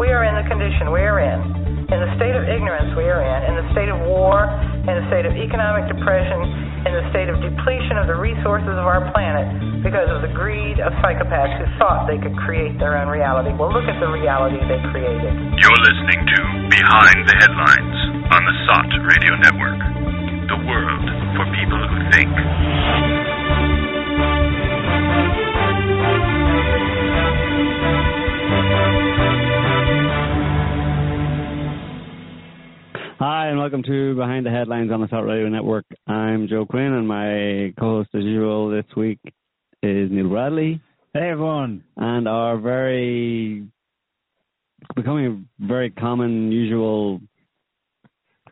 we are in the condition we are in, in the state of ignorance we are in, in the state of war, in the state of economic depression, in the state of depletion of the resources of our planet because of the greed of psychopaths who thought they could create their own reality. Well, look at the reality they created. You're listening to Behind the Headlines on the SOTT Radio Network. The world for people who think. Hi, and welcome to Behind the Headlines on the SOTT Radio Network. I'm Joe Quinn, and my co-host, as usual, this week is Niall Bradley. Hey, everyone. And our very becoming a very common, usual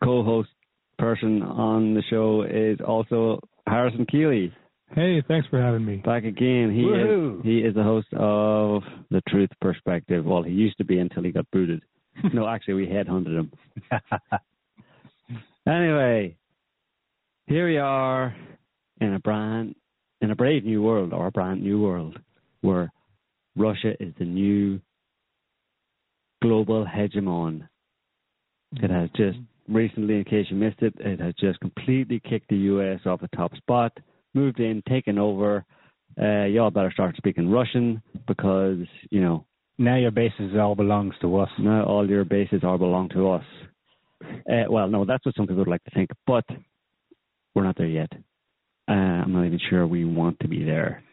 co-host person on the show is also Harrison Koehli. Hey, thanks for having me. Back again. He Woohoo. is he is the host of The Truth Perspective. Well, he used to be until he got booted. no, actually, we headhunted him. Anyway, here we are in a brand in a brave new world or a brand new world where Russia is the new global hegemon. It has just recently, in case you missed it, it has just completely kicked the US off the top spot, moved in, taken over. Uh, y'all better start speaking Russian because, you know, Now your bases all belongs to us. now all your bases all belong to us. Uh, well, no, that's what some people would like to think, but we're not there yet. Uh, I'm not even sure we want to be there,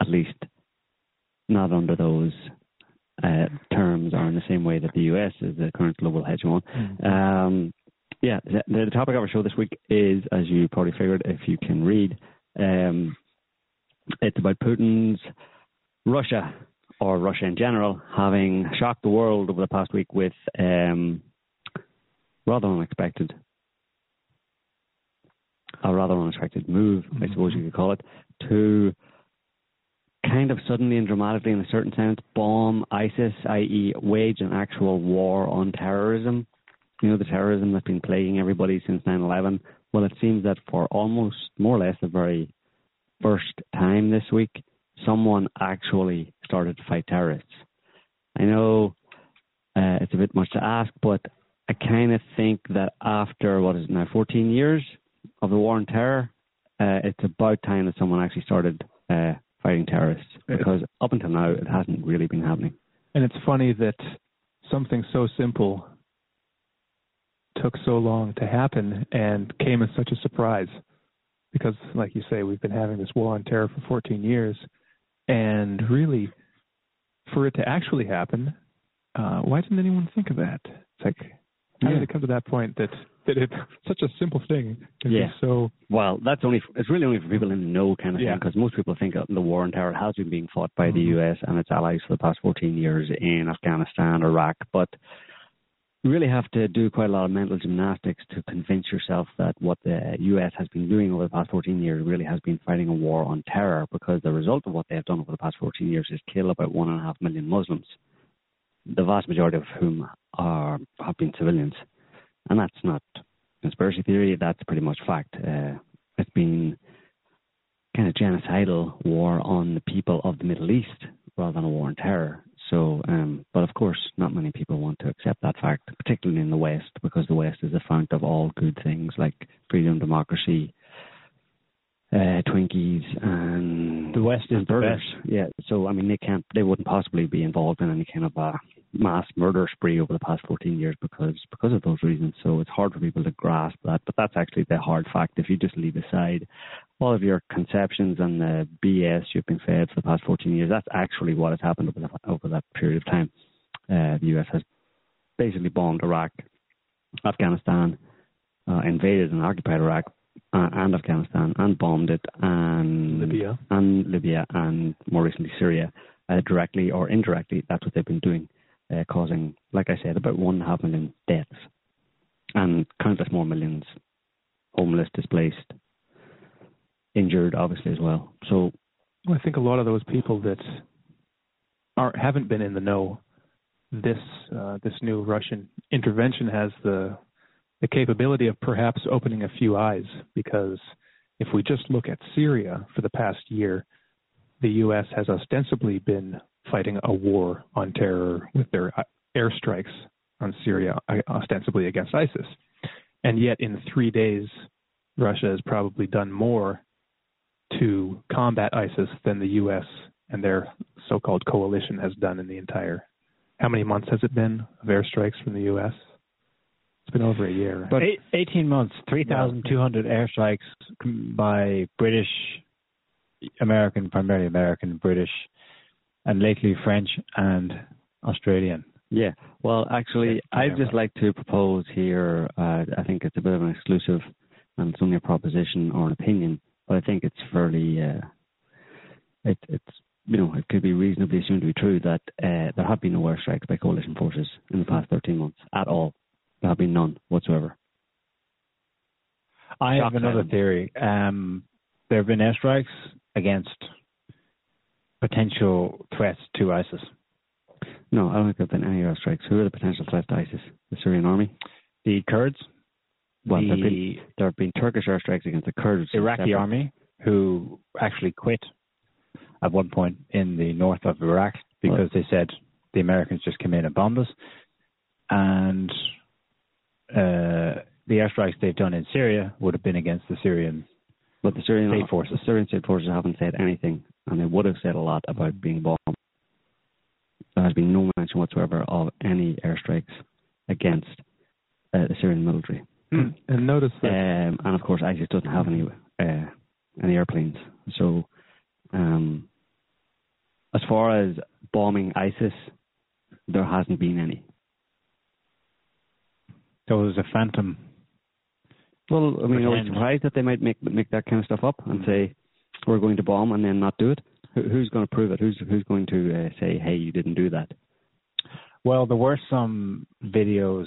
at least not under those uh, terms or in the same way that the US is the current global hegemon. Um, yeah, the, the topic of our show this week is, as you probably figured, if you can read, um, it's about Putin's Russia or Russia in general having shocked the world over the past week with um, rather unexpected, a rather unexpected move, I suppose you could call it, to kind of suddenly and dramatically, in a certain sense, bomb ISIS, i.e., wage an actual war on terrorism. You know, the terrorism that's been plaguing everybody since 9 11. Well, it seems that for almost more or less the very first time this week, someone actually started to fight terrorists. I know uh, it's a bit much to ask, but I kind of think that after what is it now 14 years of the war on terror, uh, it's about time that someone actually started uh, fighting terrorists because up until now it hasn't really been happening. And it's funny that something so simple took so long to happen and came as such a surprise. Because, like you say, we've been having this war on terror for 14 years. And really, for it to actually happen, uh, why didn't anyone think of that? It's like, how Yeah. did it come to that point that, that it's such a simple thing? Yeah. so, Well, that's only it's really only for people in the know kind of Yeah. thing because most people think of the war on terror has been being fought by the Mhm. U.S. and its allies for the past 14 years in Afghanistan, Iraq, but you really have to do quite a lot of mental gymnastics to convince yourself that what the U.S. has been doing over the past 14 years really has been fighting a war on terror because the result of what they have done over the past 14 years is kill about one and a half million Muslims, the vast majority of whom are have been civilians, and that's not conspiracy theory. That's pretty much fact. Uh, it's been kind of genocidal war on the people of the Middle East rather than a war on terror. So, um, but of course, not many people want to accept that fact, particularly in the West, because the West is the fount of all good things like freedom, democracy, uh, Twinkies, and The West is burgers. best. Yeah. So, I mean, they can't, they wouldn't possibly be involved in any kind of a mass murder spree over the past 14 years because because of those reasons. So it's hard for people to grasp that. But that's actually the hard fact. If you just leave aside all of your conceptions and the BS you've been fed for the past 14 years, that's actually what has happened over, the, over that period of time. Uh, the U.S. has basically bombed Iraq, Afghanistan, uh, invaded and occupied Iraq uh, and Afghanistan, and bombed it, and Libya. and Libya, and more recently Syria, uh, directly or indirectly. That's what they've been doing, uh, causing, like I said, about one and a half million deaths, and countless more millions homeless, displaced, injured, obviously as well. So Well, I think a lot of those people that aren't haven't been in the know, this uh, this new Russian intervention has the the capability of perhaps opening a few eyes because if we just look at Syria for the past year, the U.S. has ostensibly been fighting a war on terror with their airstrikes on Syria, uh, ostensibly against ISIS. And yet, in three days, Russia has probably done more to combat ISIS than the U.S. and their so called coalition has done in the entire. How many months has it been of airstrikes from the U.S.? It's been over a year. But Eight, 18 months, 3,200 airstrikes by British, American, primarily American, British, and lately French and Australian. Yeah. Well, actually, I'd just like to propose here. Uh, I think it's a bit of an exclusive, and it's only a proposition or an opinion, but I think it's fairly. Uh, it, it's you know it could be reasonably assumed to be true that uh, there have been no airstrikes by coalition forces in the past 13 months at all. There have been none whatsoever. I have another theory. Um, there have been airstrikes against potential threats to ISIS. No, I don't think there have been any airstrikes. Who are the potential threats to ISIS? The Syrian army? The Kurds? Well, the, there, have been, there have been Turkish airstrikes against the Kurds. Iraqi separate. army, who actually quit at one point in the north of Iraq because well, they said the Americans just came in and bombed us. And uh, the airstrikes they've done in Syria would have been against the Syrian but the Syrian state forces. The Syrian state forces haven't said anything, and they would have said a lot about being bombed. There has been no mention whatsoever of any airstrikes against uh, the Syrian military. Hmm. And notice that, um, and of course, ISIS doesn't have any uh, any airplanes. So, um, as far as bombing ISIS, there hasn't been any. Was a phantom. Well, I mean, are we surprised that they might make make that kind of stuff up and say we're going to bomb and then not do it? Who's going to prove it? Who's who's going to uh, say, "Hey, you didn't do that"? Well, there were some videos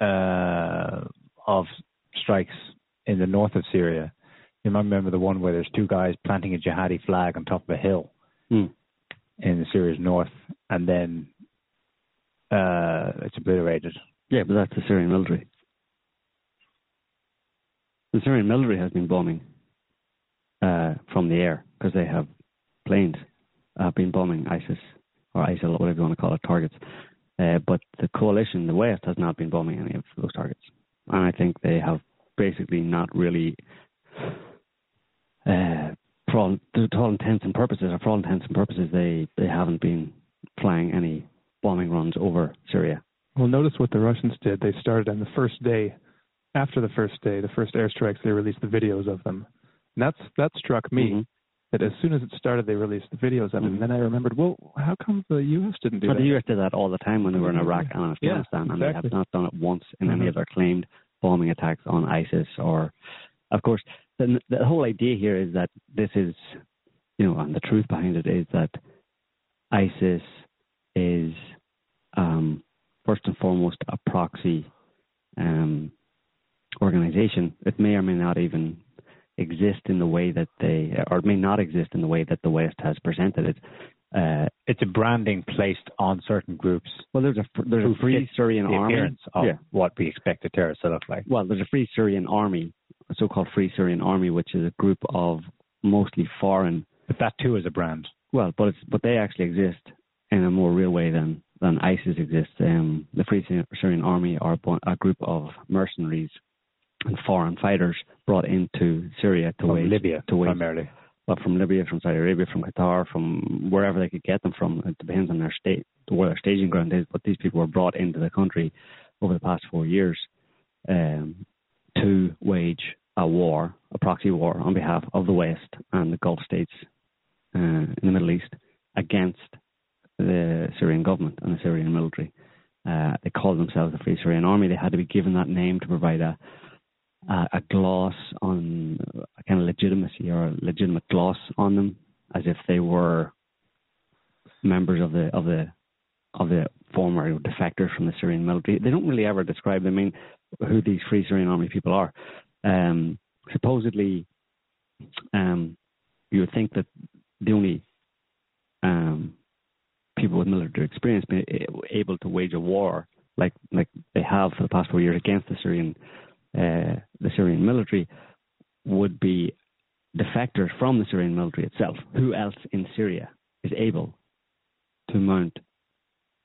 uh, of strikes in the north of Syria. You might remember the one where there's two guys planting a jihadi flag on top of a hill mm. in Syria's north, and then uh, it's obliterated. Yeah, but that's the Syrian military. The Syrian military has been bombing uh, from the air because they have planes have been bombing ISIS or ISIL, whatever you want to call it, targets. Uh, but the coalition, the West, has not been bombing any of those targets, and I think they have basically not really, uh, for all, all intents and purposes, or for all intents and purposes, they they haven't been flying any bombing runs over Syria. Well, notice what the Russians did. They started on the first day, after the first day, the first airstrikes. They released the videos of them, and that's that struck me. Mm-hmm that as soon as it started, they released the videos of it. Mm-hmm. And then I remembered, well, how come the U.S. didn't do well, that? The U.S. did that all the time when they were in Iraq and Afghanistan, yeah, exactly. and they have not done it once in mm-hmm. any of their claimed bombing attacks on ISIS. Or, of course, the, the whole idea here is that this is, you know, and the truth behind it is that ISIS is um, first and foremost a proxy um, organization. It may or may not even exist in the way that they, or it may not exist in the way that the West has presented it. Uh, it's a branding placed on certain groups. Well, there's a there's a free Syrian the army. Appearance of yeah. what we expect a terrorist to look like. Well, there's a free Syrian army, a so-called free Syrian army, which is a group of mostly foreign. But that too is a brand. Well, but it's but they actually exist in a more real way than than ISIS exists. Um, the Free Syrian Army are a group of mercenaries and foreign fighters brought into Syria to from wage Libya to wage, primarily. Well, from Libya, from Saudi Arabia, from Qatar, from wherever they could get them from. It depends on their state, where their staging ground is. But these people were brought into the country over the past four years um, to wage a war, a proxy war, on behalf of the West and the Gulf states uh, in the Middle East against the Syrian government and the Syrian military. Uh, they called themselves the Free Syrian Army. They had to be given that name to provide a a, a gloss on a kind of legitimacy or a legitimate gloss on them, as if they were members of the of the of the former defectors from the Syrian military. They don't really ever describe. I mean, who these Free Syrian Army people are. Um, supposedly, um, you would think that the only um, people with military experience being able to wage a war like like they have for the past four years against the Syrian uh, the Syrian military would be defectors from the Syrian military itself. Who else in Syria is able to mount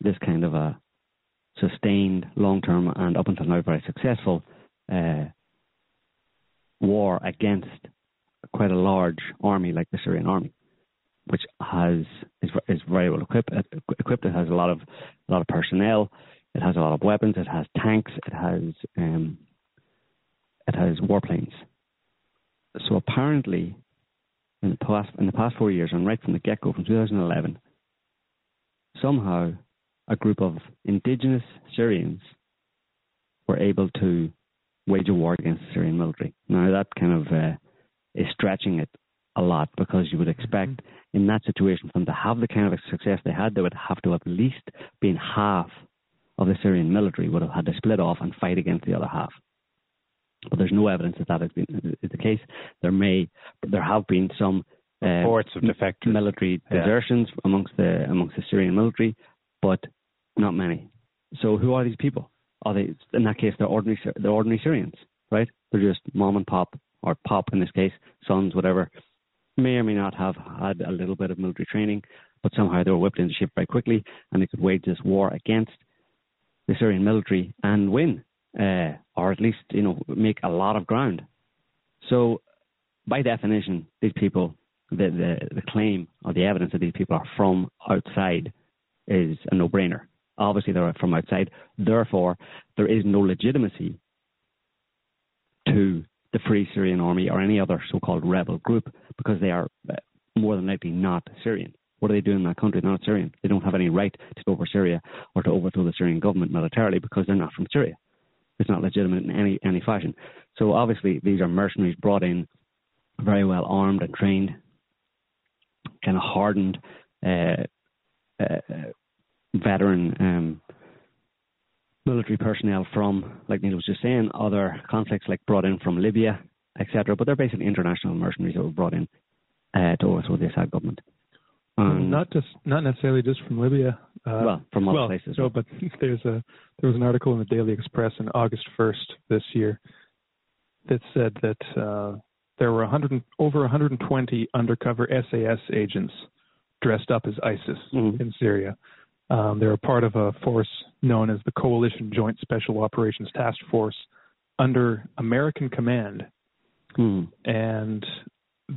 this kind of a sustained, long-term, and up until now very successful uh, war against quite a large army like the Syrian army, which has is, is very well equipped. Equipped, it has a lot of a lot of personnel. It has a lot of weapons. It has tanks. It has um, it has warplanes. So apparently, in the past in the past four years, and right from the get go, from 2011, somehow a group of indigenous Syrians were able to wage a war against the Syrian military. Now that kind of uh, is stretching it a lot because you would expect mm-hmm. in that situation for them to have the kind of success they had, they would have to at least been half of the Syrian military would have had to split off and fight against the other half. But there's no evidence that that has been is the case. There may, there have been some uh, reports of defectors, military desertions yeah. amongst the amongst the Syrian military, but not many. So who are these people? Are they in that case they're ordinary they're ordinary Syrians, right? They're just mom and pop or pop in this case, sons, whatever. May or may not have had a little bit of military training, but somehow they were whipped into shape very quickly and they could wage this war against the Syrian military and win, uh, or at least you know make a lot of ground. So, by definition, these people, the, the the claim or the evidence that these people are from outside is a no-brainer. Obviously, they're from outside. Therefore, there is no legitimacy to the Free Syrian Army or any other so-called rebel group because they are uh, more than likely not Syrian. What are they doing in that country? They're not Syrian. They don't have any right to go over Syria or to overthrow the Syrian government militarily because they're not from Syria. It's not legitimate in any any fashion. So obviously these are mercenaries brought in, very well armed and trained, kind of hardened, uh, uh, veteran um, military personnel from, like Niall was just saying, other conflicts like brought in from Libya, etc. But they're basically international mercenaries that were brought in uh, to overthrow the Assad government. Not just not necessarily just from Libya. Uh, well, from other well, places. No, but there's a there was an article in the Daily Express on August 1st this year that said that uh, there were 100 over 120 undercover SAS agents dressed up as ISIS mm-hmm. in Syria. Um, they were part of a force known as the Coalition Joint Special Operations Task Force under American command, mm. and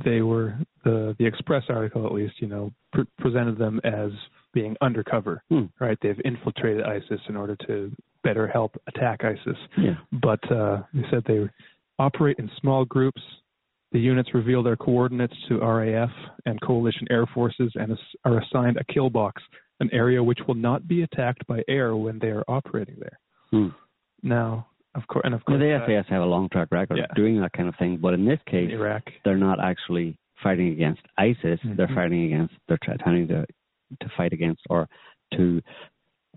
they were the the Express article, at least, you know, pre- presented them as being undercover, hmm. right? They've infiltrated ISIS in order to better help attack ISIS. Yeah. But uh, they said they operate in small groups. The units reveal their coordinates to RAF and coalition air forces and are assigned a kill box, an area which will not be attacked by air when they are operating there. Hmm. Now, of course, and of course, the SAS have a long track record yeah. of doing that kind of thing, but in this case, in Iraq, they're not actually fighting against ISIS. Mm-hmm. They're fighting against. They're trying to to fight against or to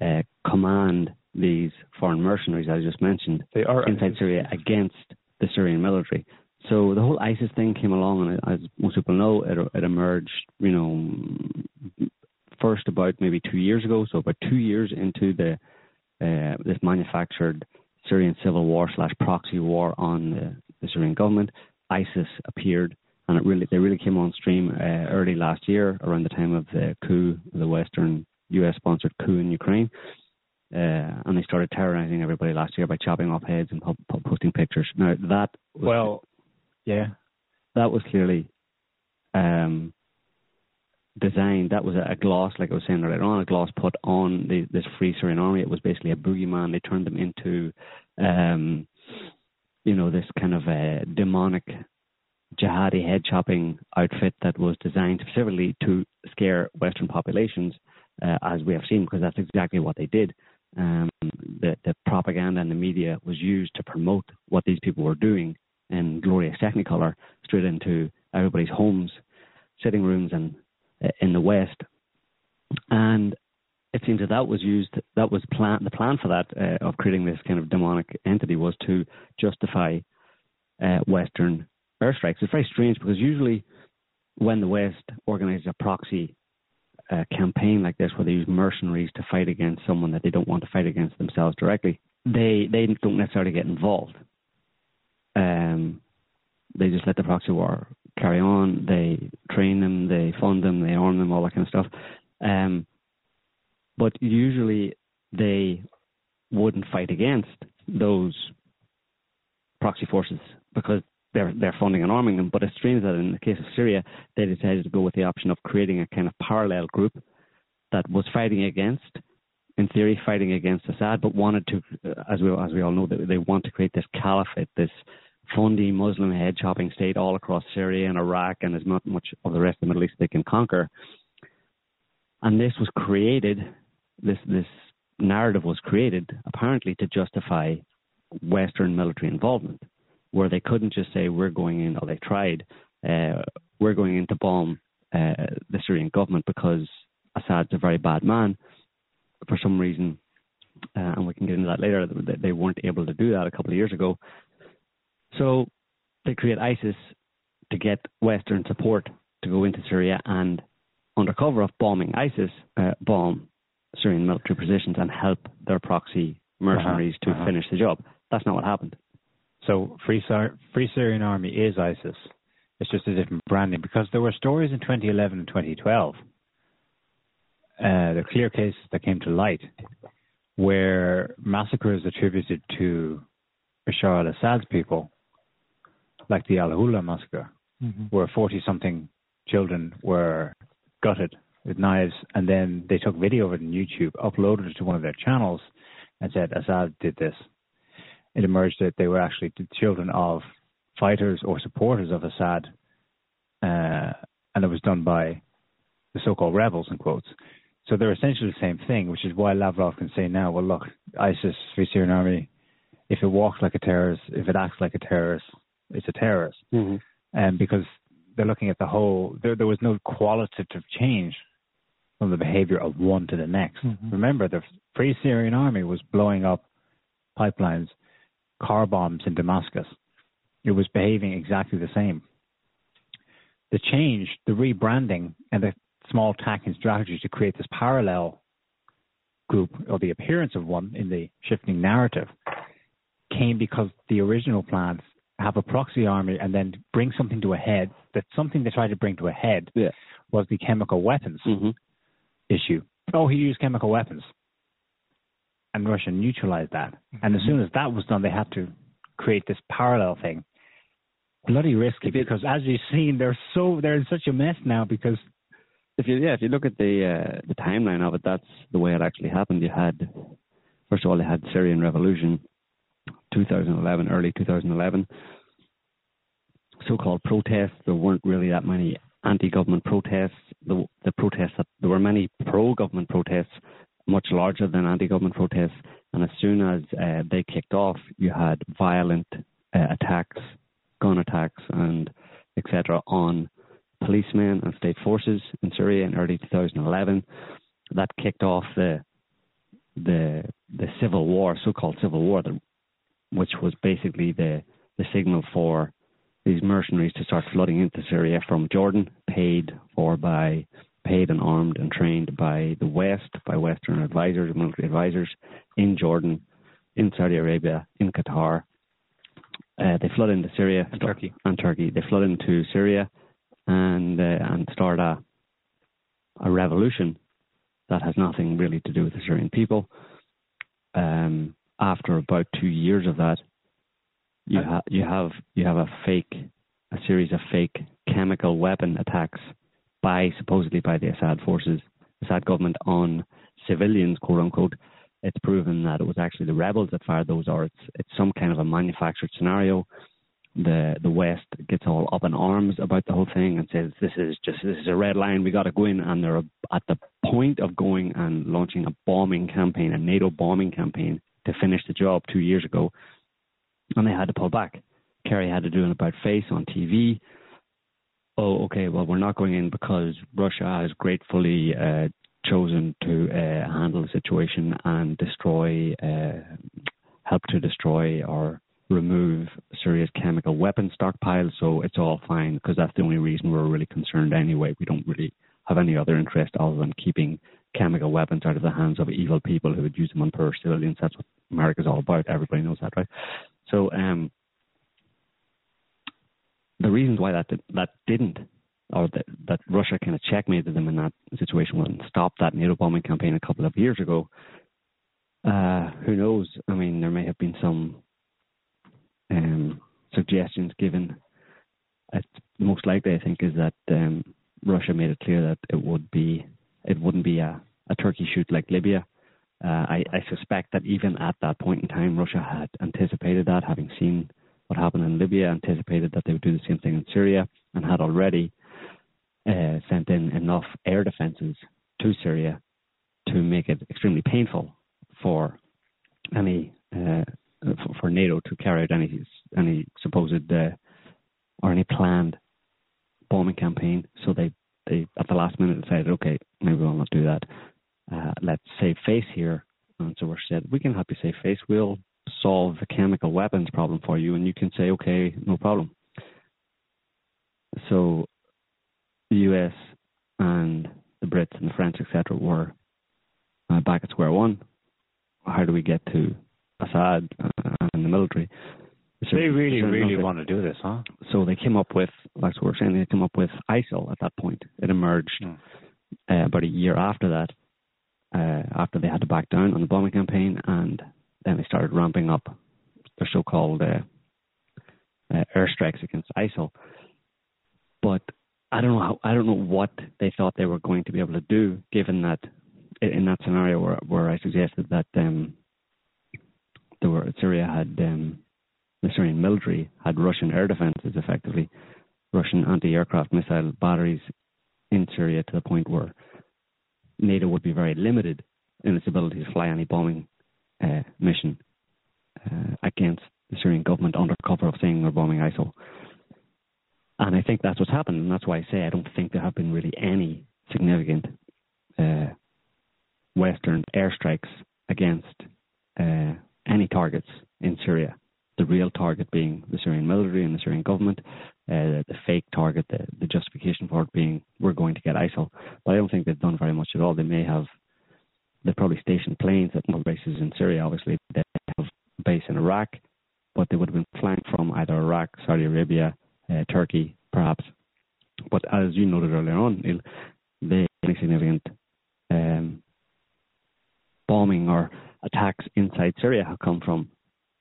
uh, command these foreign mercenaries, as I just mentioned, they are inside ISIS. Syria against the Syrian military. So the whole ISIS thing came along, and as most people know, it, it emerged, you know, first about maybe two years ago. So about two years into the uh, this manufactured Syrian civil war slash proxy war on the, the, Syrian government, ISIS appeared, and it really they really came on stream uh, early last year around the time of the coup, the Western U.S. sponsored coup in Ukraine. Uh, and they started terrorizing everybody last year by chopping off heads and po- po- posting pictures. Now that was, well, yeah, that was clearly um, designed. That was a, gloss, like I was saying earlier on, a gloss put on the, this Free Syrian Army. It was basically a boogeyman. They turned them into, um, you know, this kind of a demonic jihadi head chopping outfit that was designed specifically to scare Western populations, uh, as we have seen, because that's exactly what they did. Um, the, the propaganda and the media was used to promote what these people were doing in glorious technicolor straight into everybody's homes, sitting rooms, and in the West, and it seems that that was used. That was plan. The plan for that uh, of creating this kind of demonic entity was to justify uh, Western airstrikes. It's very strange because usually when the West organizes a proxy uh, campaign like this, where they use mercenaries to fight against someone that they don't want to fight against themselves directly, they they don't necessarily get involved. Um, they just let the proxy war carry on. They train them, they fund them, they arm them, all that kind of stuff. Um, but usually they wouldn't fight against those proxy forces because they're they're funding and arming them. But it's strange that in the case of Syria, they decided to go with the option of creating a kind of parallel group that was fighting against, in theory, fighting against Assad, but wanted to, as we as we all know, they, they want to create this caliphate, this fundy Muslim head chopping state all across Syria and Iraq and as much of the rest of the Middle East they can conquer. And this was created, this this narrative was created apparently to justify Western military involvement, where they couldn't just say we're going in, or they tried, uh, we're going in to bomb uh, the Syrian government because Assad's a very bad man. For some reason, uh, and we can get into that later, they weren't able to do that a couple of years ago. So they create ISIS to get Western support to go into Syria and, under cover of bombing ISIS, uh, bomb Syrian military positions and help their proxy mercenaries uh-huh, to uh-huh. finish the job. That's not what happened. So Free, Free Syrian Army is ISIS. It's just a different branding because there were stories in 2011 and 2012, uh, the clear cases that came to light, where massacres attributed to Bashar al-Assad's people, like the Al Hula massacre, mm-hmm. where 40 something children were gutted with knives, and then they took video of it on YouTube, uploaded it to one of their channels, and said Assad did this. It emerged that they were actually the children of fighters or supporters of Assad, uh, and it was done by the so-called rebels in quotes. So they're essentially the same thing, which is why Lavrov can say now, well, look, ISIS, Free Syrian Army, if it walks like a terrorist, if it acts like a terrorist, it's a terrorist. Mm-hmm. And because they're looking at the whole, there, there was no qualitative change from the behavior of one to the next. Mm-hmm. Remember, the Free Syrian Army was blowing up pipelines, car bombs in Damascus. It was behaving exactly the same. The change, the rebranding, and the small attacking strategy to create this parallel group, or the appearance of one in the shifting narrative, came because the original plans have a proxy army and then bring something to a head. That something they tried to bring to a head yeah. was the chemical weapons mm-hmm. issue. Oh, he used chemical weapons, and Russia neutralized that. Mm-hmm. And as soon as that was done, they had to create this parallel thing. Bloody risky because, as you've seen, they're so they're in such a mess now because if you yeah if you look at the uh, the timeline of it, that's the way it actually happened. You had first of all, you had Syrian revolution, 2011, early 2011. So-called protests. There weren't really that many anti-government protests. The, the protests that there were many pro-government protests, much larger than anti-government protests. And as soon as uh, they kicked off, you had violent uh, attacks, gun attacks, and etc. on policemen and state forces in Syria in early 2011. That kicked off the the the civil war, so-called civil war, that which was basically the, the signal for these mercenaries to start flooding into Syria from Jordan, paid for by paid and armed and trained by the West, by Western advisors, military advisors in Jordan, in Saudi Arabia, in Qatar. Uh, they flood into Syria and Turkey. And Turkey. They flood into Syria and uh, and start a a revolution that has nothing really to do with the Syrian people. Um, after about two years of that, you uh, have you have you have a fake a series of fake chemical weapon attacks by supposedly by the Assad forces, Assad government on civilians, quote unquote. It's proven that it was actually the rebels that fired those, or it's it's some kind of a manufactured scenario. The the West gets all up in arms about the whole thing and says this is just this is a red line. We got to go in, and they're at the point of going and launching a bombing campaign, a NATO bombing campaign to finish the job two years ago, and they had to pull back. Kerry had to do an about face on TV. Oh, okay, well, we're not going in because Russia has gratefully uh, chosen to uh, handle the situation and destroy, uh, help to destroy or remove Syria's chemical weapon stockpile. So it's all fine because that's the only reason we're really concerned anyway. We don't really have any other interest other than keeping chemical weapons out of the hands of evil people who would use them on poor civilians. That's what America's all about. Everybody knows that, right? So um, the reasons why that did, that didn't or that, that Russia kind of checkmated them in that situation and stopped that NATO bombing campaign a couple of years ago. Uh, who knows? I mean, there may have been some um, suggestions given. Most likely, I think, is that um, Russia made it clear that it would be it wouldn't be a, a turkey shoot like Libya. Uh, I, I suspect that even at that point in time, Russia had anticipated that, having seen what happened in Libya, anticipated that they would do the same thing in Syria, and had already uh, sent in enough air defenses to Syria to make it extremely painful for any uh, for, for, NATO to carry out any any supposed uh, or any planned bombing campaign. So they, they at the last minute decided, okay, maybe we'll not do that. Uh, let's save face here. And so we said, we can help you save face. We'll solve the chemical weapons problem for you, and you can say, okay, no problem. So the US and the Brits and the French, etc., were uh, back at square one. How do we get to Assad and the military? So they really, really want to do this, huh? So they came up with, like we were saying, they came up with ISIL at that point. It emerged mm. uh, about a year after that, uh, after they had to back down on the bombing campaign, and then they started ramping up their so-called uh, uh airstrikes against ISIL. But I don't know how, I don't know what they thought they were going to be able to do, given that in that scenario where where I suggested that um, were Syria had um, the Syrian military had Russian air defenses, effectively Russian anti-aircraft missile batteries in Syria to the point where NATO would be very limited in its ability to fly any bombing uh, mission uh, against the Syrian government under cover of saying they're bombing ISIL. And I think that's what's happened, and that's why I say I don't think there have been really any significant uh, Western airstrikes against uh, any targets in Syria. The real target being the Syrian military and the Syrian government, uh, the fake target, the, the justification for it being we're going to get ISIL. But I don't think they've done very much at all. They may have, they probably stationed planes at multiple bases in Syria. Obviously, they have a base in Iraq, but they would have been flying from either Iraq, Saudi Arabia, uh, Turkey, perhaps. But as you noted earlier on, Niall, the significant um, bombing or attacks inside Syria have come from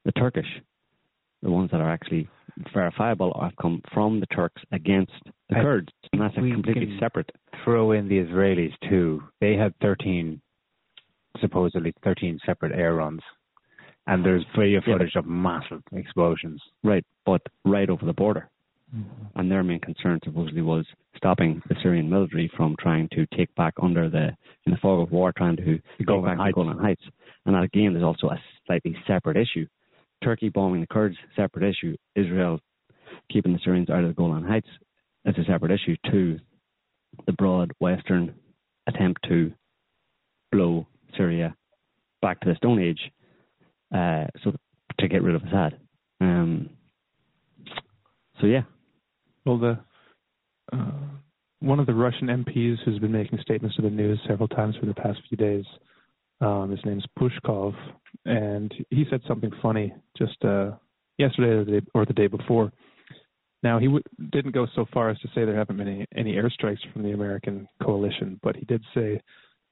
the Turkish. The ones that are actually verifiable outcome from the Turks against the Kurds, and that's completely separate. Throw in the Israelis too. They had 13, supposedly 13 separate air runs, and there's video footage yeah. of massive explosions. Right, but right over the border. Mm-hmm. And their main concern supposedly was stopping the Syrian military from trying to take back under the in the fog of war, trying to go back to Golan Heights. And that again is also a slightly separate issue. Turkey bombing the Kurds, separate issue. Israel keeping the Syrians out of the Golan Heights is a separate issue. To the broad Western attempt to blow Syria back to the Stone Age, uh, so to get rid of Assad. Um, so yeah, well, the uh, one of the Russian MPs who's been making statements to the news several times for the past few days. Um, his name's Pushkov, and he said something funny just uh, yesterday or the, day, or the day before. Now he w- didn't go so far as to say there haven't been any, any airstrikes from the American coalition, but he did say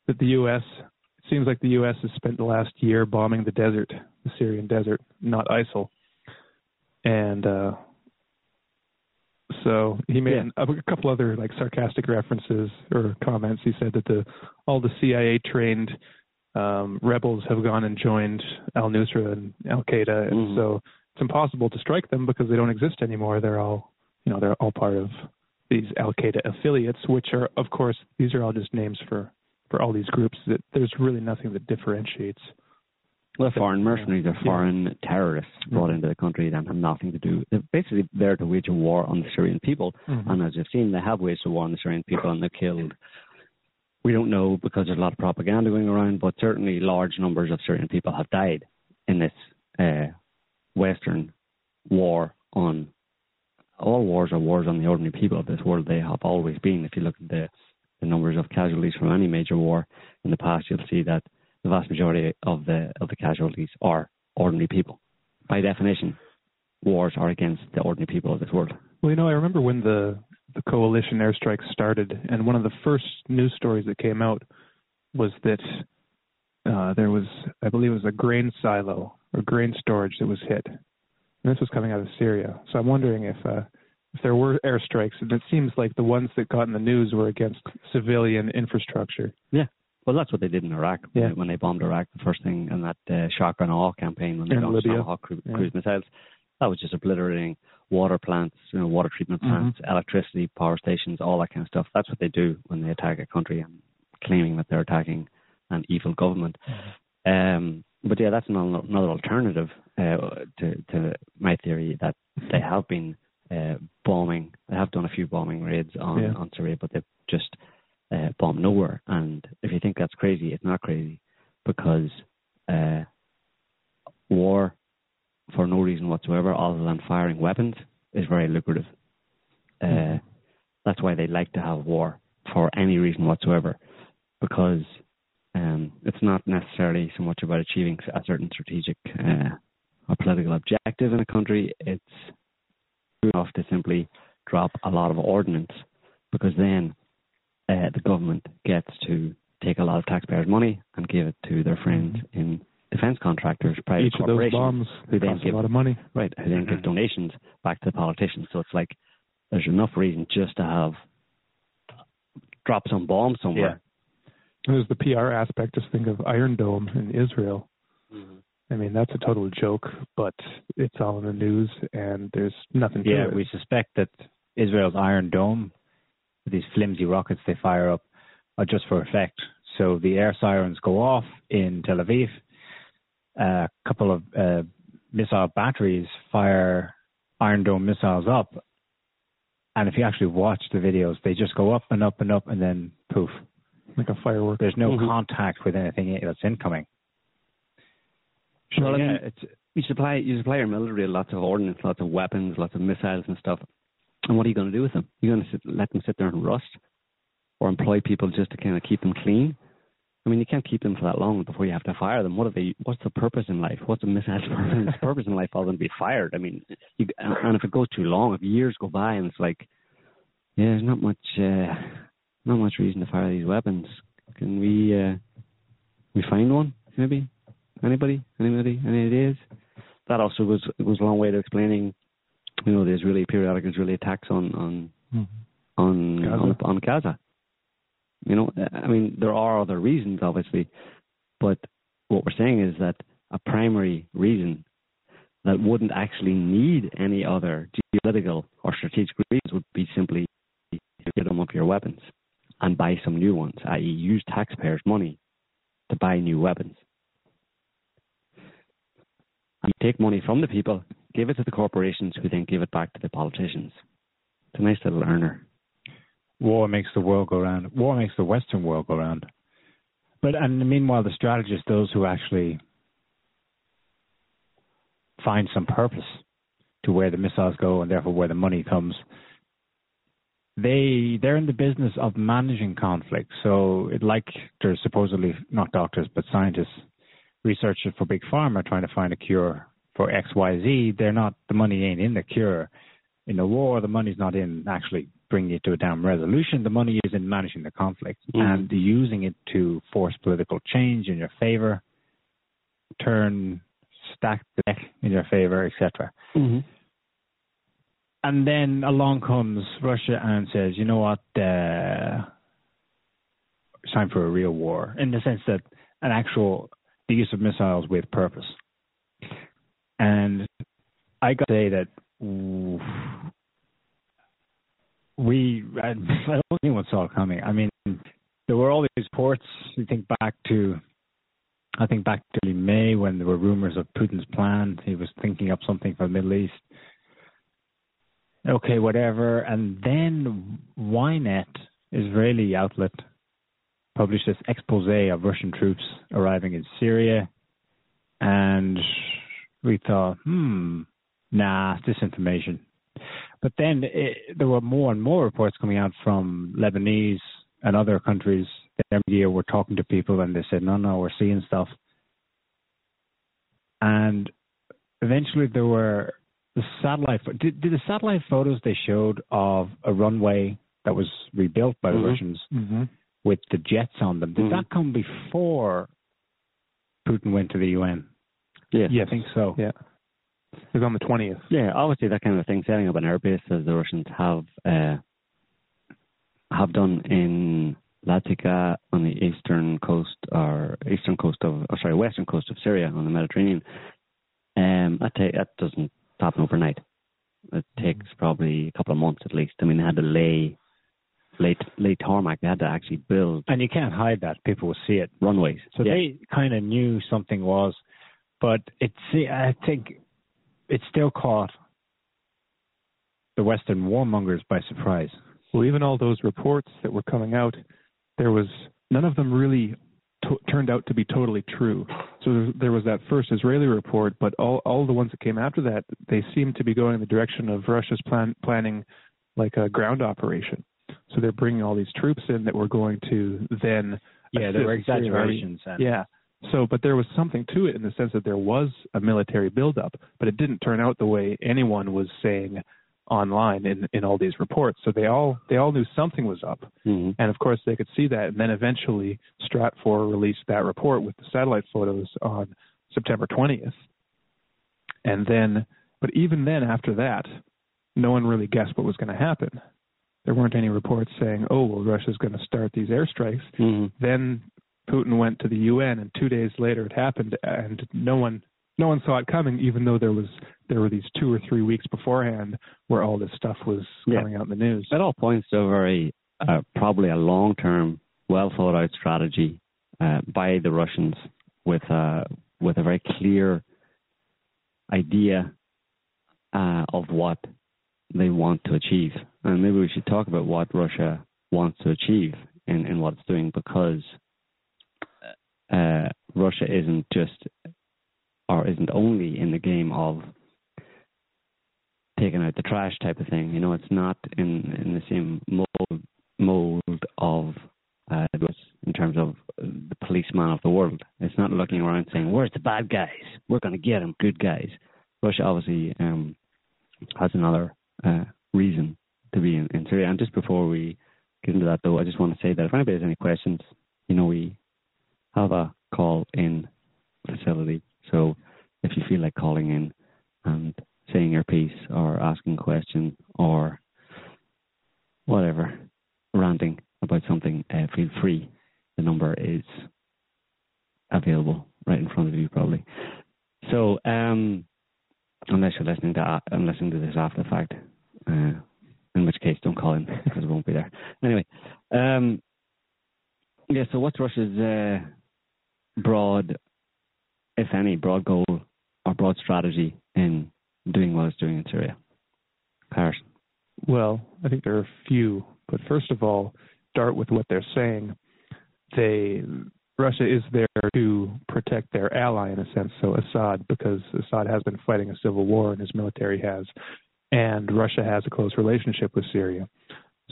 that the U.S. It seems like the U.S. has spent the last year bombing the desert, the Syrian desert, not ISIL, and uh, so he made yeah. a, a couple other like sarcastic references or comments. He said that the all the CIA trained um, rebels have gone and joined Al Nusra and Al Qaeda, and mm-hmm. so it's impossible to strike them because they don't exist anymore. They're all you know they're all part of these Al Qaeda affiliates, which are of course these are all just names for for all these groups. That there's really nothing that differentiates well, foreign mercenaries, they're foreign yeah. terrorists brought mm-hmm. into the country that have nothing to do. They're basically there to wage a war on the Syrian people. Mm-hmm. And as you've seen, they have waged a war on the Syrian people and they've killed. We don't know because there's a lot of propaganda going around, but certainly large numbers of Syrian people have died in this uh, Western war on. All wars are wars on the ordinary people of this world. They have always been. If you look at the, the numbers of casualties from any major war in the past, you'll see that the vast majority of the of the casualties are ordinary people. By definition, wars are against the ordinary people of this world. Well, you know, I remember when the the coalition airstrikes started, and one of the first news stories that came out was that uh, there was, I believe, it was a grain silo or grain storage that was hit, and this was coming out of Syria. So I'm wondering if uh, if there were airstrikes, and it seems like the ones that got in the news were against civilian infrastructure. Yeah. Well, that's what they did in Iraq yeah. when they bombed Iraq. The first thing in that uh, shock and awe campaign when they launched Tomahawk cru- yeah. cruise missiles, that was just obliterating water plants, you know, water treatment mm-hmm. plants, mm-hmm. electricity, power stations, all that kind of stuff. That's what they do when they attack a country and claiming that they're attacking an evil government. Mm-hmm. Um, but yeah, that's another, another alternative uh, to, to my theory that they have been uh, bombing. They have done a few bombing raids on, yeah. on Syria, but they've just uh, bombed nowhere. And if you think that's crazy, it's not crazy because uh, war for no reason whatsoever other than firing weapons is very lucrative. Uh, mm-hmm. That's why they like to have war for any reason whatsoever because um, it's not necessarily so much about achieving a certain strategic uh, or political objective in a country. It's enough to simply drop a lot of ordnance because then uh, the government gets to take a lot of taxpayers' money and give it to their friends mm-hmm. in defense contractors, private Each corporations, of those bombs who then give a lot of money, right? Who then give mm-hmm. donations back to the politicians. So it's like there's enough reason just to have drop some bombs somewhere. Yeah. There's the PR aspect. Just think of Iron Dome in Israel. Mm-hmm. I mean, that's a total joke, but it's all in the news, and there's nothing to yeah, it. Yeah, we suspect that Israel's Iron Dome, these flimsy rockets they fire up, are just for effect. So the air sirens go off in Tel Aviv. A couple of uh, missile batteries fire Iron Dome missiles up, and if you actually watch the videos, they just go up and up and up, and then poof, like a firework. There's no mm-hmm. contact with anything that's incoming. Sure, well, yeah, it's, you supply you supply your military lots of ordnance, lots of weapons, lots of missiles and stuff. And what are you going to do with them? You're going to sit, let them sit there and rust, or employ people just to kind of keep them clean? I mean, you can't keep them for that long before you have to fire them. What are they? What's the purpose in life? What's a missile's purpose, purpose in life other than to be fired? I mean, you, and if it goes too long, if years go by and it's like, yeah, there's not much, uh, not much reason to fire these weapons. Can we, uh, we find one maybe? Anybody? Anybody? Any ideas? That also goes goes a long way to explaining, you know, the Israeli periodic Israeli attacks on on mm-hmm. on, Gaza. on on Gaza. You know, I mean, there are other reasons, obviously, but what we're saying is that a primary reason that wouldn't actually need any other geopolitical or strategic reasons would be simply to get them up your weapons and buy some new ones, i.e., use taxpayers' money to buy new weapons. You take money from the people, give it to the corporations, who then give it back to the politicians. It's a nice little earner. War makes the world go round. War makes the Western world go round. But and meanwhile, the strategists, those who actually find some purpose to where the missiles go and therefore where the money comes, they they're in the business of managing conflict. So, it, like there's supposedly not doctors but scientists researchers for big pharma trying to find a cure for X, Y, Z, they're not. The money ain't in the cure. In the war, the money's not in actually bringing it to a damn resolution. The money is in managing the conflict mm. and using it to force political change in your favor, turn stack the deck in your favor, etc. Mm-hmm. And then along comes Russia and says, you know what, uh, it's time for a real war, in the sense that an actual the use of missiles with purpose. And I got to say that we, I, don't think anyone saw it coming. I mean, there were all these reports. You think back to, I think back to May when there were rumors of Putin's plan. He was thinking up something for the Middle East. Okay, whatever. And then Ynet, Israeli outlet, published this expose of Russian troops arriving in Syria, and we thought, hmm, nah, disinformation. But then it, there were more and more reports coming out from Lebanese and other countries. Their media were talking to people, and they said, no, no, we're seeing stuff. And eventually, there were the satellite did, did the satellite photos they showed of a runway that was rebuilt by Mhm. the Russians Mm-hmm. with the jets on them. Did Mhm. that come before Putin went to the UN? Yeah. Yes. I think so. Yeah. It was on the 20th. Yeah, obviously that kind of thing, setting up an airbase as the Russians have uh, have done in Latakia on the eastern coast or eastern coast of, or sorry, western coast of Syria on the Mediterranean. Um, that ta- that doesn't happen overnight. It takes probably a couple of months at least. I mean, they had to lay lay lay tarmac. They had to actually build And you can't hide that. People will see it. runways. So yeah. they kind of knew something was, but it's. I think it still caught the Western warmongers by surprise. Well, even all those reports that were coming out, there was none of them really to- turned out to be totally true. So there, was that first Israeli report, but all all the ones that came after that, they seemed to be going in the direction of Russia's plan, planning like a ground operation. So they're bringing all these troops in that were going to then Yeah, there were exaggerations. And, Yeah. So, but there was something to it in the sense that there was a military buildup, but it didn't turn out the way anyone was saying online in in all these reports. So they all they all knew something was up, Mhm. and of course they could see that. And then eventually Stratfor released that report with the satellite photos on September 20th. And then, but even then, after that, no one really guessed what was going to happen. There weren't any reports saying, "Oh, well, Russia's going to start these airstrikes." Mhm. Then Putin went to the UN, and two days later it happened, and no one no one saw it coming, even though there was there were these two or three weeks beforehand where all this stuff was Yeah. coming out in the news. It all points to a very, uh, probably a long-term, well thought out strategy uh, by the Russians with a with a very clear idea uh, of what they want to achieve. And maybe we should talk about what Russia wants to achieve and, in what it's doing because uh, Russia isn't just or isn't only in the game of taking out the trash type of thing. You know, it's not in in the same mold mold of uh, in terms of the policeman of the world. It's not looking around saying, "Where's the bad guys? We're going to get them, good guys." Russia obviously um, has another uh, reason to be in, in Syria. And just before we get into that, though, I just want to say that if anybody has any questions, you know, we have a call in facility. So if you feel like calling in and saying your piece or asking a question or whatever, ranting about something, uh, feel free. The number is available right in front of you, probably. So, um, unless you're listening to I'm listening to this after the fact, uh, in which case don't call in because it won't be there. Anyway, um, yeah. So, what's Russia's uh, broad, if any, broad goal or broad strategy in doing what it's doing in Syria? Harrison. Well, I think there are a few, but first of all, start with what they're saying. They Russia is there to protect their ally in a sense, so Assad, because Assad has been fighting a civil war and his military has, and Russia has a close relationship with Syria.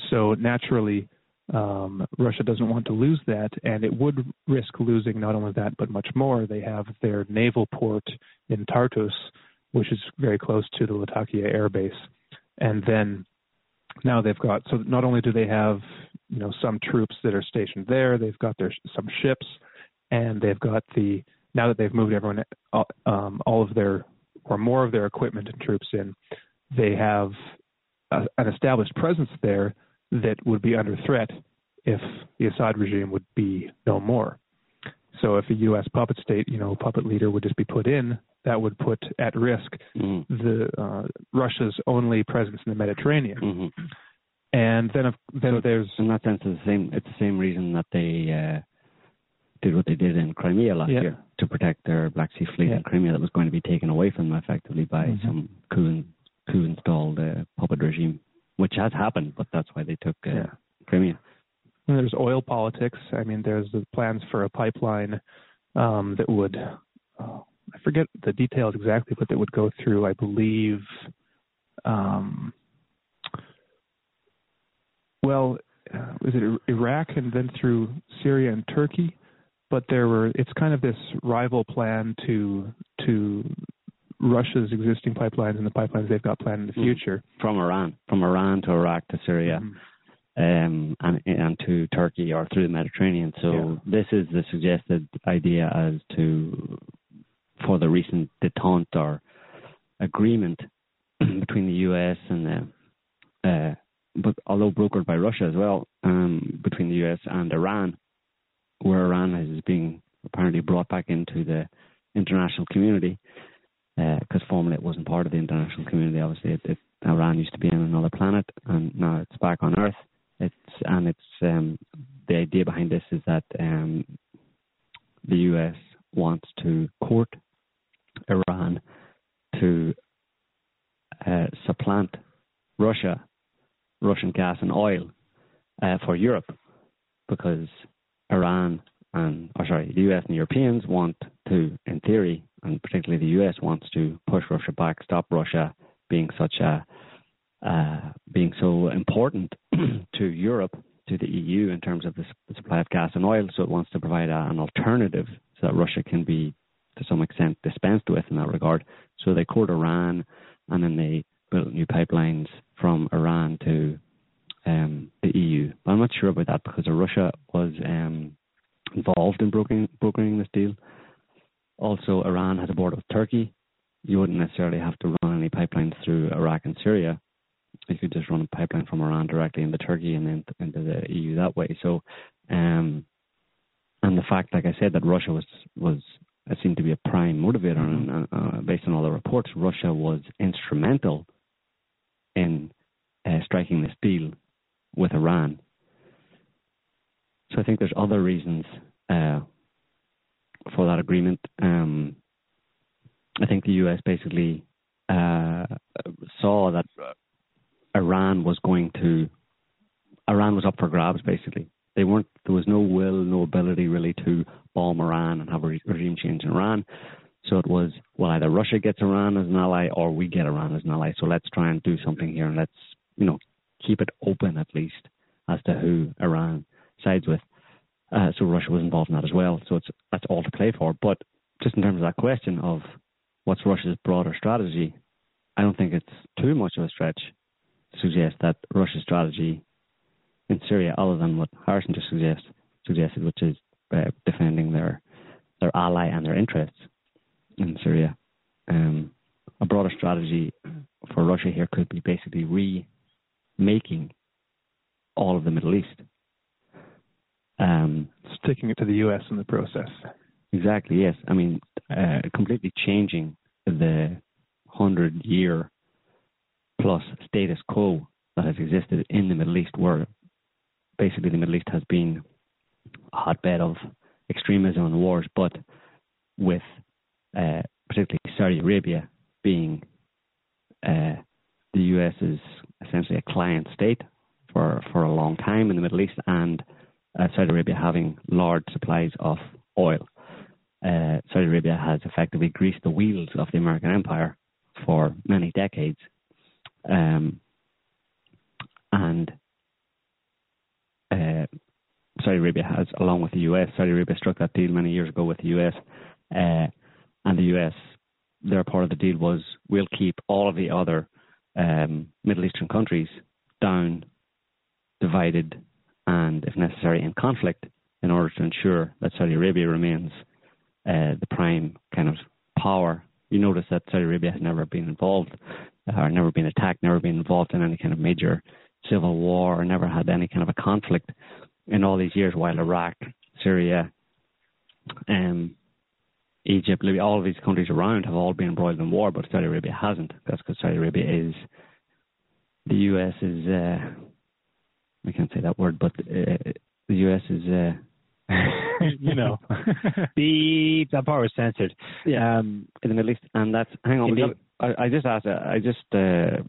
So naturally, um, Russia doesn't want to lose that, and it would risk losing not only that but much more. They have their naval port in Tartus, which is very close to the Latakia air base, and then now they've got so not only do they have you know some troops that are stationed there, they've got their some ships, and they've got the now that they've moved everyone uh, um, all of their or more of their equipment and troops in, they have a, an established presence there that would be under threat if the Assad regime would be no more. So if a U.S. puppet state, you know, puppet leader would just be put in, that would put at risk Mm. the uh, Russia's only presence in the Mediterranean. hmm And then, if, then there's In that sense, it's the same. It's the same reason that they uh, did what they did in Crimea last Yeah. year to protect their Black Sea Fleet Yeah. in Crimea that was going to be taken away from them effectively by Mhm. some coup, coup installed uh, puppet regime, which has happened. But that's why they took uh, Yeah. Crimea. And there's oil politics. I mean, there's the plans for a pipeline um, that would, oh, I forget the details exactly, but that would go through, I believe, um, well, uh, was it Iraq and then through Syria and Turkey? But there were, it's kind of this rival plan to to Russia's existing pipelines and the pipelines they've got planned in the Mm. future. from Iran, from Iran to Iraq to Syria, Mhm. um, and and to Turkey or through the Mediterranean. So Yeah. this is the suggested idea as to for the recent detente or agreement between the U.S. and the, uh, but although brokered by Russia as well, um, between the U.S. and Iran, where Iran is being apparently brought back into the international community because formerly it wasn't part of the international community. Obviously, it, it, Iran used to be on another planet, and now it's back on Earth. It's and it's um, the idea behind this is that um, the U.S. wants to court Iran to uh, supplant Russia, Russian gas and oil uh, for Europe, because Iran and or sorry, the US and Europeans want to, in theory, and particularly the US wants to push Russia back, stop Russia being such a uh, being so important to Europe, to the EU in terms of the, supply of gas and oil. So it wants to provide a, an alternative so that Russia can be, to some extent, dispensed with in that regard. So they court Iran, and then they built new pipelines from Iran to um, the EU. But I'm not sure about that because Russia was um, involved in brokering, brokering this deal. Also, Iran has a border with Turkey. You wouldn't necessarily have to run any pipelines through Iraq and Syria. You could just run a pipeline from Iran directly into Turkey and then into the EU that way. So, um, and the fact, like I said, that Russia was was it seemed to be a prime motivator, and uh, based on all the reports, Russia was instrumental in uh, striking this deal with Iran. So I think there's other reasons uh, for that agreement. Um, I think the U.S. basically uh, saw that Iran was going to Iran was up for grabs. Basically, they weren't. There was no will, no ability really to bomb Iran and have a regime change in Iran. So it was well, either Russia gets Iran as an ally or we get Iran as an ally. So let's try and do something here and let's you know keep it open at least as to who Iran sides with. Uh, so Russia was involved in that as well. So it's that's all to play for. But just in terms of that question of what's Russia's broader strategy, I don't think it's too much of a stretch to suggest that Russia's strategy in Syria, other than what Harrison just suggest, suggested, which is uh, defending their their ally and their interests in Syria. Um, a broader strategy for Russia here could be basically remaking all of the Middle East. Um, Sticking it to the U.S. in the process. Exactly. Yes. I mean, uh, completely changing the hundred year plus status quo that has existed in the Middle East, where basically the Middle East has been a hotbed of extremism and wars, but with uh, particularly Saudi Arabia being uh, the is essentially a client state for for a long time in the Middle East, and uh, Saudi Arabia having large supplies of oil. Uh, Saudi Arabia has effectively greased the wheels of the American empire for many decades. Um, and uh, Saudi Arabia has, along with the US, Saudi Arabia struck that deal many years ago with the US, uh, and the US, their part of the deal was we'll keep all of the other um, Middle Eastern countries down, divided, and if necessary in conflict in order to ensure that Saudi Arabia remains uh, the prime kind of power. You notice that Saudi Arabia has never been involved, uh, or never been attacked, never been involved in any kind of major civil war, or never had any kind of a conflict in all these years. While Iraq, Syria, um, Egypt, Libya, all of these countries around have all been embroiled in war, but Saudi Arabia hasn't. That's because Saudi Arabia is the U.S. is uh, I can't say that word, but uh, the U.S. is. Uh, you know, beep. That part was censored. Yeah, Um, in the Middle East, and that's hang on. Indeed. I, I just asked. uh, I just uh,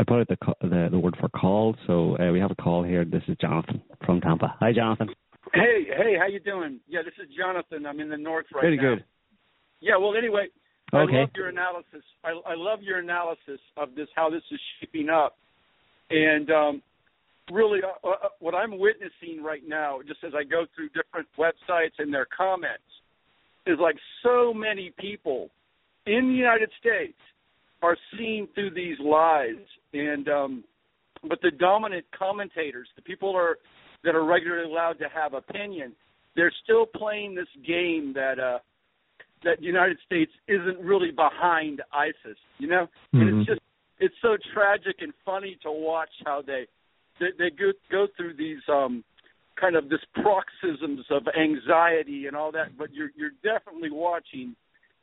I put out the, the the word for call. So uh, we have a call here. This is Jonathan from Tampa. Hi, Jonathan. Hey, hey, how you doing? Yeah, this is Jonathan. I'm in the north right Pretty now. good. Yeah, well, anyway, okay. I love your analysis. I, I love your analysis of this, how this is shaping up, and um, really, uh, uh, what I'm witnessing right now, just as I go through different websites and their comments, is like so many people in the United States are seen through these lies, and um, but the dominant commentators, the people are that are regularly allowed to have opinion, they're still playing this game that uh, that the United States isn't really behind ISIS, you know, mm-hmm. and it's just it's so tragic and funny to watch how they they, they go go through these um kind of this paroxysms of anxiety and all that, but you're you're definitely watching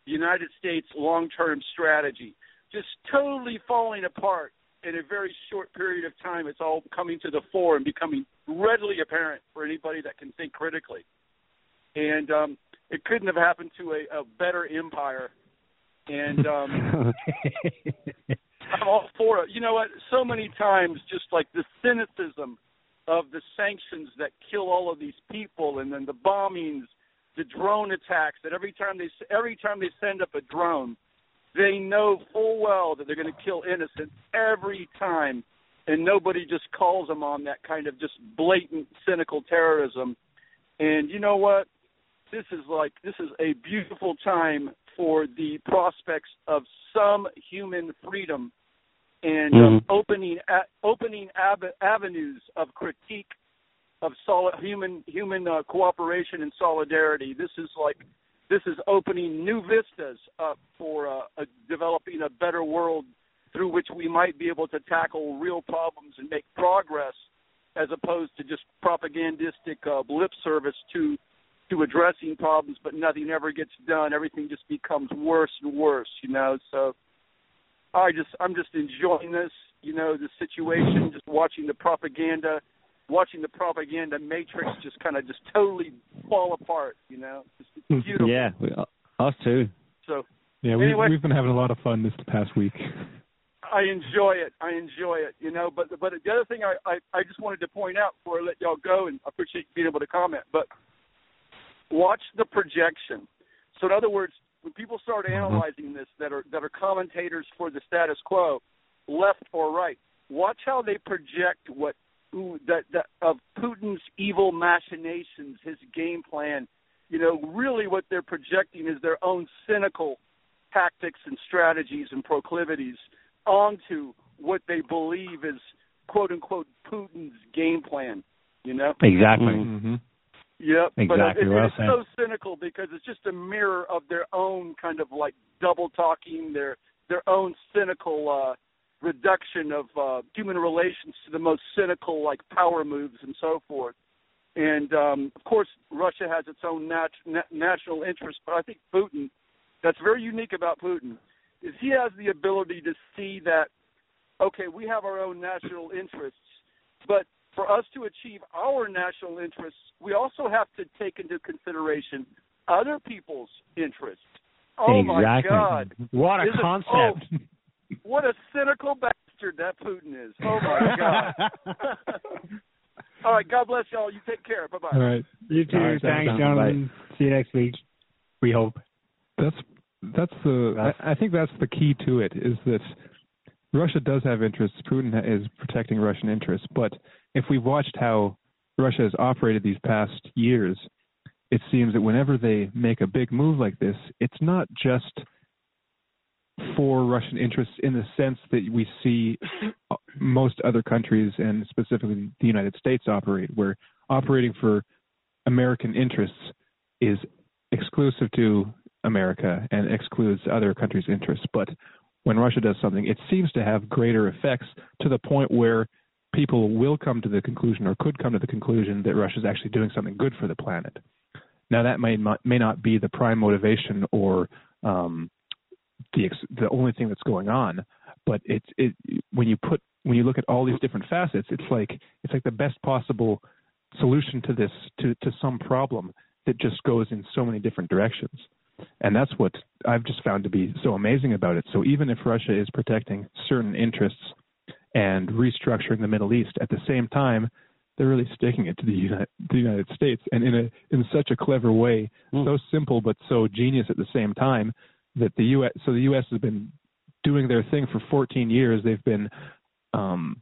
the United States long-term strategy just totally falling apart in a very short period of time. It's all coming to the fore and becoming readily apparent for anybody that can think critically. And um, it couldn't have happened to a, a better empire. And um, I'm all for it. You know what? So many times, just like the cynicism of the sanctions that kill all of these people, and then the bombings, the drone attacks. That every time they every time they send up a drone, they know full well that they're going to kill innocents every time, and nobody just calls them on that kind of just blatant cynical terrorism. And you know what? This is like this is a beautiful time for the prospects of some human freedom and mm-hmm. um, opening a, opening ab- avenues of critique of solid human human uh, cooperation and solidarity. This is like this is opening new vistas up for uh, a, developing a better world through which we might be able to tackle real problems and make progress, as opposed to just propagandistic uh, lip service to to addressing problems, but nothing ever gets done. Everything just becomes worse and worse, you know. So I just I'm just enjoying this, you know, the situation, just watching the propaganda, watching the propaganda matrix just kind of just totally fall apart, you know. It's hmm. beautiful. Yeah, we, uh, us too. So yeah, we, anyway, we've been having a lot of fun this past week. I enjoy it. I enjoy it. You know, but but the other thing I, I I just wanted to point out before I let y'all go, and I appreciate being able to comment. But watch the projection. So in other words, when people start Mm-hmm. analyzing this that are that are commentators for the status quo, left or right, watch how they project what who, that that of Putin's evil machinations, his game plan. You know, really what they're projecting is their own cynical tactics and strategies and proclivities onto what they believe is quote unquote Putin's game plan. You know, Exactly. Mm-hmm. Yep, Exactly but it, well it's said. so cynical because it's just a mirror of their own kind of like double talking, their their own cynical uh reduction of uh human relations to the most cynical like power moves and so forth. And um of course Russia has its own nat- na- national interest, but I think Putin that's very unique about Putin is he has the ability to see that okay, we have our own national interests, but for us to achieve our national interests, we also have to take into consideration other people's interests. Oh exactly. my God! What a Is it- concept. oh, what a cynical bastard that Putin is! Oh my God! All right, God bless y'all. You take care. Bye bye. All right, you too. All right, Thanks, thanks, Jonathan. See you next week. We hope. that's that's the That's- I, I think that's the key to it is that Russia does have interests. Putin is protecting Russian interests, but if we've watched how Russia has operated these past years, it seems that whenever they make a big move like this, it's not just for Russian interests in the sense that we see most other countries and specifically the United States operate, where operating for American interests is exclusive to America and excludes other countries' interests. But when Russia does something, it seems to have greater effects to the point where people will come to the conclusion or could come to the conclusion that Russia is actually doing something good for the planet. Now, that may not, may not be the prime motivation or um, the the only thing that's going on, but it's it when you put when you look at all these different facets, it's like it's like the best possible solution to this to to some problem that just goes in so many different directions. And that's what I've just found to be so amazing about it. So even if Russia is protecting certain interests and restructuring the Middle East at the same time, they're really sticking it to the United, the United States, and in a in such a clever way, Mm. so simple but so genius at the same time that the U.S. So the U.S. has been doing their thing for 14 years. They've been um,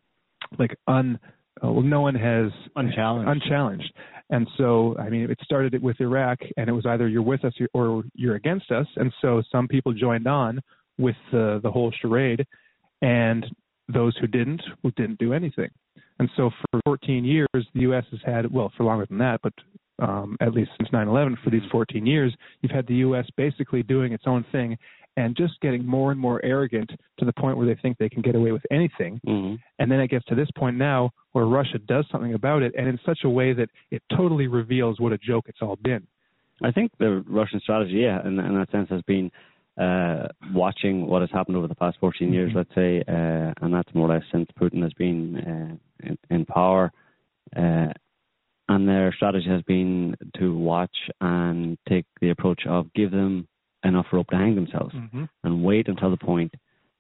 like un uh, well, no one has unchallenged. Unchallenged, and so I mean, it started with Iraq, and it was either you're with us or you're against us, and so some people joined on with the the whole charade, and those who didn't well, didn't do anything. And so for 14 years, the U.S. has had well for longer than that, but um, at least since 9/11, for these 14 years, you've had the U.S. basically doing its own thing and just getting more and more arrogant to the point where they think they can get away with anything. Mm-hmm. And then it gets to this point now where Russia does something about it, and in such a way that it totally reveals what a joke it's all been. I think the Russian strategy, yeah, in, in that sense, has been uh, watching what has happened over the past 14 years, mm-hmm. let's say, uh, and that's more or less since Putin has been uh, in, in, power. Uh, and their strategy has been to watch and take the approach of give them enough rope to hang themselves mm-hmm. and wait until the point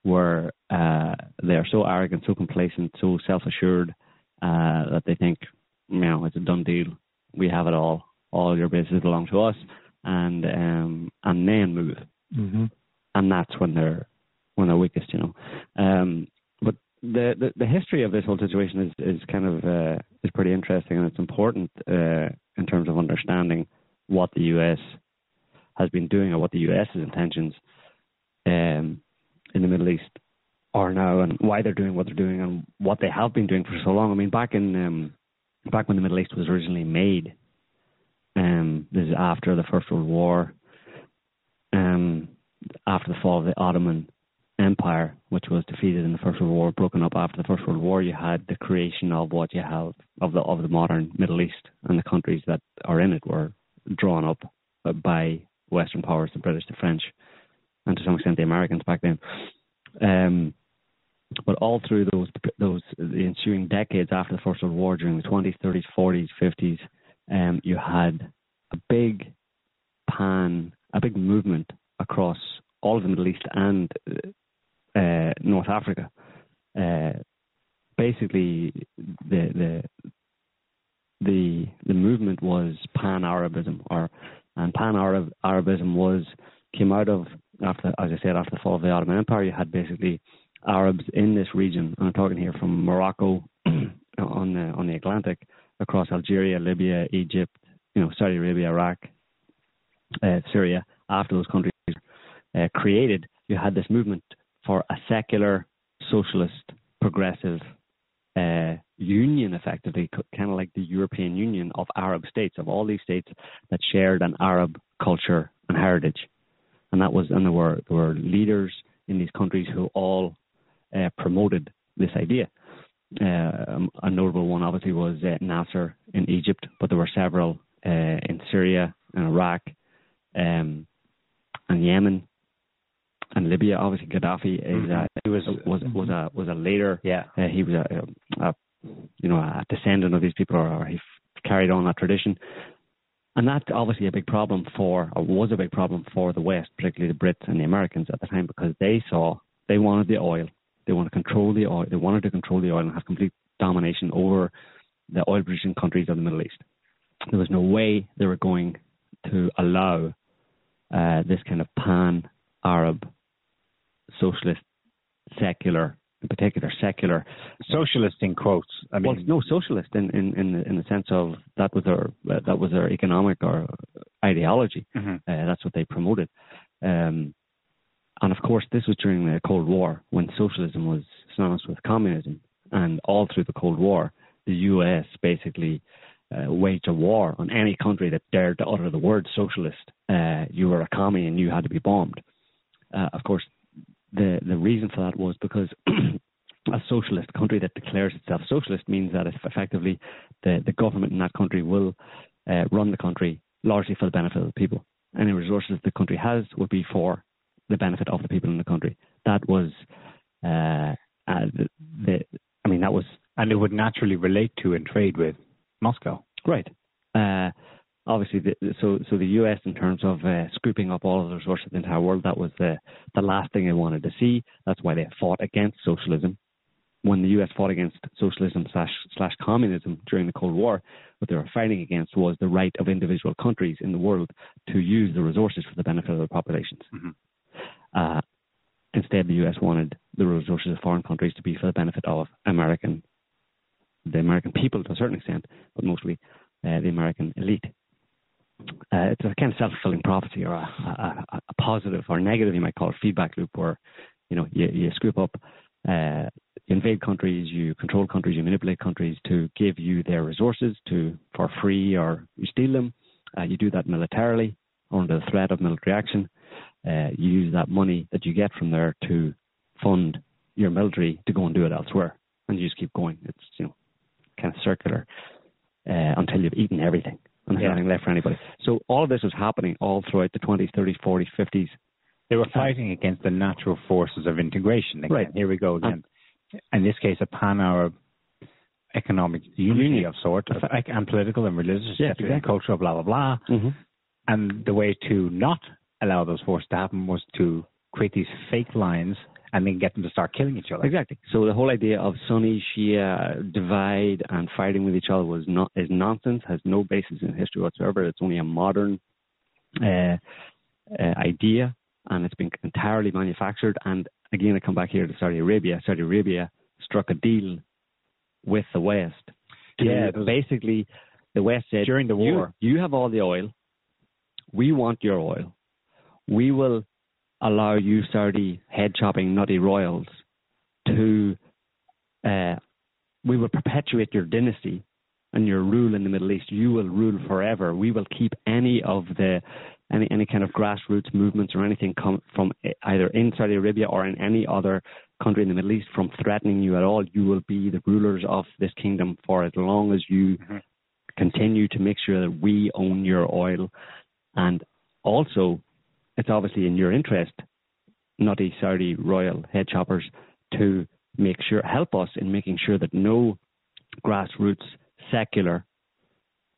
where uh, they are so arrogant, so complacent, so self-assured uh, that they think, you know, it's a done deal. We have it all. All your bases belong to us, and um, and then move. Mm-hmm. And that's when they're when they're weakest, you know. Um, but the, the, the history of this whole situation is is kind of uh, is pretty interesting, and it's important uh, in terms of understanding what the U.S has been doing or what the US's intentions um, in the Middle East are now and why they're doing what they're doing and what they have been doing for so long. I mean, back in um, back when the Middle East was originally made, um, this is after the First World War, um, after the fall of the Ottoman Empire, which was defeated in the First World War, broken up after the First World War, you had the creation of what you have of the of the modern Middle East, and the countries that are in it were drawn up by Western powers, the British, the French, and to some extent the Americans back then. Um, but all through those those the ensuing decades after the First World War, during the 20s, 30s, 40s, 50s, um, you had a big pan, a big movement across all of the Middle East and uh, North Africa. Uh, basically, the the the the movement was pan Arabism or and Pan Arabism was came out of after, as I said, after the fall of the Ottoman Empire. You had basically Arabs in this region. And I'm talking here from Morocco on the on the Atlantic, across Algeria, Libya, Egypt, you know, Saudi Arabia, Iraq, Syria. After those countries uh, created, you had this movement for a secular, socialist, progressive uh, union, effectively, kind of like the European Union of Arab states, of all these states that shared an Arab culture and heritage. And that was, and there were there were leaders in these countries who all uh, promoted this idea. Uh, a notable one, obviously, was uh, Nasser in Egypt, but there were several uh, in Syria and Iraq um, and Yemen and Libya. Obviously, Gaddafi is mm-hmm. uh, he was was was a was a leader. Yeah, uh, he was a, a, you know a descendant of these people, or, or he f- carried on that tradition. And that's obviously a big problem for, or was a big problem for the West, particularly the Brits and the Americans at the time, because they saw they wanted the oil, they wanted to control the oil, they wanted to control the oil and have complete domination over the oil producing countries of the Middle East. There was no way they were going to allow uh, this kind of pan Arab socialist, secular, in particular secular. Socialist in quotes. I mean, well, no socialist in in in the, in the sense of that was their that was their economic or ideology. Mm-hmm. Uh, that's what they promoted. Um, and of course, this was during the Cold War when socialism was synonymous with communism. And all through the Cold War, the U.S. basically uh, waged a war on any country that dared to utter the word socialist. Uh, you were a commie and you had to be bombed. Uh, of course, the the reason for that was because a socialist country that declares itself socialist means that effectively the, the government in that country will uh, run the country largely for the benefit of the people. Any resources the country has would be for the benefit of the people in the country. That was uh, uh, the, the, I mean, that was. And it would naturally relate to and trade with Moscow. Right. Uh, obviously, the, so so the U.S. in terms of uh, scooping up all of the resources of the entire world, that was the the last thing they wanted to see. That's why they fought against socialism. When the U.S. fought against socialism slash slash communism during the Cold War, what they were fighting against was the right of individual countries in the world to use the resources for the benefit of their populations. Mm-hmm. Uh, instead, the U.S. wanted the resources of foreign countries to be for the benefit of American the American people to a certain extent, but mostly uh, the American elite. Uh, it's a kind of self-fulfilling prophecy, or a, a, a, positive or negative, you might call it, feedback loop, where you know you, you scoop up, uh, invade countries, you control countries, you manipulate countries to give you their resources to for free, or you steal them. Uh, you do that militarily under the threat of military action. Uh, you use that money that you get from there to fund your military to go and do it elsewhere, and you just keep going. It's you know kind of circular uh, until you've eaten everything and there's yeah. nothing left for anybody. So all of this was happening all throughout the 20s, 30s, 40s, 50s. They were fighting against the natural forces of integration. Again. Right. Here we go again. In this case, a pan-Arab economic unity Union. of sort, and political and religious, yes, exactly. and cultural, blah blah blah. Mm-hmm. And the way to not allow those forces to happen was to create these fake lines and then get them to start killing each other. Exactly. So the whole idea of Sunni Shia divide and fighting with each other was not is nonsense. Has no basis in history whatsoever. It's only a modern uh, uh, idea, and it's been entirely manufactured. And again, I come back here to Saudi Arabia. Saudi Arabia struck a deal with the West. Yeah, basically, the West said during the war, you, you have all the oil. We want your oil. We will allow you Saudi head chopping nutty royals to uh, we will perpetuate your dynasty and your rule in the Middle East. You will rule forever. We will keep any of the any any kind of grassroots movements or anything come from either in Saudi Arabia or in any other country in the Middle East from threatening you at all. You will be the rulers of this kingdom for as long as you mm-hmm. continue to make sure that we own your oil and also it's obviously in your interest, nutty Saudi royal head choppers, to make sure help us in making sure that no grassroots secular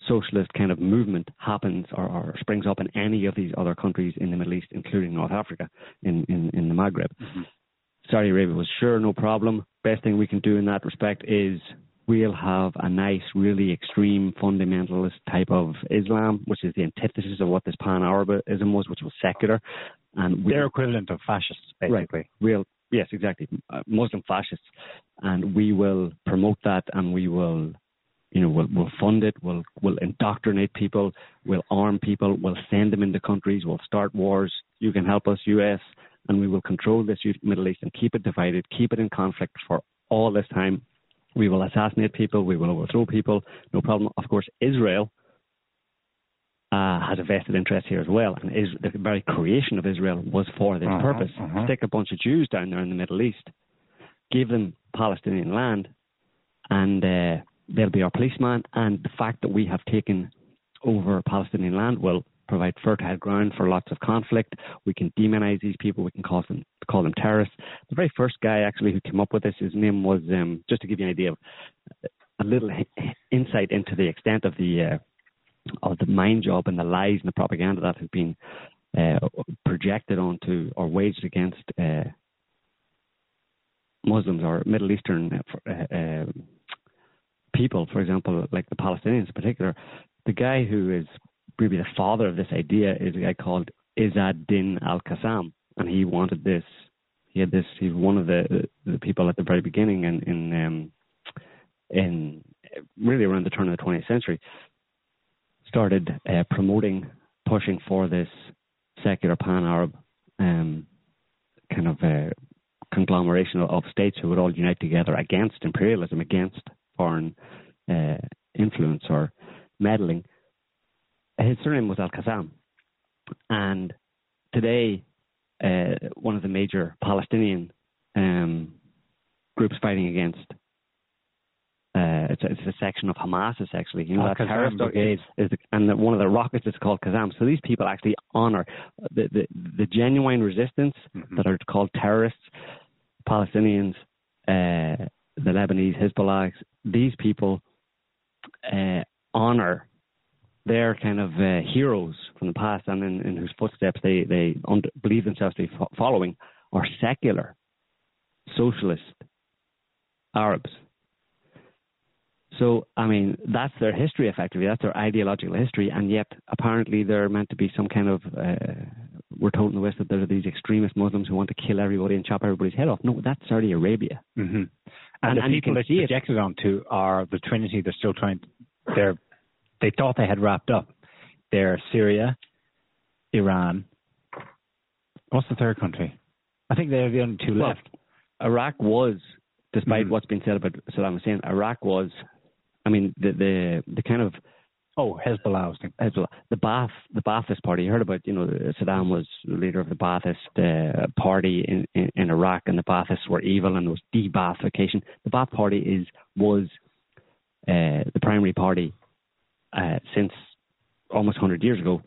socialist kind of movement happens or, or, springs up in any of these other countries in the Middle East, including North Africa, in, in, in the Maghreb. Mm-hmm. Saudi Arabia was sure, no problem. Best thing we can do in that respect is we'll have a nice, really extreme fundamentalist type of Islam, which is the antithesis of what this pan Arabism was, which was secular. And their equivalent of fascists, basically. Right. Real, yes, exactly. Uh, Muslim fascists. And we will promote that and we will. You know, we'll, we'll fund it. We'll we'll indoctrinate people. We'll arm people. We'll send them into countries. We'll start wars. You can help us, U.S. And we will control this Middle East and keep it divided, keep it in conflict for all this time we will assassinate people. We will overthrow people. No problem. Of course, Israel uh, has a vested interest here as well. And is, the very creation of Israel was for this uh-huh, purpose. Uh-huh. Stick a bunch of Jews down there in the Middle East, give them Palestinian land, and uh, they'll be our policeman. And the fact that we have taken over Palestinian land will provide fertile ground for lots of conflict. We can demonize these people. We can call them call them terrorists. The very first guy actually who came up with this, his name was um, just to give you an idea of a little insight into the extent of the uh, of the mind job and the lies and the propaganda that has been uh, projected onto or waged against uh, Muslims or Middle Eastern uh, uh, people, for example, like the Palestinians in particular. The guy who is maybe the father of this idea is a guy called Izz ad-Din al-Qassam, and he wanted this. He had this. He's one of the the people at the very beginning in in um, in really around the turn of the 20th century started uh, promoting, pushing for this secular pan-Arab um, kind of uh, conglomeration of, of states who would all unite together against imperialism, against foreign uh, influence or meddling his surname was Al Qassam. And today, uh, one of the major Palestinian um, groups fighting against uh, it's, a, it's, a, section of Hamas, it's actually. You know, that terrorist brigade. Is the, and the, one of the rockets is called Qassam. So these people actually honor the, the, the genuine resistance mm-hmm. that are called terrorists, Palestinians, uh, the Lebanese, Hezbollah. These people uh, honor they're kind of uh, heroes from the past and in, in whose footsteps they, they under, believe themselves to be fo- following are secular, socialist Arabs. So, I mean, that's their history effectively, that's their ideological history, and yet apparently they're meant to be some kind of, uh, we're told in the West that there are these extremist Muslims who want to kill everybody and chop everybody's head off. No, that's Saudi Arabia. Mm-hmm. And, and the people it's projected onto are the Trinity. They're still trying. They're they thought they had wrapped up. They're Syria, Iran. What's the third country? I think they're the only two Well, left. Iraq was, despite Mhm. what's been said about Saddam Hussein, Iraq was, I mean, the the the kind of Oh, Hezbollah. I was thinking. Hezbollah, the Baath, the Baathist party. You heard about, you know, Saddam was the leader of the Baathist uh, party in, in, in Iraq, and the Baathists were evil, and there was de-Baathification. The Baath party is was uh, the primary party uh, since almost 100 years ago,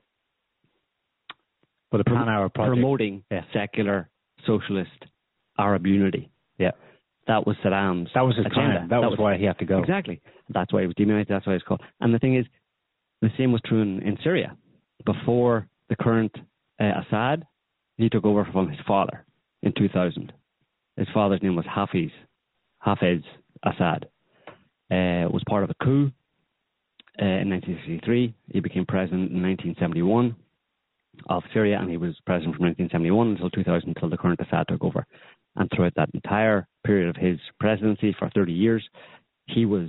But Pan Arab project. promoting Yeah. secular socialist Arab unity. Yeah. That was Saddam's That was his agenda. claim. That, was, why he had to go. Exactly. That's why he was demonized. That's why it's called. And the thing is, the same was true in, in Syria. Before the current uh, Assad, he took over from his father in 2000. His father's name was Hafiz, Hafez Assad. Uh, was part of a coup uh, in 1963. He became president in 1971 of Syria, and he was president from 1971 until 2000, until the current Assad took over. And throughout that entire period of his presidency for 30 years, he was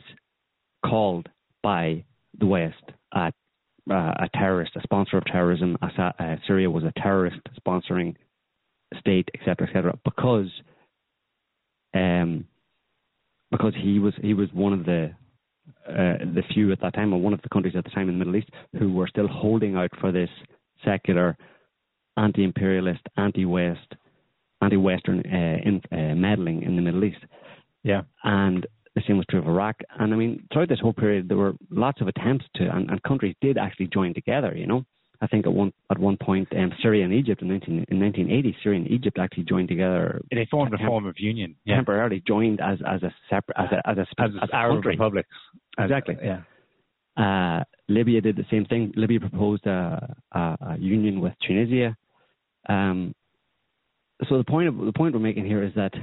called by the West a, uh, a terrorist, a sponsor of terrorism. Assad, uh, Syria was a terrorist sponsoring state, etc., etc., because um, because he was he was one of the uh, the few at that time, or one of the countries at the time in the Middle East who were still holding out for this secular, anti-imperialist, anti-West, anti-Western uh, in, uh, meddling in the Middle East Yeah. and the same was true of Iraq. And I mean, throughout this whole period, there were lots of attempts to, and, and countries did actually join together. You know, I think at one at one point, um, Syria and Egypt in 19 in 1980, Syria and Egypt actually joined together. They formed a Temp- form of union. Yeah. Temporarily joined as as a separate as a as a, As, as Arab country. republics. As- Exactly. yeah. Uh, Libya did the same thing. Libya proposed a, a, a union with Tunisia. Um, so the point of, the point we're making here is that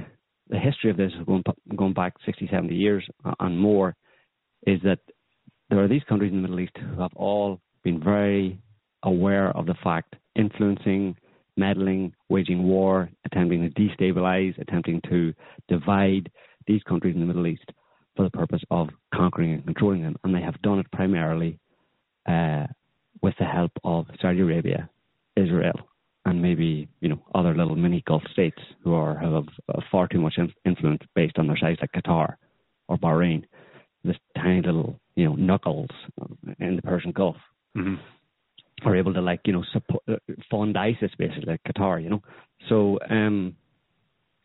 the history of this, going going back 60, 70 years uh, and more, is that there are these countries in the Middle East who have all been very aware of the fact, influencing, meddling, waging war, attempting to destabilize, attempting to divide these countries in the Middle East for the purpose of conquering and controlling them, and they have done it primarily uh, with the help of Saudi Arabia, Israel, and maybe you know other little mini Gulf states who are have far too much in- influence based on their size, like Qatar or Bahrain, this tiny little you know knuckles in the Persian Gulf. Mhm. Are able to like you know support, uh, fund ISIS basically like Qatar, you know. So um,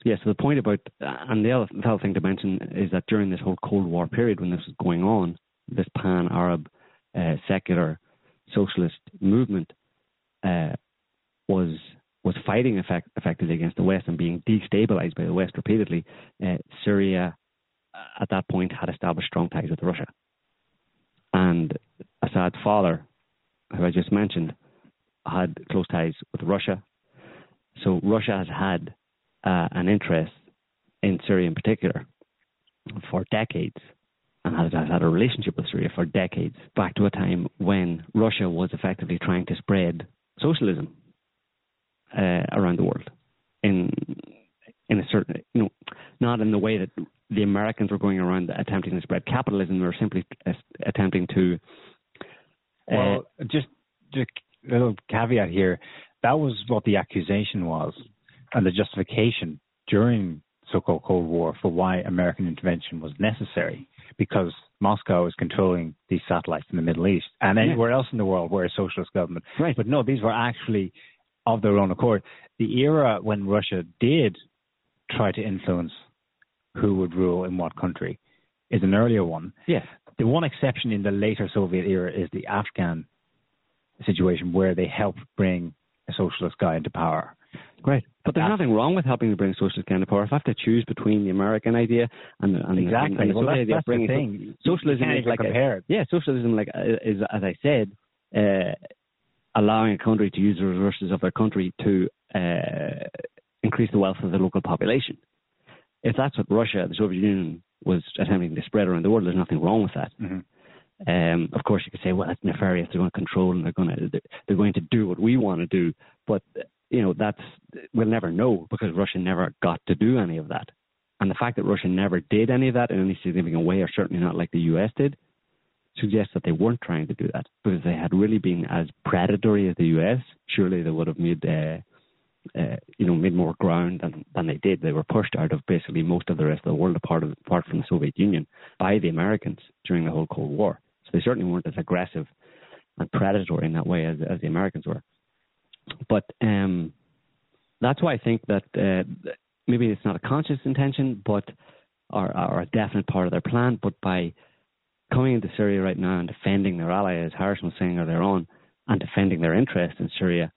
yeah. So the point about and the other, the other thing to mention is that during this whole Cold War period when this was going on, this pan-Arab uh, secular socialist movement uh, was was fighting effect, effectively against the West and being destabilized by the West repeatedly. Uh, Syria uh, at that point had established strong ties with Russia, and Assad's father who I just mentioned, had close ties with Russia. So Russia has had uh, an interest in Syria in particular for decades and has, has had a relationship with Syria for decades, back to a time when Russia was effectively trying to spread socialism uh, around the world in in a certain, you know, not in the way that the Americans were going around attempting to spread capitalism. They were simply uh, attempting to uh, Well, just just a little caveat here. That was what the accusation was, and the justification during so-called Cold War for why American intervention was necessary, because Moscow is controlling these satellites in the Middle East and Yeah. anywhere else in the world where a socialist government. Right. But no, these were actually of their own accord. The era when Russia did try to influence who would rule in what country is an earlier one. yeah, The one exception in the later Soviet era is the Afghan situation where they helped bring a socialist guy into power. Great. But there's nothing wrong with helping to bring a socialist kind of power. If I have to choose between the American idea and the, and, Exactly. and the well, that's, idea of that's the bringing thing. socialism is like a- yeah, socialism like is as I said, uh, allowing a country to use the resources of their country to uh, increase the wealth of the local population. If that's what Russia, the Soviet Union, was attempting to spread around the world, there's nothing wrong with that. Mhm. Um, of course, you could say, well, it's nefarious. They're going to control and they're going to they're going to do what we want to do. But you know, that's we'll never know because Russia never got to do any of that. And the fact that Russia never did any of that in any significant way, or certainly not like the US did, suggests that they weren't trying to do that. Because if they had really been as predatory as the US, surely they would have made, uh, uh, you know, made more ground than, than they did. They were pushed out of basically most of the rest of the world, apart, of, apart from the Soviet Union, by the Americans during the whole Cold War. So they certainly weren't as aggressive and predatory in that way as, as the Americans were. But um, that's why I think that uh, maybe it's not a conscious intention, but are, or a definite part of their plan. But by coming into Syria right now and defending their ally, as Harrison was saying earlier on, and defending their interest in Syria,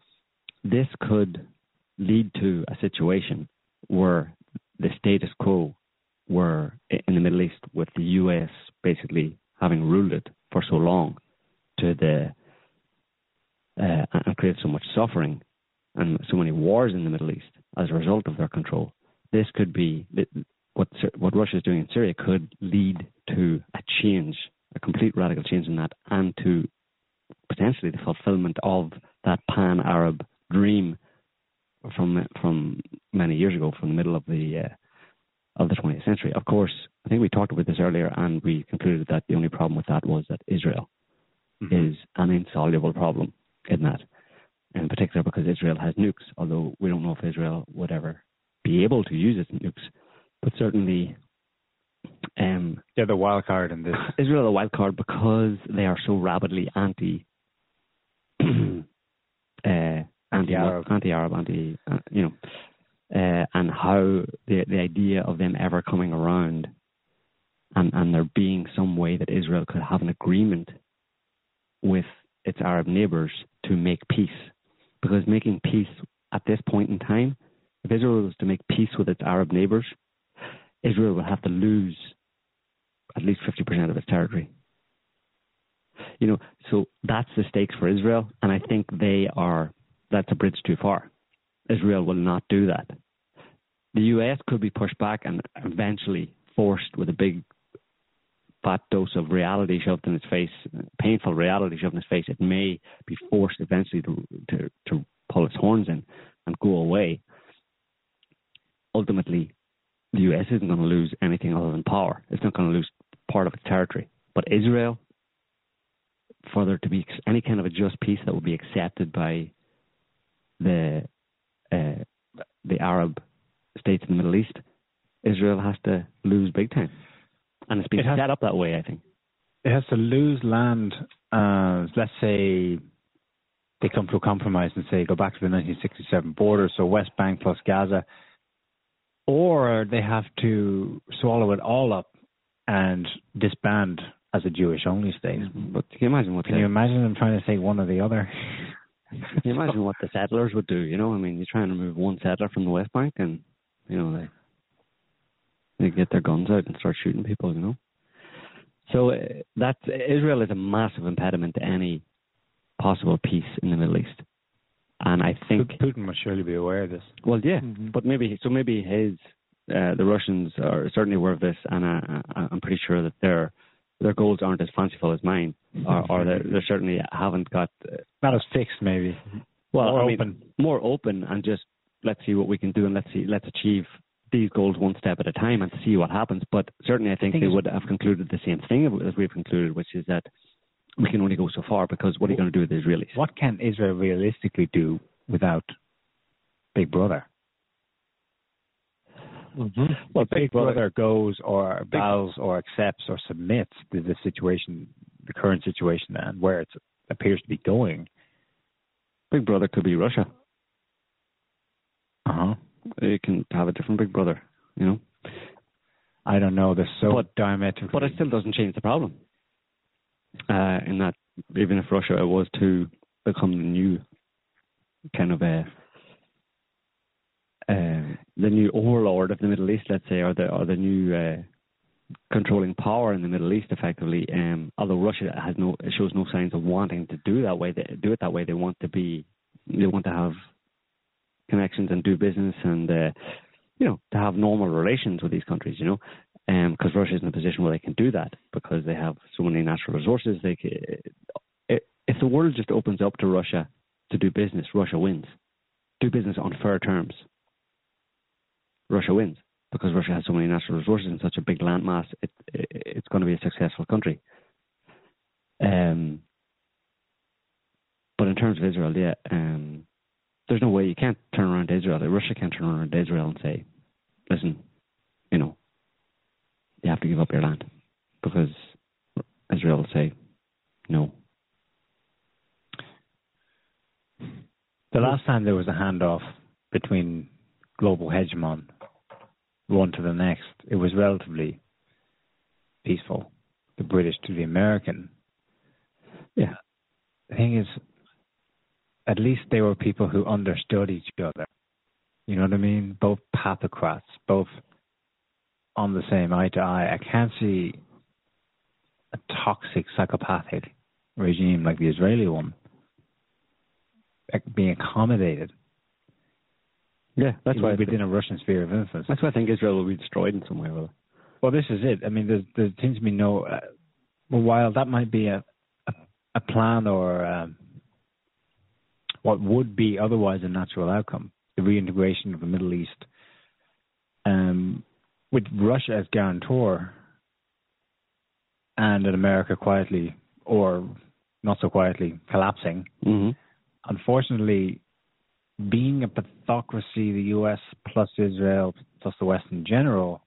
this could lead to a situation where the status quo were in the Middle East with the US basically having ruled it for so long to the uh, and created so much suffering and so many wars in the Middle East as a result of their control. This could be what what Russia is doing in Syria could lead to a change, a complete radical change in that, and to potentially the fulfillment of that pan-Arab dream from from many years ago, from the middle of the uh, of the 20th century. Of course, I think we talked about this earlier, and we concluded that the only problem with that was that Israel mm-hmm. is an insoluble problem in that, in particular because Israel has nukes. Although we don't know if Israel would ever be able to use its nukes, but certainly. Um, They're the wild card in this. Israel, the wild card, because they are so rapidly anti, uh, anti-Arab, anti-Arab, anti, uh, you know, uh, and how the the idea of them ever coming around, and and there being some way that Israel could have an agreement with its Arab neighbors to make peace, because making peace at this point in time, if Israel was to make peace with its Arab neighbors, Israel would have to lose at least fifty percent of its territory. You know, so that's the stakes for Israel, and I think they are that's a bridge too far. Israel will not do that. The US could be pushed back and eventually forced with a big fat dose of reality shoved in its face, painful reality shoved in its face. It may be forced eventually to, to, to pull its horns in and go away. Ultimately, the US isn't going to lose anything other than power. It's not going to lose part of its territory. But Israel, for there to be any kind of a just peace that would be accepted by the uh, the Arab states in the Middle East, Israel has to lose big time, and it's been it has, set up that way. I think it has to lose land. Uh, let's say they come to a compromise and say go back to the 1967 border, so West Bank plus Gaza, or they have to swallow it all up and disband as a Jewish-only state. But can you imagine what? Can you imagine them trying to say one or the other? Can you imagine what the settlers would do? You know, I mean, you're trying to move one settler from the West Bank, and you know they they get their guns out and start shooting people. You know, so uh, that Israel is a massive impediment to any possible peace in the Middle East. And I think Putin must surely be aware of this. Well, yeah, mm-hmm. but maybe so. Maybe his uh, the Russians are certainly aware of this, and uh, I'm pretty sure that they're their goals aren't as fanciful as mine, or, or they certainly haven't got uh, not as fixed, maybe. Well, more I mean, open, more open, and just let's see what we can do, and let's see, let's achieve these goals one step at a time and see what happens. But certainly, I think, I think they would have concluded the same thing as we've concluded, which is that we can only go so far because what are you going to do with the Israelis? What can Israel realistically do without Big Brother? Mm-hmm. Well, Big, Brother, goes or bows or accepts or submits to the situation, the current situation, and where it appears to be going. Big Brother could be Russia. Uh huh. You can have a different Big Brother, you know. I don't know. They're so but, diametrically. But it still doesn't change the problem. Uh, in that, even if Russia was to become the new kind of a uh, the new overlord of the Middle East, let's say, or the or the new uh, controlling power in the Middle East, effectively. Um, although Russia has no shows no signs of wanting to do that way, they do it that way. They want to be, they want to have connections and do business and uh, you know to have normal relations with these countries. You know, because um, Russia is in a position where they can do that because they have so many natural resources. They if the world just opens up to Russia to do business, Russia wins. Do business on fair terms. Russia wins. because Russia has so many natural resources and such a big landmass, it, it, it's going to be a successful country. Um, but in terms of Israel, yeah, um, there's no way you can't turn around to Israel. Russia can't turn around to Israel and say, "Listen, you know, you have to give up your land," because Israel will say, "No." The last time there was a handoff between global hegemon one to the next, it was relatively peaceful. The British to the American. Yeah. The thing is, at least they were people who understood each other. You know what I mean? Both pathocrats, both on the same eye to eye. I can't see a toxic, psychopathic regime like the Israeli one being accommodated. Yeah, that's why within a Russian sphere of influence. That's why I think Israel will be destroyed in some way. Will well, this is it. I mean, there, there seems to be no. Uh, well, while that might be a a, a plan or um, what would be otherwise a natural outcome, the reintegration of the Middle East, um, with Russia as guarantor, and in America quietly or not so quietly collapsing. Mm-hmm. Unfortunately, being a pathocracy, the U.S. plus Israel plus the West in general,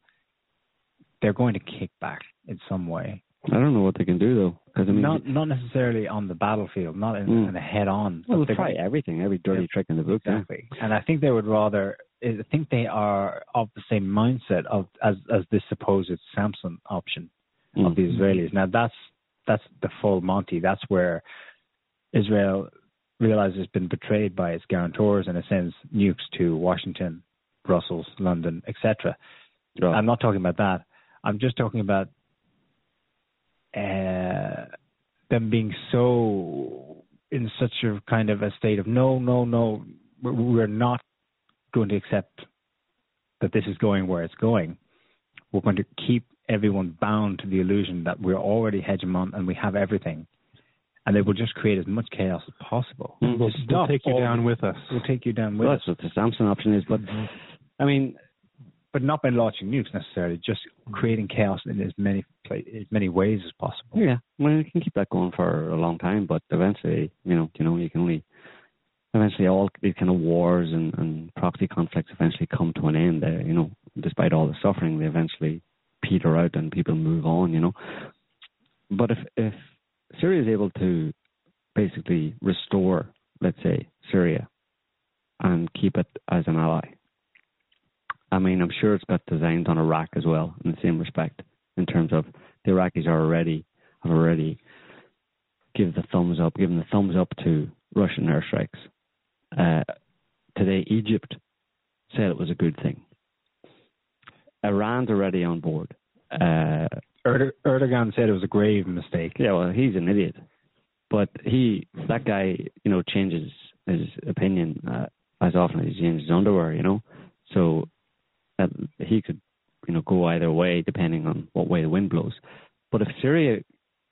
they're going to kick back in some way. I don't know what they can do though, because I mean, not not necessarily on the battlefield, not in, mm. in a head-on. Well, they'll try everything, every dirty yeah, trick in the book. Exactly, yeah. and I think they would rather. I think they are of the same mindset of as as this supposed Samson option mm. of the Israelis. Now that's that's the full Monty. That's where Israel realizes it's been betrayed by its guarantors and it sends nukes to Washington, Brussels, London, etc. I'm not talking about that. I'm just talking about uh, them being so in such a kind of a state of no, no, no, we're not going to accept that this is going where it's going. We're going to keep everyone bound to the illusion that we're already hegemon and we have everything. And they will just create as much chaos as possible. Mm-hmm. We'll, we'll, take you down with us. We'll take you down with well, us. That's what the Samson option is. But mm-hmm. I mean, but not by launching nukes necessarily, just creating chaos in as many as many ways as possible. Yeah, well, you can keep that going for a long time, but eventually, you know, you know, you can only eventually all these kind of wars and, and proxy conflicts eventually come to an end. Uh, you know, despite all the suffering, they eventually peter out and people move on. You know, but if if Syria is able to basically restore, let's say, Syria and keep it as an ally I mean, I'm sure it's got designs on Iraq as well in the same respect, in terms of the Iraqis are already have already give the thumbs up, given the thumbs up to Russian airstrikes. Uh, today, Egypt said it was a good thing. Iran's already on board. Uh, Erdogan said it was a grave mistake. Yeah, well, he's an idiot, but he that guy, you know, changes his opinion uh, as often as he changes his underwear. You know, so that he could, you know, go either way depending on what way the wind blows. But if Syria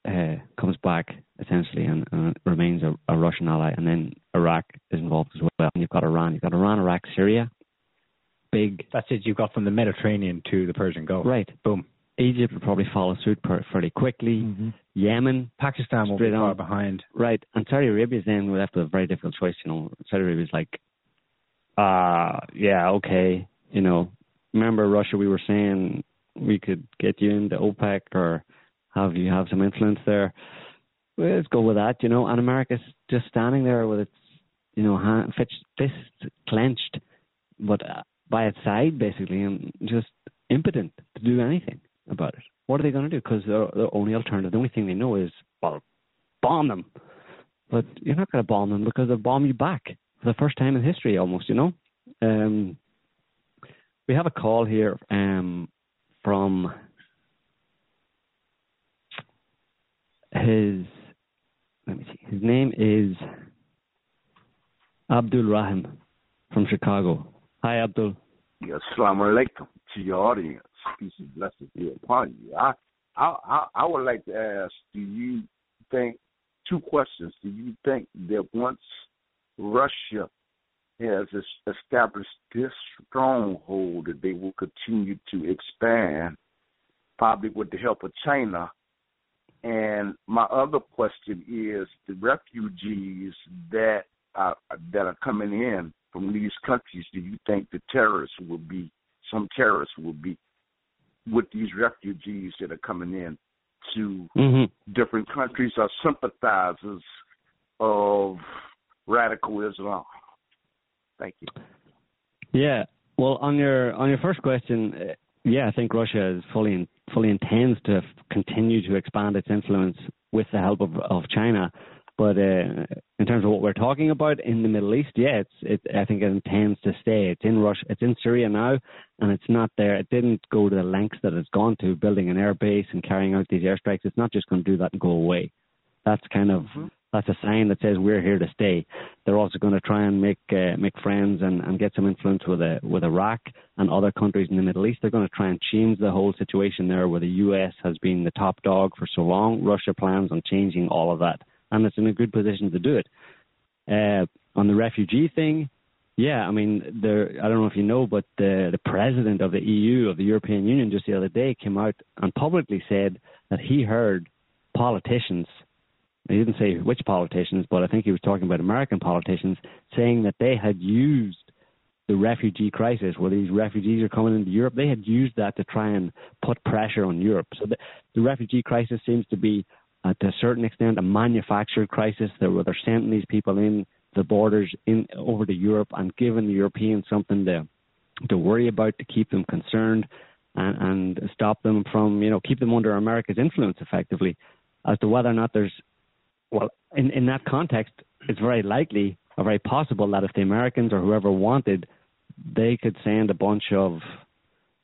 uh, comes back essentially and, and remains a, a, Russian ally, and then Iraq is involved as well, and you've got Iran, you've got Iran, Iraq, Syria, big. That's it. You've got from the Mediterranean to the Persian Gulf. Right. Boom. Egypt will probably follow suit fairly quickly. Mm-hmm. Yemen, Pakistan will be far on. behind. Right, and Saudi Arabia is then left with a very difficult choice. You know, Saudi Arabia is like, uh yeah, okay, you know, remember Russia, we were saying we could get you into OPEC or have you have some influence there. Well, let's go with that, you know. And America's just standing there with its, you know, hand, fist clenched, but uh, by its side basically, and just impotent to do anything about it. What are they going to do? Because the, only alternative, the only thing they know is, well, bomb them. But you're not going to bomb them because they'll bomb you back for the first time in history, almost. You know. Um, we have a call here um, from his. Let me see. His name is Abdul Rahim from Chicago. Hi, Abdul. Assalamu alaikum to your audience. Peace and blessings be upon you. I, I, I, would like to ask: Do you think two questions? Do you think that once Russia has established this stronghold that they will continue to expand, probably with the help of China. And my other question is the refugees that are, that are coming in from these countries. Do you think the terrorists will be some terrorists will be with these refugees that are coming in to mm-hmm. different countries are sympathizers of radical Islam? Thank you. Yeah. Well, on your on your first question, uh, yeah, I think Russia is fully fully intends to continue to expand its influence with the help of of China. But uh, in terms of what we're talking about in the Middle East, yeah, it's it. I think it intends to stay. It's in Russia. It's in Syria now, and it's not there. It didn't go to the lengths that it's gone to, building an air base and carrying out these airstrikes. It's not just going to do that and go away. That's kind of mm-hmm that's a sign that says we're here to stay. They're also going to try and make uh, make friends and, and get some influence with a, uh, with Iraq and other countries in the Middle East. They're going to try and change the whole situation there, where the U.S. has been the top dog for so long. Russia plans on changing all of that, and it's in a good position to do it. Uh, on the refugee thing, yeah, I mean, there. I don't know if you know, but the the president of the EU of the European Union just the other day came out and publicly said that he heard politicians he didn't say which politicians, but I think he was talking about American politicians saying that they had used the refugee crisis, where these refugees are coming into Europe, they had used that to try and put pressure on Europe. So the, the refugee crisis seems to be, uh, to a certain extent, a manufactured crisis that where they're sending these people in the borders in over to Europe and giving the Europeans something to to worry about to keep them concerned and, and stop them from, you know, keep them under America's influence effectively. As to whether or not there's well, in, in that context, it's very likely or very possible that if the Americans or whoever wanted, they could send a bunch of,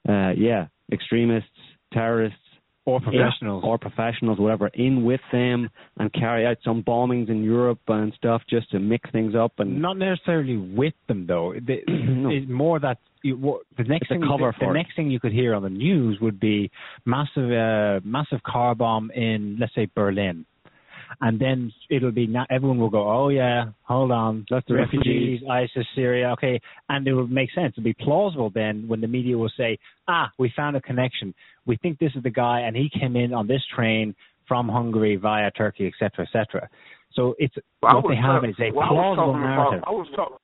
uh, yeah, extremists, terrorists, or professionals, or professionals, whatever, in with them and carry out some bombings in Europe and stuff just to mix things up. And not necessarily with them though. The, no. It's more that you, the next thing the, the next thing you could hear on the news would be massive, uh, massive car bomb in let's say Berlin and then it'll be not everyone will go, oh yeah, hold on, that's the refugees, ISIS, Syria, okay, and it will make sense. It'll be plausible then when the media will say, ah, we found a connection. We think this is the guy, and he came in on this train from Hungary via Turkey, etc., etc. So it's well, what they have is a well, plausible I narrative. About, I was talking.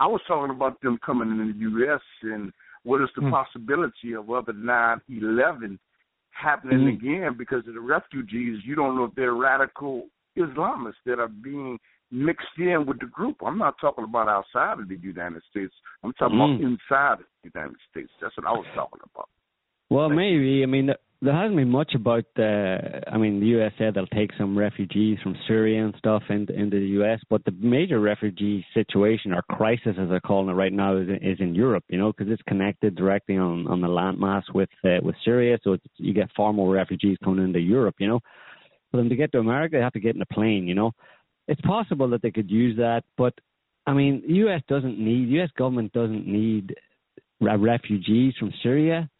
I was talking about them coming in the U.S. and what is the hmm. possibility of other 9/11 happening mm again because of the refugees. You don't know if they're radical Islamists that are being mixed in with the group. I'm not talking about outside of the United States. I'm talking mm. about inside of the United States. That's what I was talking about. Well, maybe. I mean, there hasn't been much about. Uh, I mean, the U.S. said they'll take some refugees from Syria and stuff into into the U.S. But the major refugee situation or crisis, as they're calling it right now, is is in Europe. You know, because it's connected directly on on the landmass with uh, with Syria, so you get far more refugees coming into Europe. You know, for them to get to America, they have to get in a plane. You know, it's possible that they could use that, but I mean, the U.S. doesn't need U.S. government doesn't need refugees from Syria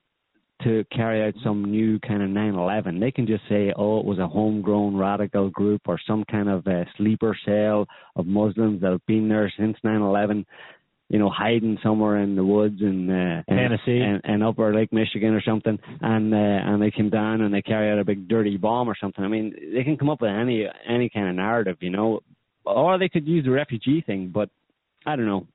to carry out some new kind of 9/11. They can just say, "Oh, it was a homegrown radical group or some kind of a sleeper cell of Muslims that have been there since 9/11." You know, hiding somewhere in the woods in uh, Tennessee and, and upper Lake Michigan or something, and uh, and they came down and they carry out a big dirty bomb or something. I mean, they can come up with any any kind of narrative, you know, or they could use the refugee thing, but I don't know.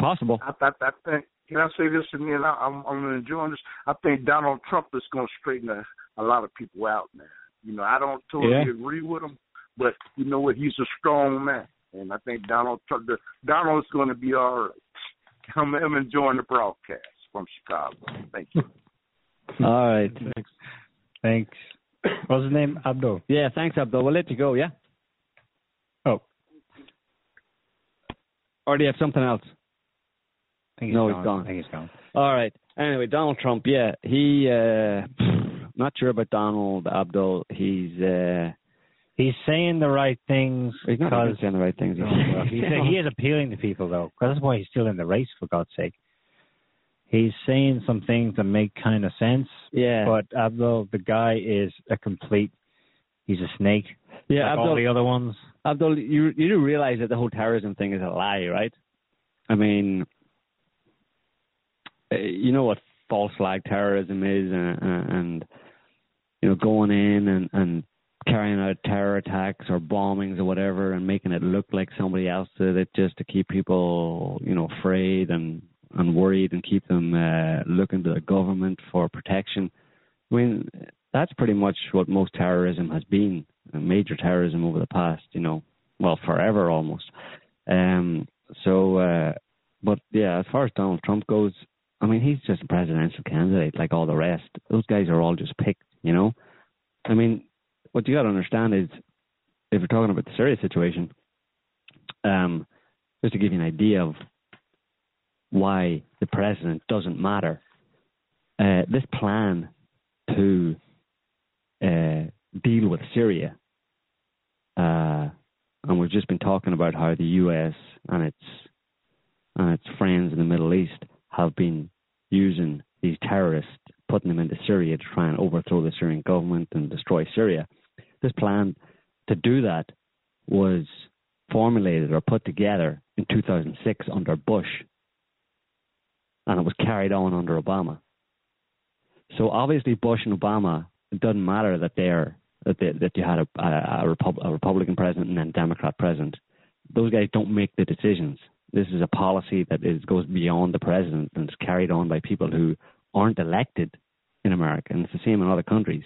Possible. I, I, I think. Can I say this to me? And I, I'm, I'm enjoying this. I think Donald Trump is going to straighten a, a lot of people out, man. You know, I don't totally yeah. agree with him, but you know what? He's a strong man and I think Donald Trump, Donald's going to be all right. I'm, I'm enjoying the broadcast from Chicago. Thank you. all right. Thanks. Thanks. What's his name? Abdul. Yeah, thanks, Abdul. We'll let you go, yeah? Oh. Or do you have something else? I think he's no, gone. he's gone. I think he's gone. All right. Anyway, Donald Trump, yeah, he, uh, not sure about Donald Abdul. He's, uh, He's saying the right things. He's not because, saying the right things. well, he's, he is appealing to people though, that's why he's still in the race. For God's sake, he's saying some things that make kind of sense. Yeah. But Abdul, the guy is a complete. He's a snake. Yeah. Like Abdul, all the other ones. Abdul, you you do realize that the whole terrorism thing is a lie, right? I mean, uh, you know what false flag terrorism is, and, and you know going in and and carrying out terror attacks or bombings or whatever, and making it look like somebody else did it just to keep people, you know, afraid and and worried and keep them uh, looking to the government for protection. I mean, that's pretty much what most terrorism has been, major terrorism over the past, you know, well, forever almost. Um, so, uh, but yeah, as far as Donald Trump goes, I mean, he's just a presidential candidate like all the rest. Those guys are all just picked, you know. I mean, what you got to understand is, if you're talking about the Syria situation, um, just to give you an idea of why the president doesn't matter, uh, this plan to uh, deal with Syria, uh, and we've just been talking about how the U.S. and its and its friends in the Middle East have been using these terrorists, putting them into Syria to try and overthrow the Syrian government and destroy Syria. This plan to do that was formulated or put together in 2006 under Bush, and it was carried on under Obama. So obviously, Bush and Obama, it doesn't matter that they're that they, that you had a, a, a, Repub- a Republican president and then Democrat president. Those guys don't make the decisions. This is a policy that is goes beyond the president and is carried on by people who aren't elected in America, and it's the same in other countries.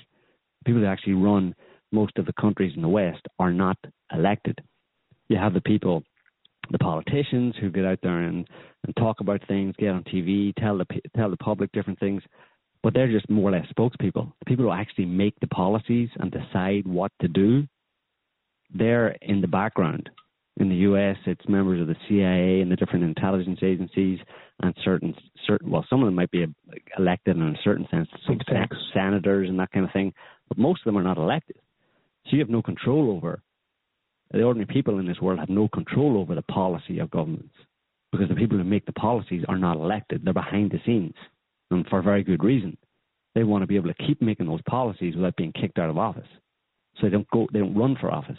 People who actually run most of the countries in the West are not elected. You have the people, the politicians who get out there and, and talk about things, get on TV, tell the tell the public different things, but they're just more or less spokespeople. The people who actually make the policies and decide what to do, they're in the background. In the U.S., it's members of the CIA and the different intelligence agencies, and certain certain well, some of them might be elected in a certain sense, some senators and that kind of thing, but most of them are not elected. So you have no control over the ordinary people in this world have no control over the policy of governments because the people who make the policies are not elected; they're behind the scenes, and for very good reason. They want to be able to keep making those policies without being kicked out of office, so they don't go, they don't run for office.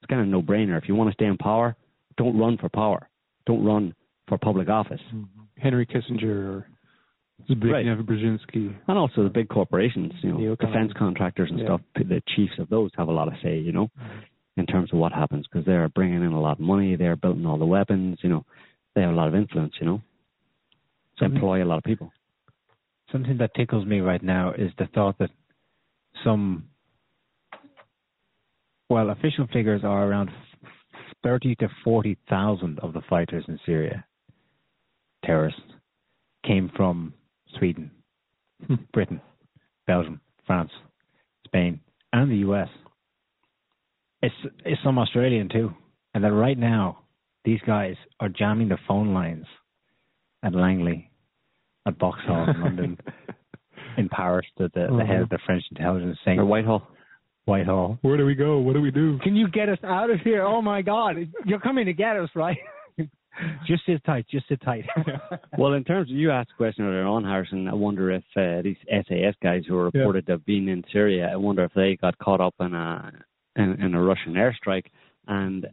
It's kind of no brainer. If you want to stay in power, don't run for power. Don't run for public office. Mm-hmm. Henry Kissinger Zbigniew right. Brzezinski. And also the big corporations, you know, defense contractors and yeah. stuff, the chiefs of those have a lot of say, you know, in terms of what happens because they're bringing in a lot of money, they're building all the weapons, you know, they have a lot of influence, you know, to employ a lot of people. Something that tickles me right now is the thought that some well, official figures are around 30 to 40,000 of the fighters in Syria, terrorists, came from Sweden. Britain, Belgium, France, Spain, and the US. It's, it's some Australian too. And that right now, these guys are jamming the phone lines at Langley, at Vauxhall in London, in Paris, to the, the head of mm-hmm. the French intelligence saying, or Whitehall. Whitehall. Where do we go? What do we do? Can you get us out of here? Oh my God, you're coming to get us, right? just sit tight. Just sit tight. well, in terms of you asked a question earlier on, Harrison, I wonder if uh, these SAS guys who are reported yeah. to have been in Syria, I wonder if they got caught up in a in, in a Russian airstrike. And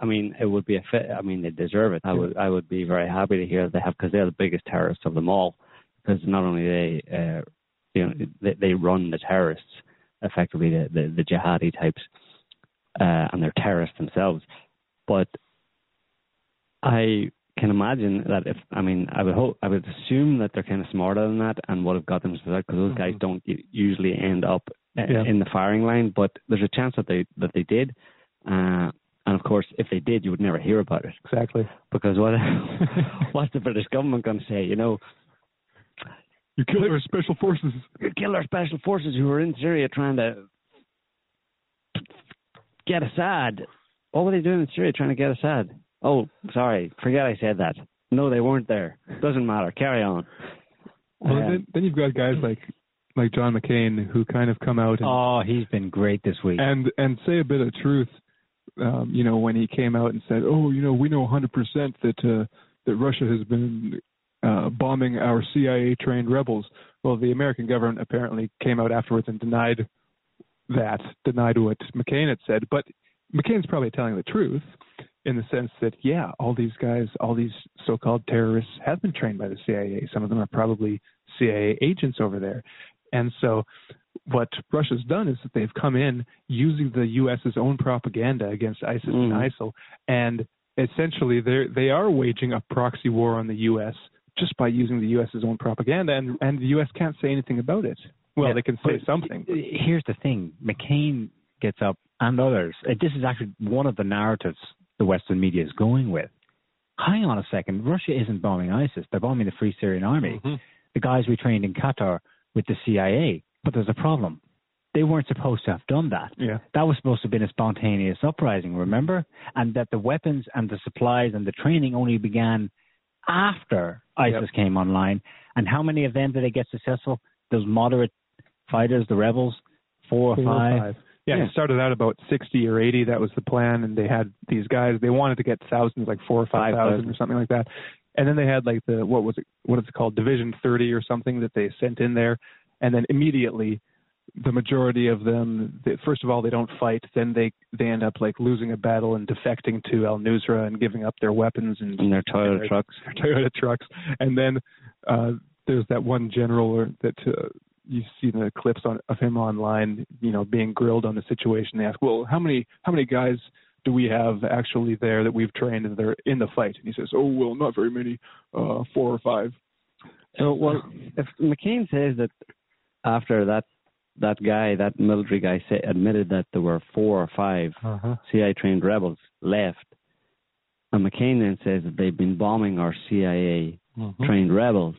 I mean, it would be a fit. I mean, they deserve it. I would I would be very happy to hear they have because they're the biggest terrorists of them all. Because not only they, uh, you know, they, they run the terrorists effectively the, the, the jihadi types, uh, and they're terrorists themselves. But I can imagine that if I mean I would hope I would assume that they're kind of smarter than that and would have got them because those guys mm-hmm. don't usually end up uh, yeah. in the firing line. But there's a chance that they that they did. Uh, and of course, if they did, you would never hear about it. Exactly. Because what what's the British government going to say? You know, you killed our special forces. You killed our special forces who were in Syria trying to get Assad. What were they doing in Syria trying to get Assad? Oh, sorry, forget I said that. No, they weren't there. Doesn't matter. Carry on. Well, um, then, then you've got guys like like John McCain who kind of come out and oh, he's been great this week and and say a bit of truth. Um, you know, when he came out and said, "Oh, you know, we know 100% that uh, that Russia has been uh, bombing our CIA trained rebels. Well, the American government apparently came out afterwards and denied that, denied what McCain had said. But McCain's probably telling the truth. In the sense that yeah, all these guys, all these so-called terrorists have been trained by the CIA. Some of them are probably CIA agents over there, and so what Russia's done is that they've come in using the U.S.'s own propaganda against ISIS mm. and ISIL, and essentially they they are waging a proxy war on the U.S. just by using the U.S.'s own propaganda, and and the U.S. can't say anything about it. Well, yeah, they can say something. Here's the thing: McCain gets up, and others. This is actually one of the narratives the Western media is going with. Hang on a second, Russia isn't bombing ISIS; they're bombing the Free Syrian Army. Mm-hmm. The guys we trained in Qatar with the CIA. But there's a problem. They weren't supposed to have done that. Yeah. That was supposed to have been a spontaneous uprising, remember? And that the weapons and the supplies and the training only began after ISIS yep. came online. And how many of them did they get successful? Those moderate fighters, the rebels, four or four five. Or five. Yeah, yeah, it started out about 60 or 80. That was the plan. And they had these guys, they wanted to get thousands, like four or 5,000 or something like that. And then they had like the, what was it, what is it called? Division 30 or something that they sent in there. And then immediately, the majority of them, they, first of all, they don't fight. Then they, they end up like losing a battle and defecting to Al Nusra and giving up their weapons and, and their Toyota and their, trucks. Their Toyota trucks. And then, uh, there's that one general that, uh, you see the clips on, of him online, you know, being grilled on the situation. They ask, "Well, how many how many guys do we have actually there that we've trained and they're in the fight?" And he says, "Oh, well, not very many, uh, four or five. So, well, if McCain says that after that that guy, that military guy, say, admitted that there were four or 5 uh-huh. CIA trained rebels left, and McCain then says that they've been bombing our CIA mm-hmm. trained rebels.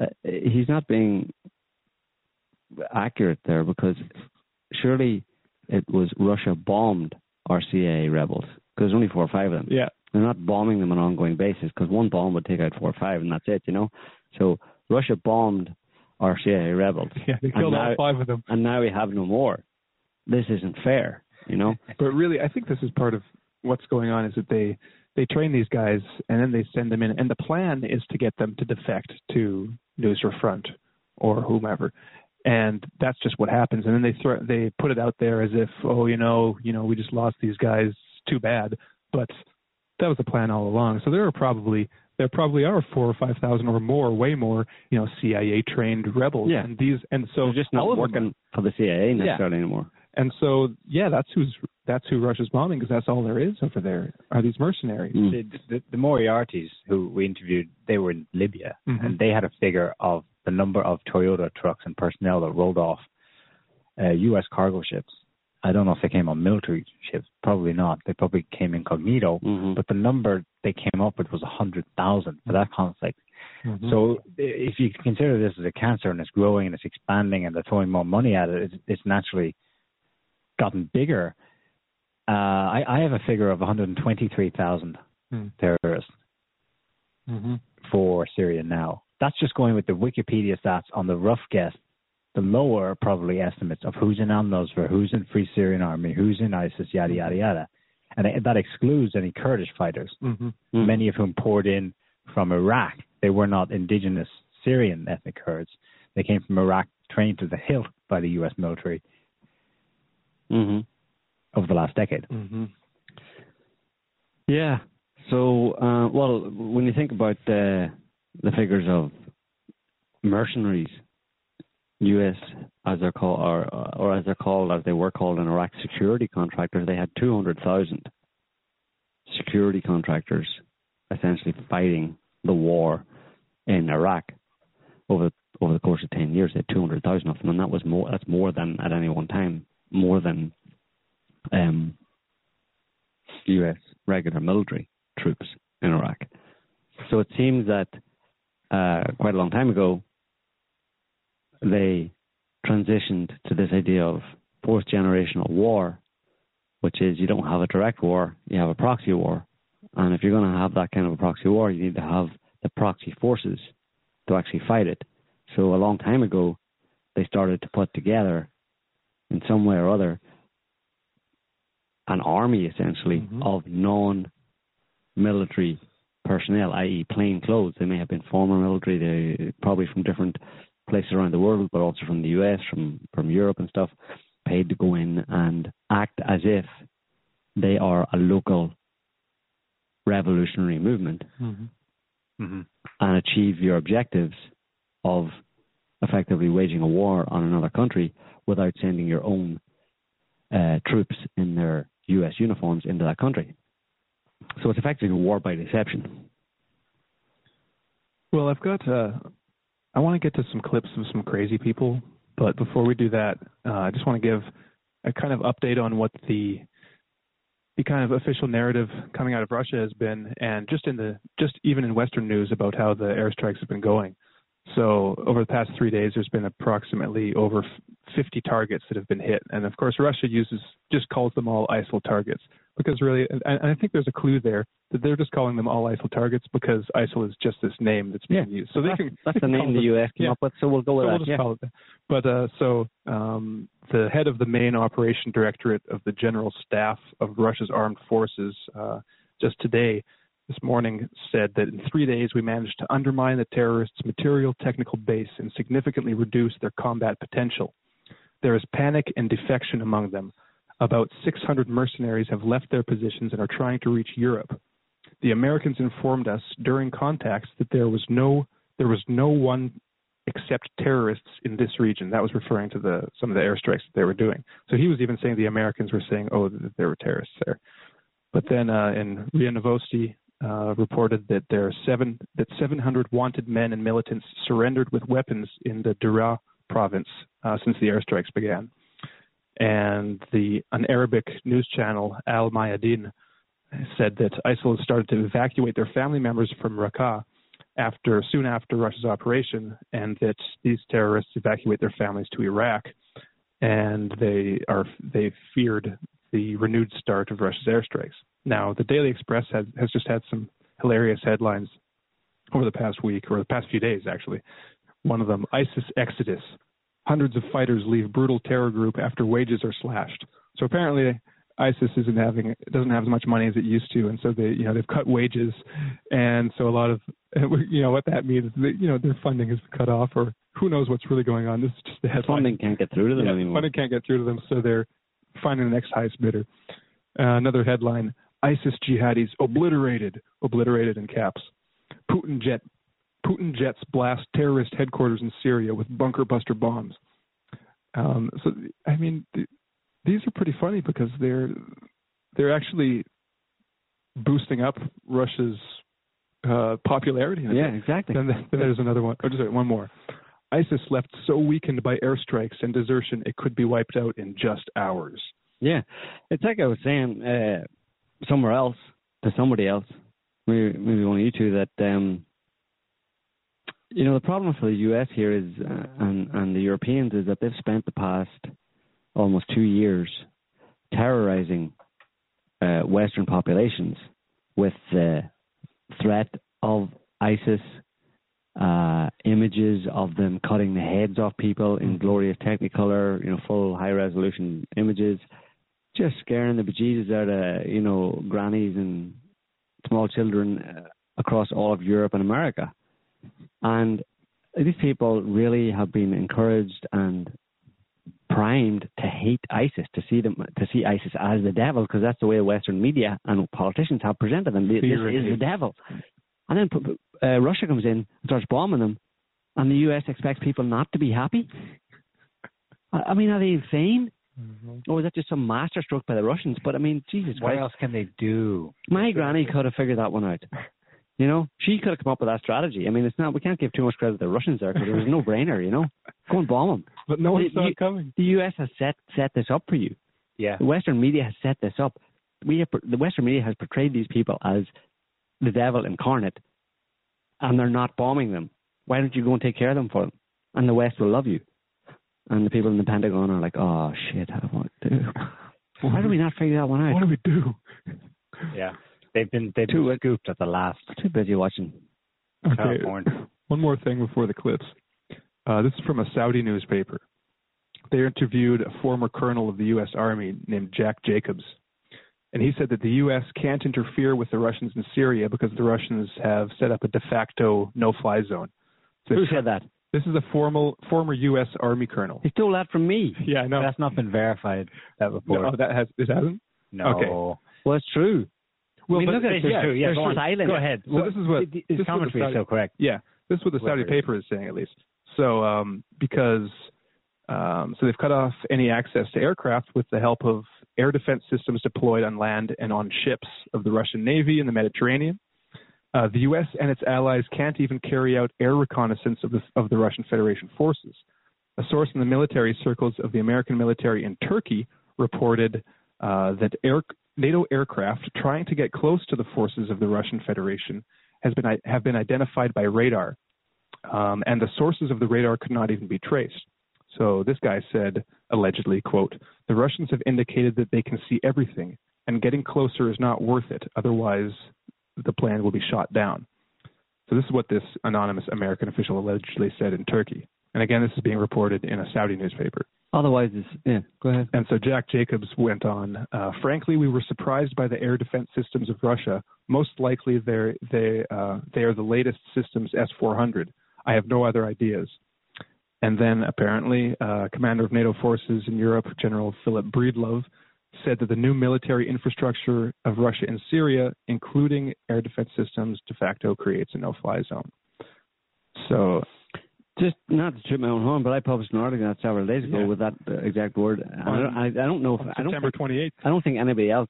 Uh, he's not being accurate there because surely it was Russia bombed RCA rebels because there's only four or five of them. Yeah. They're not bombing them on an ongoing basis because one bomb would take out four or five and that's it, you know. So Russia bombed RCA rebels. Yeah, they killed now, all five of them. And now we have no more. This isn't fair, you know. but really, I think this is part of what's going on is that they they train these guys and then they send them in, and the plan is to get them to defect to Nusra Front or whomever and that's just what happens. And then they throw, they put it out there as if, oh, you know, you know, we just lost these guys. Too bad, but that was the plan all along. So there are probably there probably are four or five thousand or more, way more, you know, CIA trained rebels. Yeah. And these and so They're just not working for the CIA necessarily yeah. anymore. And so yeah, that's who's that's who Russia's bombing because that's all there is over there are these mercenaries. Mm. The, the, the Moriartys who we interviewed, they were in Libya mm-hmm. and they had a figure of the number of Toyota trucks and personnel that rolled off uh, U.S. cargo ships. I don't know if they came on military ships. Probably not. They probably came incognito. Mm-hmm. But the number they came up with was hundred thousand for that conflict. Mm-hmm. So if you consider this as a cancer and it's growing and it's expanding and they're throwing more money at it, it's, it's naturally gotten bigger. Uh, I, I, have a figure of 123,000 mm. terrorists mm-hmm. for Syria now that's just going with the Wikipedia stats on the rough guess, the lower probably estimates of who's in Al Nusra, who's in Free Syrian Army, who's in ISIS, yada yada yada, and that excludes any Kurdish fighters, mm-hmm. Mm-hmm. many of whom poured in from Iraq. They were not indigenous Syrian ethnic Kurds. They came from Iraq, trained to the hilt by the U.S. military mm-hmm. over the last decade. Mm-hmm. Yeah. So, uh, well, when you think about uh, the figures of mercenaries, U.S. as they're called, or, or as they're called, as they were called in Iraq, security contractors. They had 200,000 security contractors essentially fighting the war in Iraq over over the course of 10 years. They had 200,000 of them, and that was more. That's more than at any one time, more than um, U.S. regular military troops in Iraq. So it seems that uh, quite a long time ago, they transitioned to this idea of fourth generational war, which is you don't have a direct war, you have a proxy war. And if you're going to have that kind of a proxy war, you need to have the proxy forces to actually fight it. So a long time ago, they started to put together, in some way or other, an army essentially mm-hmm. of non military personnel, i.e., plain clothes. They may have been former military, they probably from different places around the world, but also from the US, from from Europe and stuff, paid to go in and act as if they are a local revolutionary movement Mm-hmm. hmm and achieve your objectives of effectively waging a war on another country without sending your own uh, troops in their U.S. uniforms into that country. So it's effectively a war by deception. Well, I've got. Uh, I want to get to some clips of some crazy people, but before we do that, uh, I just want to give a kind of update on what the the kind of official narrative coming out of Russia has been, and just in the just even in Western news about how the airstrikes have been going. So over the past three days, there's been approximately over 50 targets that have been hit, and of course Russia uses just calls them all ISIL targets because really, and, and I think there's a clue there that they're just calling them all ISIL targets because ISIL is just this name that's being used. So they that's, can that's they the name the U.S. came yeah. up with, so we'll go with so that. we'll just yeah. call it that. But uh, so um, the head of the main operation directorate of the general staff of Russia's armed forces uh, just today, this morning, said that in three days we managed to undermine the terrorists' material technical base and significantly reduce their combat potential. There is panic and defection among them. About 600 mercenaries have left their positions and are trying to reach Europe. The Americans informed us during contacts that there was no there was no one except terrorists in this region. That was referring to the some of the airstrikes that they were doing. So he was even saying the Americans were saying, oh, that there were terrorists there. But then uh, in Ria Novosti uh, reported that there are seven that 700 wanted men and militants surrendered with weapons in the Daraa province uh, since the airstrikes began. And the an Arabic news channel Al Mayadeen said that ISIL has started to evacuate their family members from Raqqa after soon after Russia's operation, and that these terrorists evacuate their families to Iraq, and they are they feared the renewed start of Russia's airstrikes. Now, the Daily Express has just had some hilarious headlines over the past week or the past few days, actually. One of them: ISIS exodus. Hundreds of fighters leave brutal terror group after wages are slashed. So apparently, ISIS isn't having doesn't have as much money as it used to, and so they you know they've cut wages, and so a lot of you know what that means is that you know their funding is cut off, or who knows what's really going on. This is just the headline. Funding can't get through to them yeah, anymore. funding can't get through to them, so they're finding the next highest bidder. Uh, another headline: ISIS jihadis obliterated, obliterated in caps. Putin jet Putin jets blast terrorist headquarters in Syria with bunker buster bombs. Um, so I mean, th- these are pretty funny because they're they're actually boosting up Russia's uh, popularity. Yeah, exactly. Then, then there's another one. Oh, just one more. ISIS left so weakened by airstrikes and desertion it could be wiped out in just hours. Yeah, it's like I was saying uh, somewhere else to somebody else, maybe, maybe one of you two, that um, you know the problem for the U.S. here is uh, and and the Europeans is that they've spent the past almost two years terrorizing uh, Western populations with the threat of ISIS, uh, images of them cutting the heads off people in glorious Technicolor, you know, full high resolution images, just scaring the bejesus out of you know grannies and small children uh, across all of Europe and America, and these people really have been encouraged and primed to hate ISIS, to see them, to see ISIS as the devil, because that's the way Western media and politicians have presented them. This is the devil. And then uh, Russia comes in and starts bombing them, and the U.S. expects people not to be happy. I, mean, are they insane? Or is that just some masterstroke by the Russians? But I mean, Jesus What Christ, else can they do? my granny could have figured that one out. You know, she could have come up with that strategy. I mean, it's not. We can't give too much credit to the Russians there because it was no brainer. You know, go and bomb them. But no one You- saw it coming. The U.S. has set set this up for you. Yeah. The Western media has set this up. We have, the Western media has portrayed these people as the devil incarnate, and they're not bombing them. Why don't you go and take care of them for them? And the West will love you. And the people in the Pentagon are like, oh shit, what do? we do? Why do we not figure that one out? What do we do? Yeah. They've been they've Two- been scooped at the last. Too busy watching. Okay. California. One more thing before the clips. Uh, this is from a Saudi newspaper. They interviewed a former colonel of the U.S. Army named Jack Jacobs. And he said that the U.S. can't interfere with the Russians in Syria because the Russians have set up a de facto no fly zone. So Who said that? This is a formal, former U.S. Army colonel. He stole that from me. Yeah, I know. That's not been verified. That report. No, that has, it hasn't? No. okay. Well, it's true. Well, I mean, but look at There's, is. Yeah, go. Go ahead. So this is what his this the commentary is Saudi- so correct. Yeah, this is what the Saudi paper is saying, at least. So, um, because um, so they've cut off any access to aircraft with the help of air defense systems deployed on land and on ships of the Russian Navy in the Mediterranean. Uh, the U.S. and its allies can't even carry out air reconnaissance of the of the Russian Federation forces. A source in the military circles of the American military in Turkey reported uh, that air, NATO aircraft trying to get close to the forces of the Russian Federation has been have been identified by radar, um, and the sources of the radar could not even be traced. So this guy said, allegedly, quote, the Russians have indicated that they can see everything, and getting closer is not worth it. Otherwise, the plan will be shot down. So this is what this anonymous American official allegedly said in Turkey. And again, this is being reported in a Saudi newspaper. Otherwise, it's, yeah, go ahead. And so Jack Jacobs went on. Uh, Frankly, we were surprised by the air defense systems of Russia. Most likely, they're, they uh, they are the latest systems S-400. I have no other ideas. And then apparently, uh, commander of NATO forces in Europe, General Philip Breedlove, said that the new military infrastructure of Russia in Syria, including air defense systems, de facto creates a no-fly zone. So Just not to trip my own horn, but I published an article that several days ago Yeah. with that exact word. On- don't, I, I don't know if I don't September think, 28th, I don't think anybody else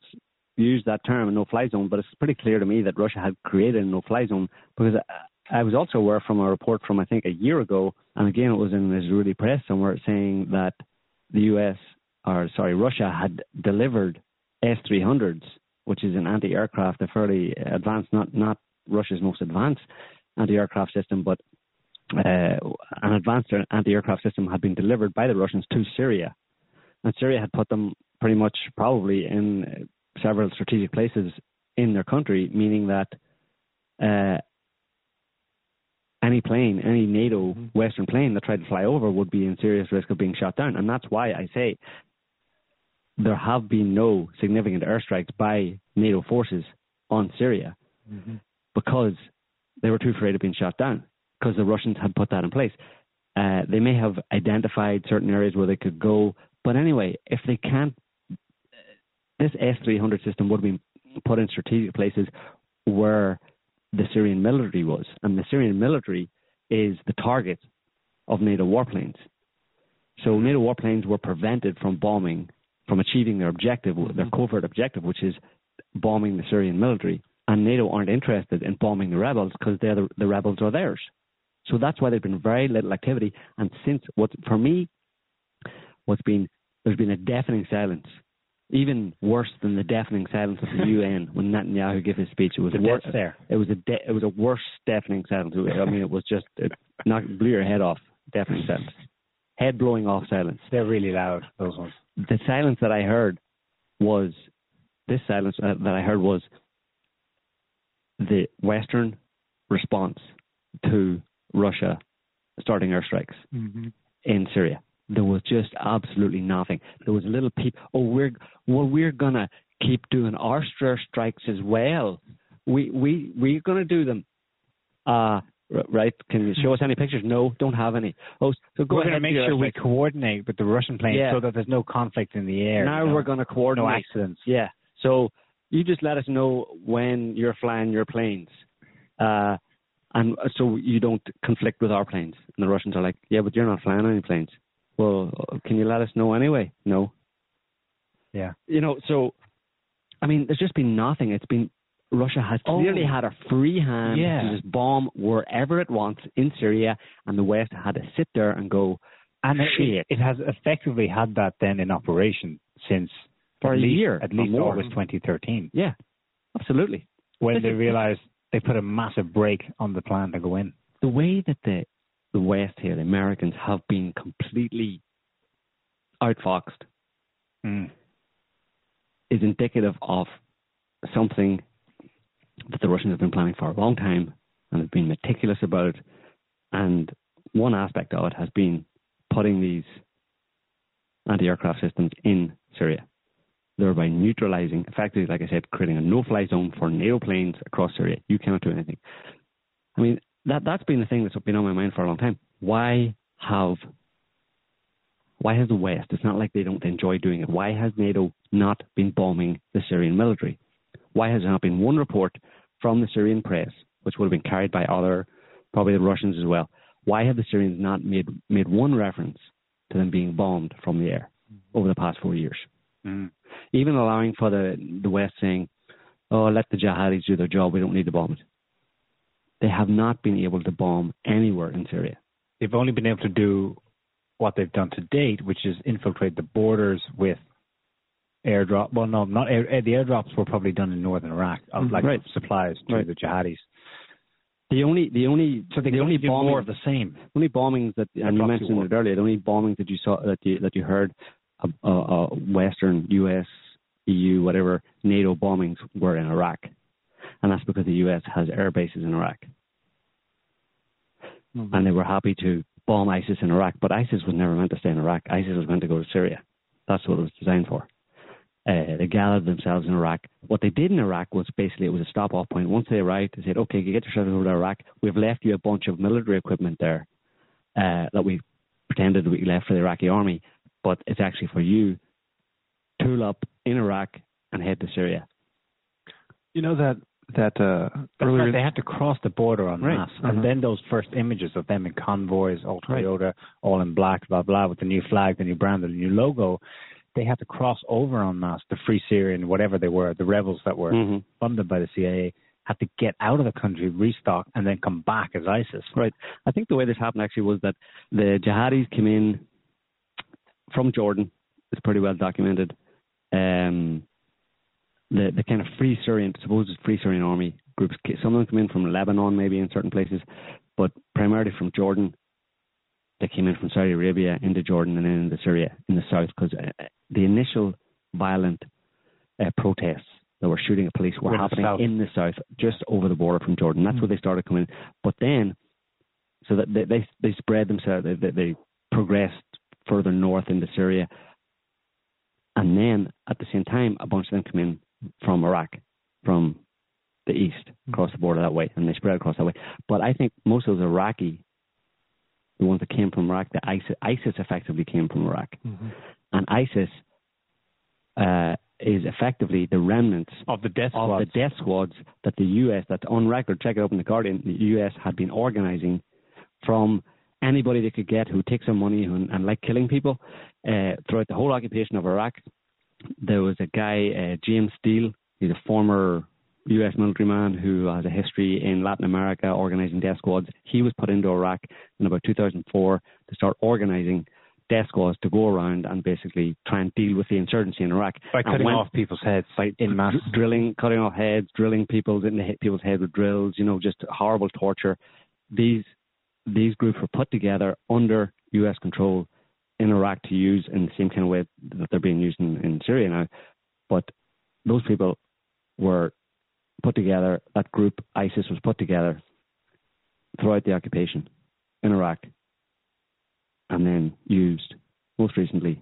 used that term, a no-fly zone, but it's pretty clear to me that Russia had created a no-fly zone because I, I was also aware from a report from I think a year ago, and again it was in the Israeli press somewhere saying that the U.S. or sorry Russia had delivered S-300s, which is an anti-aircraft, a fairly advanced, not not Russia's most advanced anti-aircraft system, but uh, an advanced anti-aircraft system had been delivered by the Russians to Syria, and Syria had put them pretty much probably in several strategic places in their country, meaning that uh, any plane, any NATO Western plane that tried to fly over would be in serious risk of being shot down, and that's why I say there have been no significant airstrikes by NATO forces on Syria. Because they were too afraid of being shot down because the Russians had put that in place. Uh, they may have identified certain areas where they could go, but anyway, if they can't, this S-300 system would been put in strategic places where the Syrian military was, and the Syrian military is the target of NATO warplanes. So NATO warplanes were prevented from bombing, from achieving their objective, their covert objective, which is bombing the Syrian military. And NATO aren't interested in bombing the rebels because the, the rebels are theirs. So that's why there's been very little activity. And since what for me, what's been there's been a deafening silence, even worse than the deafening silence of the UN when Netanyahu gave his speech. It was The worse. there. It was a de- it was a worse deafening silence. I mean, it was just it knocked blew your head off. Deafening silence, head blowing off silence. They're really loud, those ones. The silence that I heard was this silence uh, that I heard was the Western response to Russia starting airstrikes mm-hmm. in Syria. There was just absolutely nothing. There was a little peep. Oh, we're well, we're gonna keep doing our air strikes as well. We we we're gonna do them. Uh right? Can you show us any pictures? No, don't have any. Oh, so go we're ahead. going to make sure we coordinate with the Russian planes Yeah. so that there's no conflict in the air. Now you know? we're going to coordinate. no accidents. Yeah. So you just let us know when you're flying your planes, uh, and so you don't conflict with our planes. And the Russians are like, "Yeah, but you're not flying any planes." Well, can you let us know anyway? No. Yeah. You know, so I mean, there's just been nothing. It's been Russia has Oh. clearly had a free hand Yeah. to just bomb wherever it wants in Syria, and the West had to sit there and go, And it, it has effectively had that then in operation since For a least, year at least. August 2013, "Yeah, absolutely." when This they realized they put a massive brake on the plan to go in. the way that the the West here, the Americans, have been completely outfoxed Mm. is indicative of something that the Russians have been planning for a long time and have been meticulous about. And one aspect of it has been putting these anti-aircraft systems in Syria, thereby neutralizing, effectively, like I said, creating a no-fly zone for NATO planes across Syria. You cannot do anything. I mean, that that's been the thing that's been on my mind for a long time. Why have why has the West? It's not like they don't enjoy doing it. Why has NATO not been bombing the Syrian military? Why has there not been one report from the Syrian press, which would have been carried by other, probably the Russians as well? Why have the Syrians not made made one reference to them being bombed from the air over the past four years? Mm. Even allowing for the the West saying, "Oh, let the jihadis do their job. We don't need to bomb it." They have not been able to bomb anywhere in Syria. They've only been able to do what they've done to date, which is infiltrate the borders with airdrop. Well, no, not air, the airdrops were probably done in northern Iraq of Mhm. like Right. supplies to Right. the jihadis. The only the only So they the only only bombing more of the same. only bombings that and you mentioned it earlier. The only bombings that you saw that you that you heard, uh, uh, uh, Western, U.S., EU, whatever NATO bombings were in Iraq, and that's because the U.S. has air bases in Iraq, and they were happy to bomb ISIS in Iraq. But ISIS was never meant to stay in Iraq. ISIS was meant to go to Syria. That's what it was designed for. Uh, they gathered themselves in Iraq. What they did in Iraq was basically it was a stop off point. Once they arrived, they said, "Okay, you get yourselves over to Iraq. We've left you a bunch of military equipment there uh, that we pretended we left for the Iraqi army, but it's actually for you. Tool up in Iraq and head to Syria." You know that that uh, earlier right. They had to cross the border on Right. masse, Uh-huh. and then those first images of them in convoys, all Right. Toyota, all in black, blah blah, with the new flag, the new brand, the new logo. They had to cross over on mass. The Free Syrian, whatever they were, the rebels that were Mhm. funded by the CIA, had to get out of the country, restock, and then come back as ISIS. Right. I think the way this happened actually was that the jihadis came in from Jordan. It's pretty well documented. Um, the the kind of free Syrian, supposed free Syrian army groups. Some of them come in from Lebanon, maybe in certain places, but primarily from Jordan. They came in from Saudi Arabia into Jordan and then into Syria in the south because uh, the initial violent uh, protests that were shooting at police were in happening south. in the south, just over the border from Jordan. That's where they started coming in. But then, so that they they, they spread themselves, they, they, they progressed further north into Syria, and then at the same time, a bunch of them come in from Iraq, from the east, across the border that way, and they spread across that way. But I think most of those Iraqi, the ones that came from Iraq, the ISIS, ISIS effectively came from Iraq, and ISIS uh, is effectively the remnants of the death of squads. the death squads that the U.S. that's on record, check it up in the Guardian, the U.S. had been organizing from anybody they could get who takes some money and, and like killing people uh, throughout the whole occupation of Iraq. There was a guy, uh, James Steele. He's a former U.S. military man who has a history in Latin America organizing death squads. He was put into Iraq in about 2004 to start organizing death squads to go around and basically try and deal with the insurgency in Iraq. By And cutting off people's heads by in mass. dr- drilling, cutting off heads, drilling people's in the people's head with drills. You know, just horrible torture. These these groups were put together under U.S. control in Iraq to use in the same kind of way that they're being used in, in Syria now. But those people were put together. That group, ISIS, was put together throughout the occupation in Iraq, and then used most recently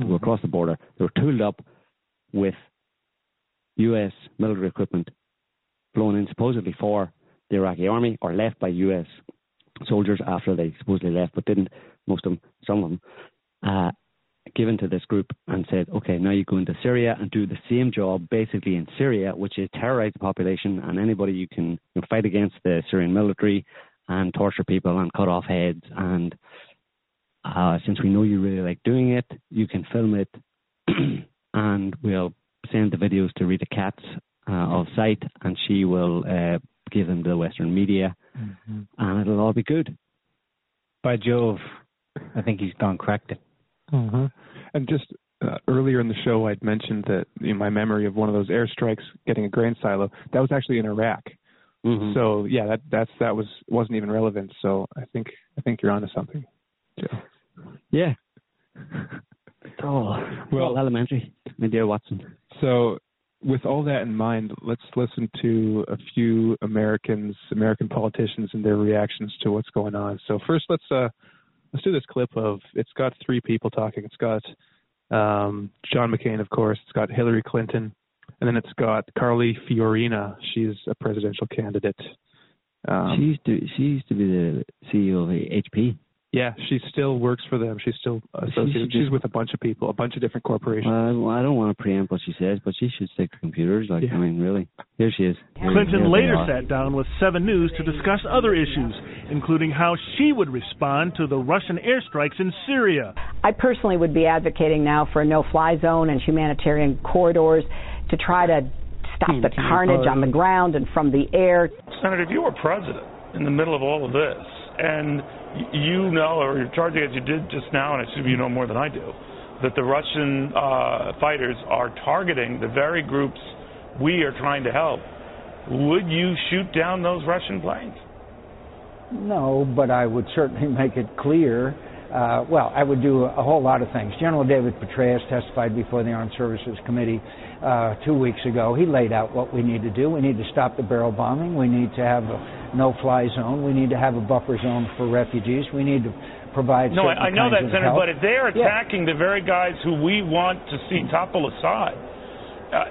go across the border. They were tooled up with U.S. military equipment flown in supposedly for the Iraqi army or left by U.S. soldiers after they supposedly left, but didn't. Most of them, some of them, uh, given to this group and said, okay, now you go into Syria and do the same job basically in Syria, which is terrorize the population and anybody you can you know, fight against the Syrian military and torture people and cut off heads. And uh, since we know you really like doing it, you can film it and we'll send the videos to Rita Katz uh, of SITE and she will uh, give them to the Western media and it'll all be good. By Jove, I think he's gone cracked it. Uh-huh. And just uh, earlier in the show, I'd mentioned that you know, my memory of one of those airstrikes getting a grain silo that was actually in Iraq. Mhm. So yeah, that that's that was wasn't even relevant. So I think I think you're onto something, Joe. Yeah. Oh, Well- well, elementary, my dear Watson. So with all that in mind, let's listen to a few Americans, American politicians, and their reactions to what's going on. So first, let's uh, let's do this clip of. It's got three people talking. It's got um, John McCain, of course. It's got Hillary Clinton, and then it's got Carly Fiorina. She's a presidential candidate. Um, she used to she used to be the CEO of HP. Yeah, she still works for them. She's still associated. She's with a bunch of people, a bunch of different corporations. Well, I don't want to preempt what she says, but she should stick to computers. Like, Yeah. I mean, really. Here she is. Here- Clinton here later sat down with 7 News to discuss other issues, including how she would respond to the Russian airstrikes in Syria. I personally would be advocating now for a no-fly zone and humanitarian corridors to try to stop hmm, the carnage on the ground and from the air. Senator, if you were president in the middle of all of this, and you know, or you're charging as you did just now, and I assume you know more than I do, that the Russian uh, fighters are targeting the very groups we are trying to help, would you shoot down those Russian planes? No, but I would certainly make it clear. Uh, well, I would do a whole lot of things. General David Petraeus testified before the Armed Services Committee uh, two weeks ago. He laid out what we need to do. We need to stop the barrel bombing. We need to have a no-fly zone. We need to have a buffer zone for refugees. We need to provide. No, I, I know that, Senator, help. but if they are Yeah. attacking the very guys who we want to see topple Assad, uh,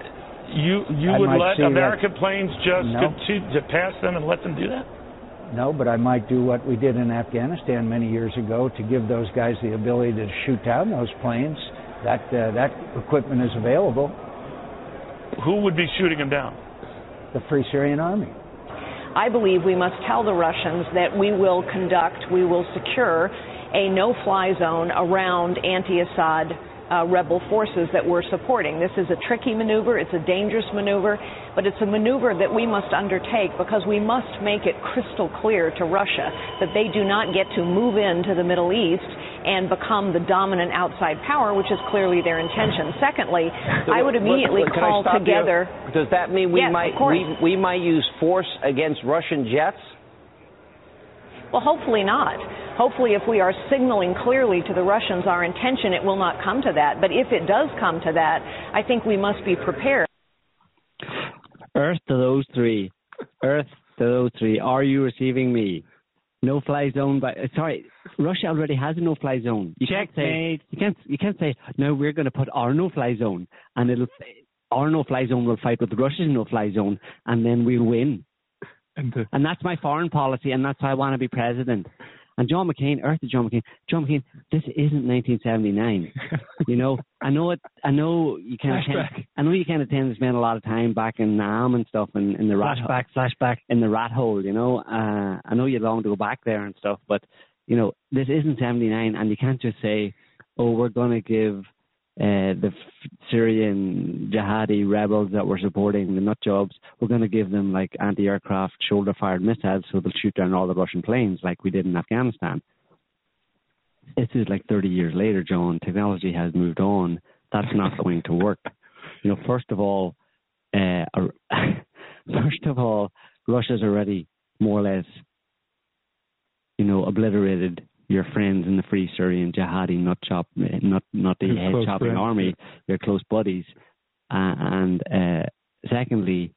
you you I would let see that- American planes just No. continue to pass them and let them do that? No, but I might do what we did in Afghanistan many years ago to give those guys the ability to shoot down those planes. That uh, that equipment is available. Who would be shooting them down? The Free Syrian Army. I believe we must tell the Russians that we will conduct, we will secure a no-fly zone around anti-Assad uh, rebel forces that we're supporting. This is a tricky maneuver, it's a dangerous maneuver, but it's a maneuver that we must undertake because we must make it crystal clear to Russia that they do not get to move into the Middle East and become the dominant outside power, which is clearly their intention. Secondly, I would immediately Can I call stop you? together. Does that mean we Yes, might we, we might use force against Russian jets? Well, hopefully not. Hopefully, if we are signaling clearly to the Russians our intention, it will not come to that. But if it does come to that, I think we must be prepared. Earth to those three. Earth to those three. Are you receiving me? No fly zone by uh, sorry, Russia already has a no fly zone. You can't say you can't you can't say no we're going to put our no fly zone and it'll our no fly zone will fight with Russia's no fly zone and then we'll win. And the, And that's my foreign policy and that's why I want to be president. And John McCain, Earth to John McCain, John McCain, this isn't 1979. you know, I know it. I know you of. Flashback. I know you kind of tend to spend a lot of time back in Nam and stuff, and in the rat Flashback, flashback. in the rat hole. You know, uh, I know you'd long to go back there and stuff, but you know, this isn't 79, and you can't just say, "Oh, we're going to give uh, the Syrian jihadi rebels that we're supporting the nut jobs. We're going to give them like anti-aircraft shoulder-fired missiles, so they'll shoot down all the Russian planes, like we did in Afghanistan." This is like 30 years later, John. Technology has moved on. That's not going to work. You know, first of all, uh, first of all, Russia's already more or less, you know, obliterated your friends in the Free Syrian Jihadi nut chop, not not the head chopping friends, army, your close buddies, uh, and uh, secondly,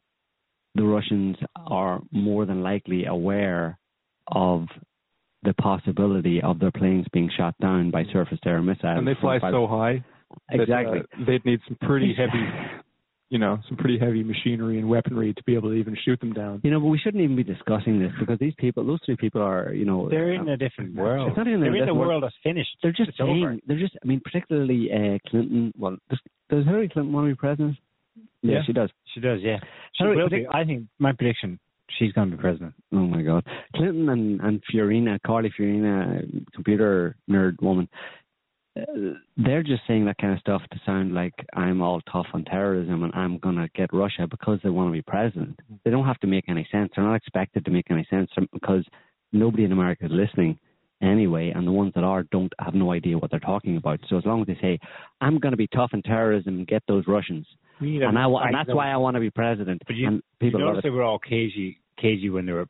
the Russians are more than likely aware of the possibility of their planes being shot down by surface to air missiles. and they fly so high. that, Exactly. uh, they'd need some pretty heavy, you know, some pretty heavy machinery and weaponry to be able to even shoot them down. You know, but we shouldn't even be discussing this because these people, those three people are, you know, They're in uh, a different world. It's not even They're in a a world that's finished. They're just It's saying. over. They're just. I mean, particularly uh, Clinton. Well, does, does Hillary Clinton want to be president? Yeah. she does. She does, yeah. She Hillary- will be. I think my prediction, she's going to be president. Oh my God, Clinton and and Fiorina, Carly Fiorina, computer nerd woman. Uh, they're just saying that kind of stuff to sound like I'm all tough on terrorism and I'm going to get Russia because they want to be president. They don't have to make any sense. They're not expected to make any sense because nobody in America is listening anyway, and the ones that are don't have no idea what they're talking about. So as long as they say, "I'm going to be tough on terrorism and get those Russians," and a I wa- and that's zone. why I want to be president, But you, and people you love notice it. they were all cagey, cagey when they were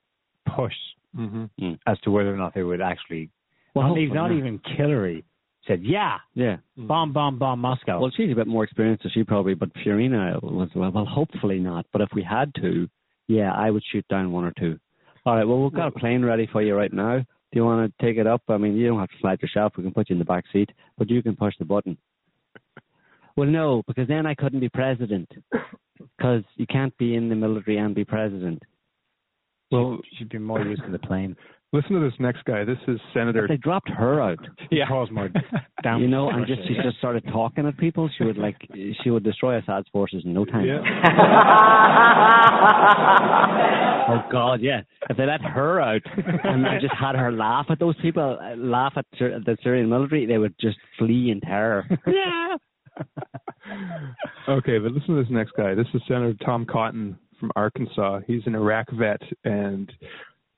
pushed Mm-hmm. as to whether or not they would actually. Well, not, even, not hopefully even Hillary said, "Yeah, Yeah. bomb, bomb, bomb, Moscow." Well, she's a bit more experienced than she probably, but Fiorina was well. Well, hopefully not. But if we had to, yeah, I would shoot down one or two. All right. Well, we've got a plane ready for you right now. Do you want to take it up? I mean, you don't have to fly yourself. We can put you in the back seat, but you can push the button. Well, no, because then I couldn't be president. Because you can't be in the military and be president. well, she'd be more used to the plane. Listen to this next guy. This is Senator. If they dropped her out. Yeah, cause more damage. You know, and just she just started talking at people. She would like she would destroy Assad's forces in no time. Yeah. oh God, yeah. If they let her out and they just had her laugh at those people, uh, laugh at the Syrian military, they would just flee in terror. yeah. Okay, but listen to this next guy. This is Senator Tom Cotton from Arkansas. He's an Iraq vet, and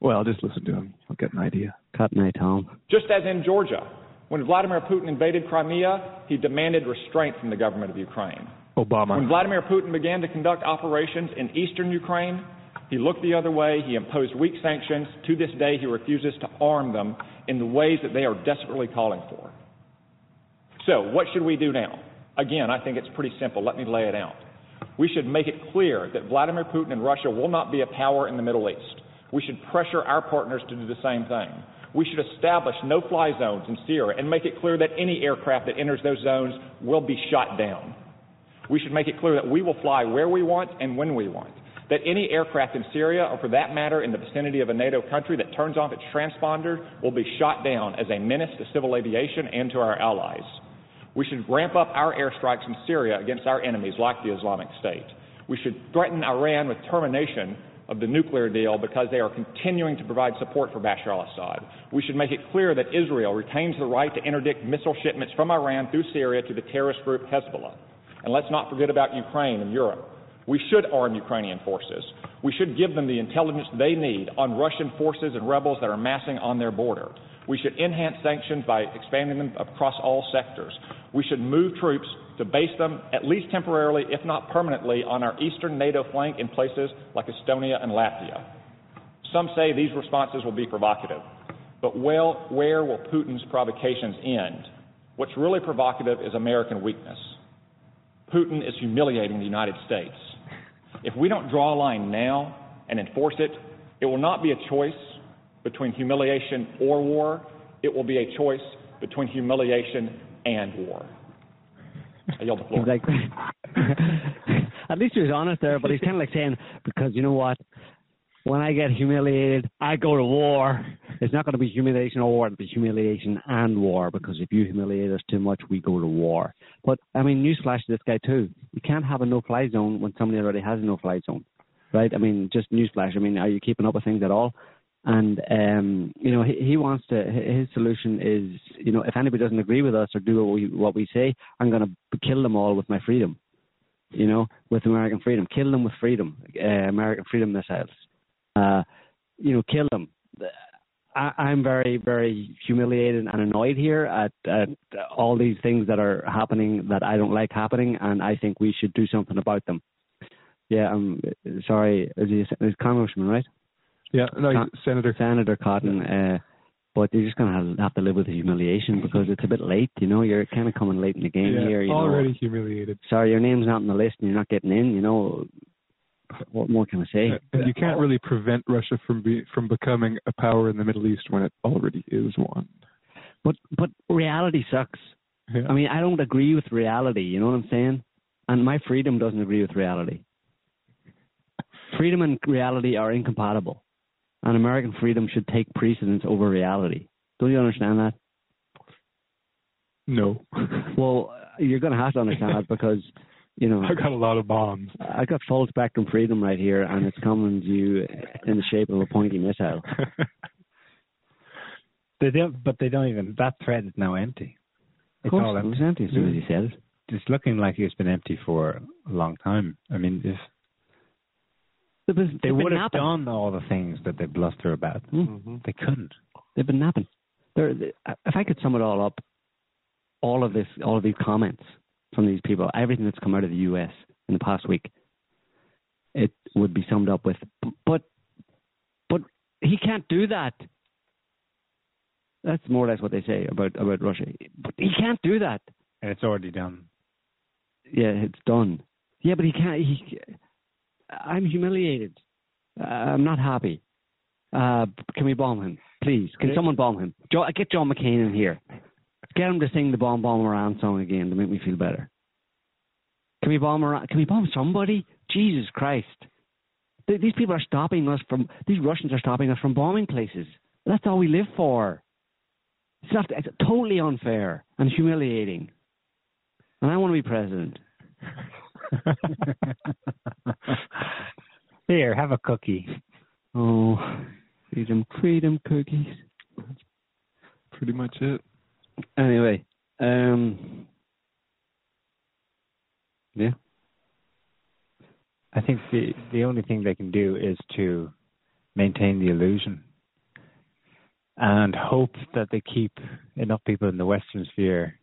well, just listen to him. I'll get an idea. Cotton Eye Tom. Just as in Georgia, when Vladimir Putin invaded Crimea, he demanded restraint from the government of Ukraine. Obama. When Vladimir Putin began to conduct operations in eastern Ukraine, he looked the other way. He imposed weak sanctions. To this day, he refuses to arm them in the ways that they are desperately calling for. So, what should we do now? Again, I think it's pretty simple. Let me lay it out. We should make it clear that Vladimir Putin and Russia will not be a power in the Middle East. We should pressure our partners to do the same thing. We should establish no fly zones in Syria and make it clear that any aircraft that enters those zones will be shot down. We should make it clear that we will fly where we want and when we want. That any aircraft in Syria, or for that matter in the vicinity of a NATO country that turns off its transponder, will be shot down as a menace to civil aviation and to our allies. We should ramp up our airstrikes in Syria against our enemies like the Islamic State. We should threaten Iran with termination of the nuclear deal because they are continuing to provide support for Bashar al Assad. We should make it clear that Israel retains the right to interdict missile shipments from Iran through Syria to the terrorist group Hezbollah. And let's not forget about Ukraine and Europe. We should arm Ukrainian forces. We should give them the intelligence they need on Russian forces and rebels that are massing on their border. We should enhance sanctions by expanding them across all sectors. We should move troops to base them, at least temporarily, if not permanently, on our eastern NATO flank in places like Estonia and Latvia. Some say these responses will be provocative. But well, where will Putin's provocations end? What's really provocative is American weakness. Putin is humiliating the United States. If we don't draw a line now and enforce it, it will not be a choice between humiliation or war. It will be a choice between humiliation and war. I yield the floor. At least he was honest there, but he's kind of like saying, because you know what? When I get humiliated, I go to war. It's not going to be humiliation or war, it'll be humiliation and war, because if you humiliate us too much, we go to war. But, I mean, newsflash to this guy, too. You can't have a no fly zone when somebody already has a no fly zone, right? I mean, just newsflash. I mean, are you keeping up with things at all? And um, you know he, he wants to. His solution is, you know, if anybody doesn't agree with us or do what we what we say, I'm going to kill them all with my freedom. You know, with American freedom, kill them with freedom, uh, American freedom missiles. Uh, you know, kill them. I, I'm very, very humiliated and annoyed here at, at all these things that are happening that I don't like happening, and I think we should do something about them. Yeah, I'm sorry. Is he is Congressman, right? Yeah, no, Con- Senator. Senator Cotton. Uh, but you're just going to have, have to live with the humiliation because it's a bit late. You know, you're kind of coming late in the game yeah, here. You already know. humiliated. Sorry, your name's not on the list and you're not getting in. You know, what more can I say? And you can't really prevent Russia from be, from becoming a power in the Middle East when it already is one. But but reality sucks. Yeah. I mean, I don't agree with reality. You know what I'm saying? And my freedom doesn't agree with reality. Freedom and reality are incompatible, and American freedom should take precedence over reality. Don't you understand that? No. Well, you're going to have to understand that because you know I got a lot of bombs. I got full spectrum freedom right here, and it's coming to you in the shape of a pointy missile. They don't, but they don't even. That thread is now empty. Of It's course, all it was empty as soon as he said it. It's looking like it's been empty for a long time. I mean, if They've been, they they've been would have napping. done all the things that they bluster about, Hmm. they couldn't. They've been napping. They're, they, if I could sum it all up, all of this, all of these comments from these people, everything that's come out of the U.S. in the past week, it would be summed up with, but, but he can't do that. That's more or less what they say about about Russia. But he can't do that. And it's already done. Yeah, it's done. Yeah, but he can't. He, I'm humiliated. Uh, I'm not happy. Uh, can we bomb him, please? Can someone bomb him? Jo- get John McCain in here. Get him to sing the "Bomb Bomb Iran" song again to make me feel better. Can we bomb Iran? Can we bomb somebody? Jesus Christ! Th- these people are stopping us from. These Russians are stopping us from bombing places. That's all we live for. It's, not, it's totally unfair and humiliating. And I want to be president. Here, have a cookie. Oh, freedom, freedom cookies. That's pretty much it. Anyway, um, yeah. I think the the only thing they can do is to maintain the illusion and hope that they keep enough people in the Western sphere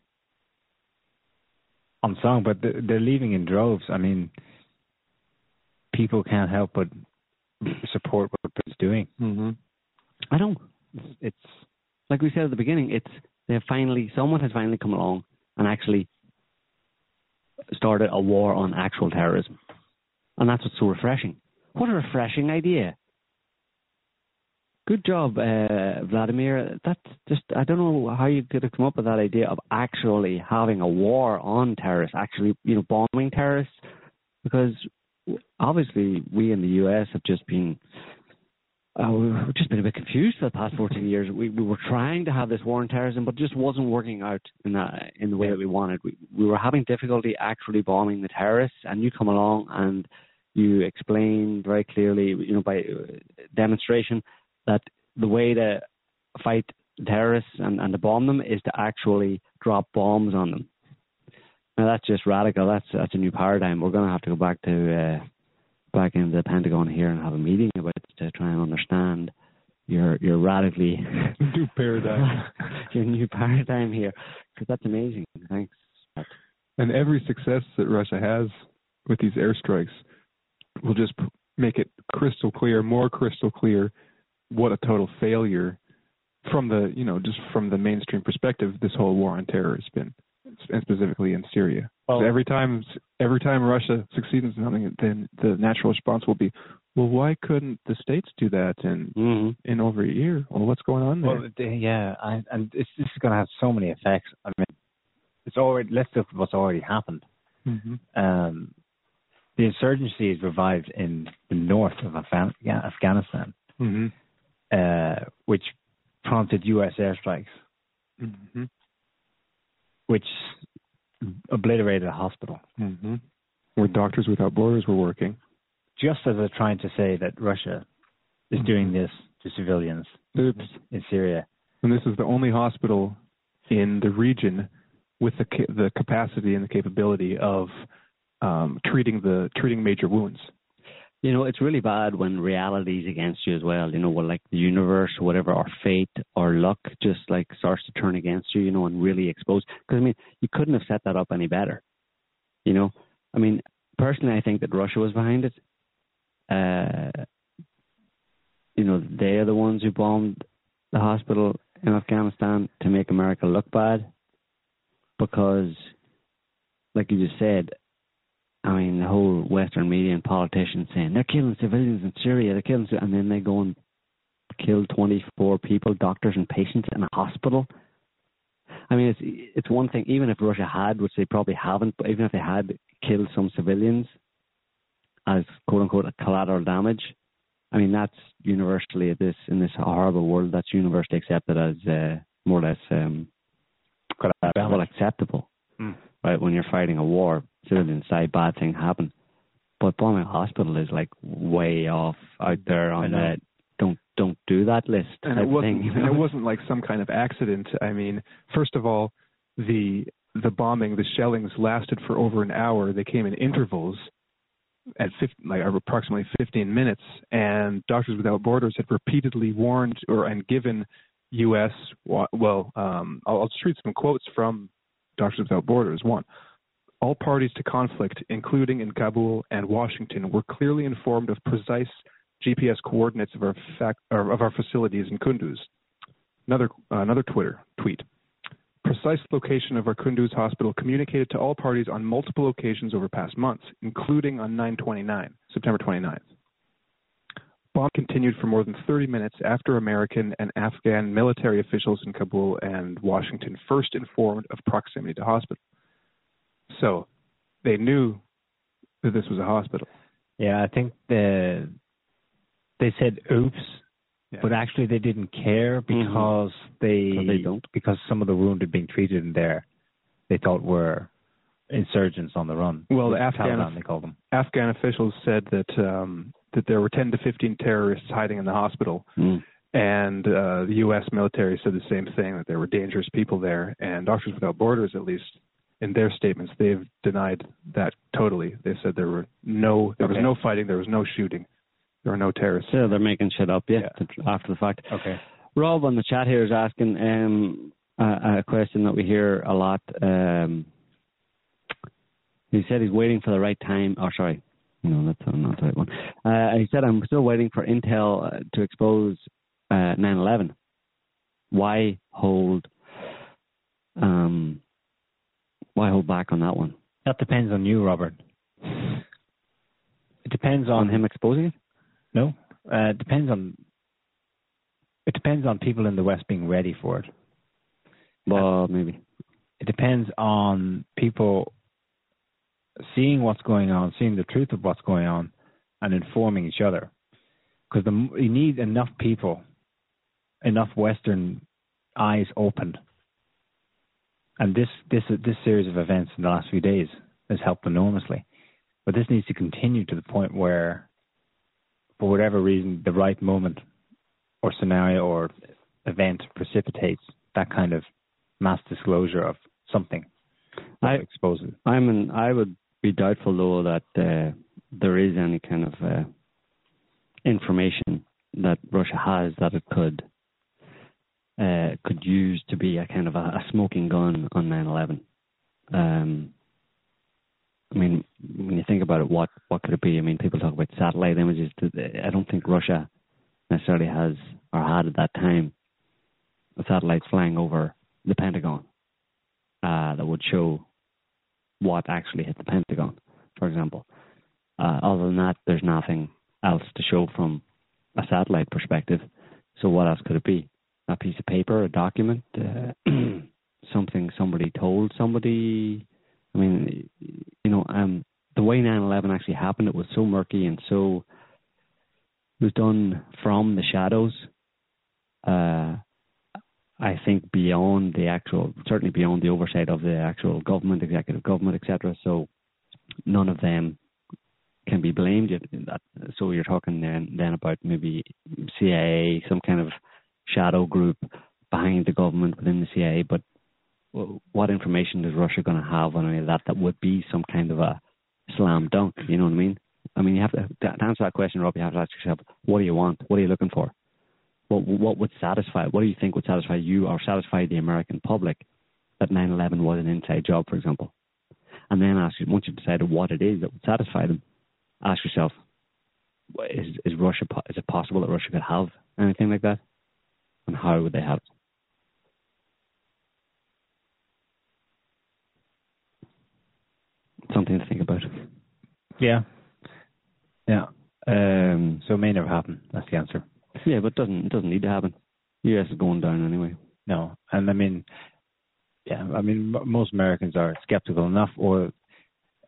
on song, but they're leaving in droves. I mean, people can't help but support what Putin's doing. Mm-hmm. I don't. It's, it's like we said at the beginning. It's they have finally someone has finally come along and actually started a war on actual terrorism, and that's what's so refreshing. What a refreshing idea! Good job, uh, Vladimir. That's just, I don't know how you could have come up with that idea of actually having a war on terrorists, actually, you know, bombing terrorists, because obviously we in the US have just been, uh, we've just been a bit confused for the past 14 years. We, we were trying to have this war on terrorism, but just wasn't working out in that, in the way that we wanted. We, we were having difficulty actually bombing the terrorists, and you come along and you explain very clearly, you know, by uh, demonstration that the way to fight terrorists and, and to bomb them is to actually drop bombs on them. Now that's just radical. That's that's a new paradigm. We're going to have to go back to uh, back in the Pentagon here and have a meeting about it to try and understand your your radically new paradigm. your new paradigm here, because that's amazing. Thanks. And every success that Russia has with these airstrikes will just make it crystal clear, more crystal clear, what a total failure from the you know just from the mainstream perspective this whole war on terror has been and specifically in Syria. Well, every time every time Russia succeeds in something, then the natural response will be, well, why couldn't the states do that in mm-hmm. in over a year? Well, what's going on there? Well, yeah, I, and it's, this is going to have so many effects. I mean, it's already let's look at what's already happened. Mm-hmm. Um, the insurgency is revived in the north of Afghan- Afghanistan. Mm-hmm uh, which prompted U.S. airstrikes, mm-hmm. which obliterated a hospital. Mm-hmm. Where Doctors Without Borders were working. Just as they're trying to say that Russia is doing this to civilians Oops. in Syria. And this is the only hospital in the region with the ca- the capacity and the capability of um, treating the treating major wounds you know, it's really bad when reality is against you as well. You know, well, like the universe or whatever, or fate or luck just like starts to turn against you, you know, and really expose. Because I mean, you couldn't have set that up any better. You know, I mean, personally, I think that Russia was behind it. Uh, you know, they are the ones who bombed the hospital in Afghanistan to make America look bad. Because, like you just said, I mean, the whole Western media and politicians saying they're killing civilians in Syria, they're killing, and then they go and kill 24 people, doctors and patients in a hospital. I mean, it's it's one thing. Even if Russia had, which they probably haven't, but even if they had killed some civilians as quote unquote collateral damage, I mean that's universally this in this horrible world that's universally accepted as uh, more or less um, well acceptable. Mm. Right when you're fighting a war, civilians die, bad thing happen. But bombing a hospital is like way off out there on the don't don't do that list and it wasn't, thing. Know? It wasn't like some kind of accident. I mean, first of all, the the bombing, the shellings lasted for over an hour. They came in intervals at 50, like approximately 15 minutes, and Doctors Without Borders had repeatedly warned or and given U.S. well, um, I'll, I'll just read some quotes from Doctors Without Borders. One, all parties to conflict, including in Kabul and Washington, were clearly informed of precise GPS coordinates of our, of our facilities in Kunduz. Another, uh, another Twitter tweet. Precise location of our Kunduz hospital communicated to all parties on multiple occasions over past months, including on 9/29, September 29th. Bomb continued for more than 30 minutes after American and Afghan military officials in Kabul and Washington first informed of proximity to hospital. So they knew that this was a hospital. Yeah, I think the they said oops Yeah. But actually, they didn't care because they, they don't. because some of the wounded being treated in there, they thought were insurgents on the run. Well, the Taliban, Afghan they call them. Afghan officials said that um, that there were 10 to 15 terrorists hiding in the hospital, Mm. and uh, the U.S. military said the same thing that there were dangerous people there. And Doctors Without Borders, at least in their statements, they've denied that totally. They said there were no there was Okay. no fighting, there was no shooting, there were no terrorists. So they're making shit up, yeah, to- after the fact. Okay. Rob on the chat here is asking um, a, a question that we hear a lot. Um, he said he's waiting for the right time. Oh, sorry. No, that's not the right one. Uh, he said, I'm still waiting for Intel uh, to expose uh, 9-11. Why hold um, why hold back on that one? That depends on you, Robert. It depends on, On him exposing it? No, uh, it depends on. It depends on people in the West being ready for it. Well, maybe. It depends on people seeing what's going on, seeing the truth of what's going on, and informing each other. Because you need enough people, enough Western eyes opened. And this this this series of events in the last few days has helped enormously. But this needs to continue to the point where, for whatever reason, the right moment or scenario or event precipitates that kind of mass disclosure of something I- exposes. I'm an, I would be doubtful though that uh, there is any kind of uh, information that Russia has that it could uh, could use to be a kind of a, a smoking gun on 9/11. Um, I mean, when you think about it, what what could it be? I mean, people talk about satellite images. I don't think Russia necessarily has or had at that time satellites flying over the Pentagon uh, that would show what actually hit the Pentagon, for example. Uh, other than that, there's nothing else to show from a satellite perspective. So what else could it be? A piece of paper, a document, uh, something somebody told somebody. I mean, you know, um, the way 9/11 actually happened, it was so murky and so it was done from the shadows. Uh, I think beyond the actual, certainly beyond the oversight of the actual government, executive government, etc. So none of them can be blamed. So you're talking then then about maybe CIA, some kind of shadow group behind the government within the CIA. But what information is Russia going to have on any of that that would be some kind of a slam dunk? You know what I mean? I mean, you have to to answer that question, Rob. You have to ask yourself, what do you want? What are you looking for? What what would satisfy? What do you think would satisfy you or satisfy the American public that 9/11 was an inside job, for example? And then ask once you've decided what it is that would satisfy them, ask yourself, is is Russia is it possible that Russia could have anything like that? And how would they help? Something to think about. Yeah. Yeah. Um, so it may never happen. That's the answer. Yeah, but it doesn't it doesn't need to happen. U.S. is going down anyway. No, and I mean, yeah, I mean, most Americans are skeptical enough, or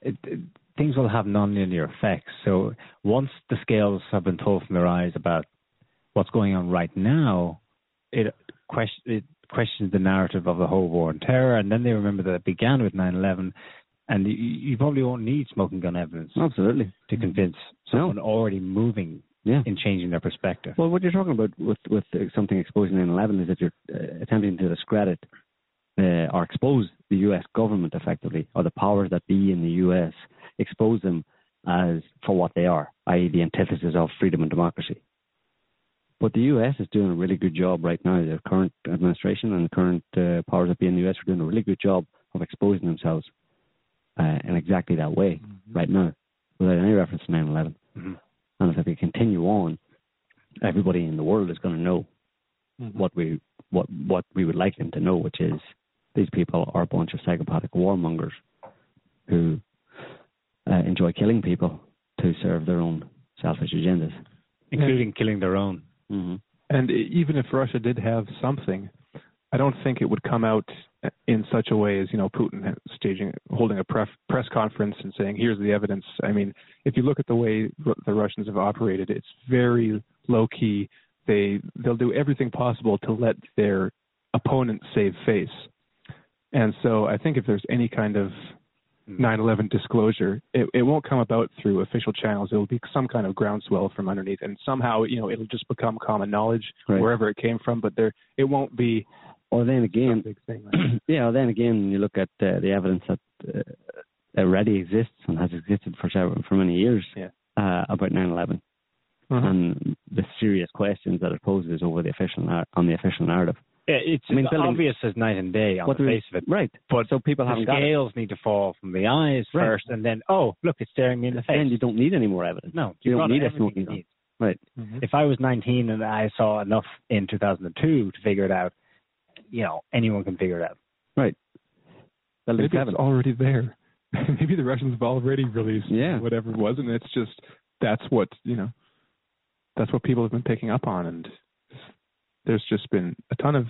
it, it, things will have nonlinear effects. So once the scales have been pulled from their eyes about what's going on right now, it question it questions the narrative of the whole war on terror, and then they remember that it began with 9/11, and you, you probably won't need smoking gun evidence Absolutely. to convince someone already moving Yeah. in changing their perspective. Well, what you're talking about with with something exposing 9/11 is that you're uh, attempting to discredit uh, or expose the U.S. government effectively, or the powers that be in the U.S. expose them as for what they are, i.e., the antithesis of freedom and democracy. But the U.S. is doing a really good job right now. The current administration and the current uh, powers that be in the U.S. are doing a really good job of exposing themselves uh, in exactly that way right now, without any reference to 9/11. And if they continue on, everybody in the world is going to know what we what what we would like them to know, which is these people are a bunch of psychopathic warmongers who uh, enjoy killing people to serve their own selfish agendas, including killing their own. Mm-hmm. And even if Russia did have something, I don't think it would come out in such a way as you know Putin staging, holding a pref, press conference and saying, "Here's the evidence." I mean, if you look at the way Ru- the Russians have operated, it's very low key, they they'll do everything possible to let their opponent save face. And so I think if there's any kind of 9/11 disclosure, it, it won't come about through official channels. It will be some kind of groundswell from underneath, and somehow you know it'll just become common knowledge Right. wherever it came from. But there, it won't be. Or then again, big thing. Like yeah. Or then again, you look at uh, the evidence that uh, already exists and has existed for several, for many years Yeah. uh, about 9/11 Uh-huh. and the serious questions that it poses over the official nar- on the official narrative. Yeah, it's I mean, as building- obvious as night and day on What the there face is- of it. right? But so people haven't got it. scales need to fall from the eyes Right. first, and then oh, look, it's staring me in the face. Then you don't need any more evidence. No, you you've don't need a everything smoking you need. Right. Mm-hmm. If I was 19 and I saw enough in 2002 to figure it out, you know, anyone can figure it out. Right. Well, Maybe it's seven. already there. Maybe the Russians have already released Yeah. whatever it was, and it's just that's what you know. That's what people have been picking up on, and there's just been a ton of,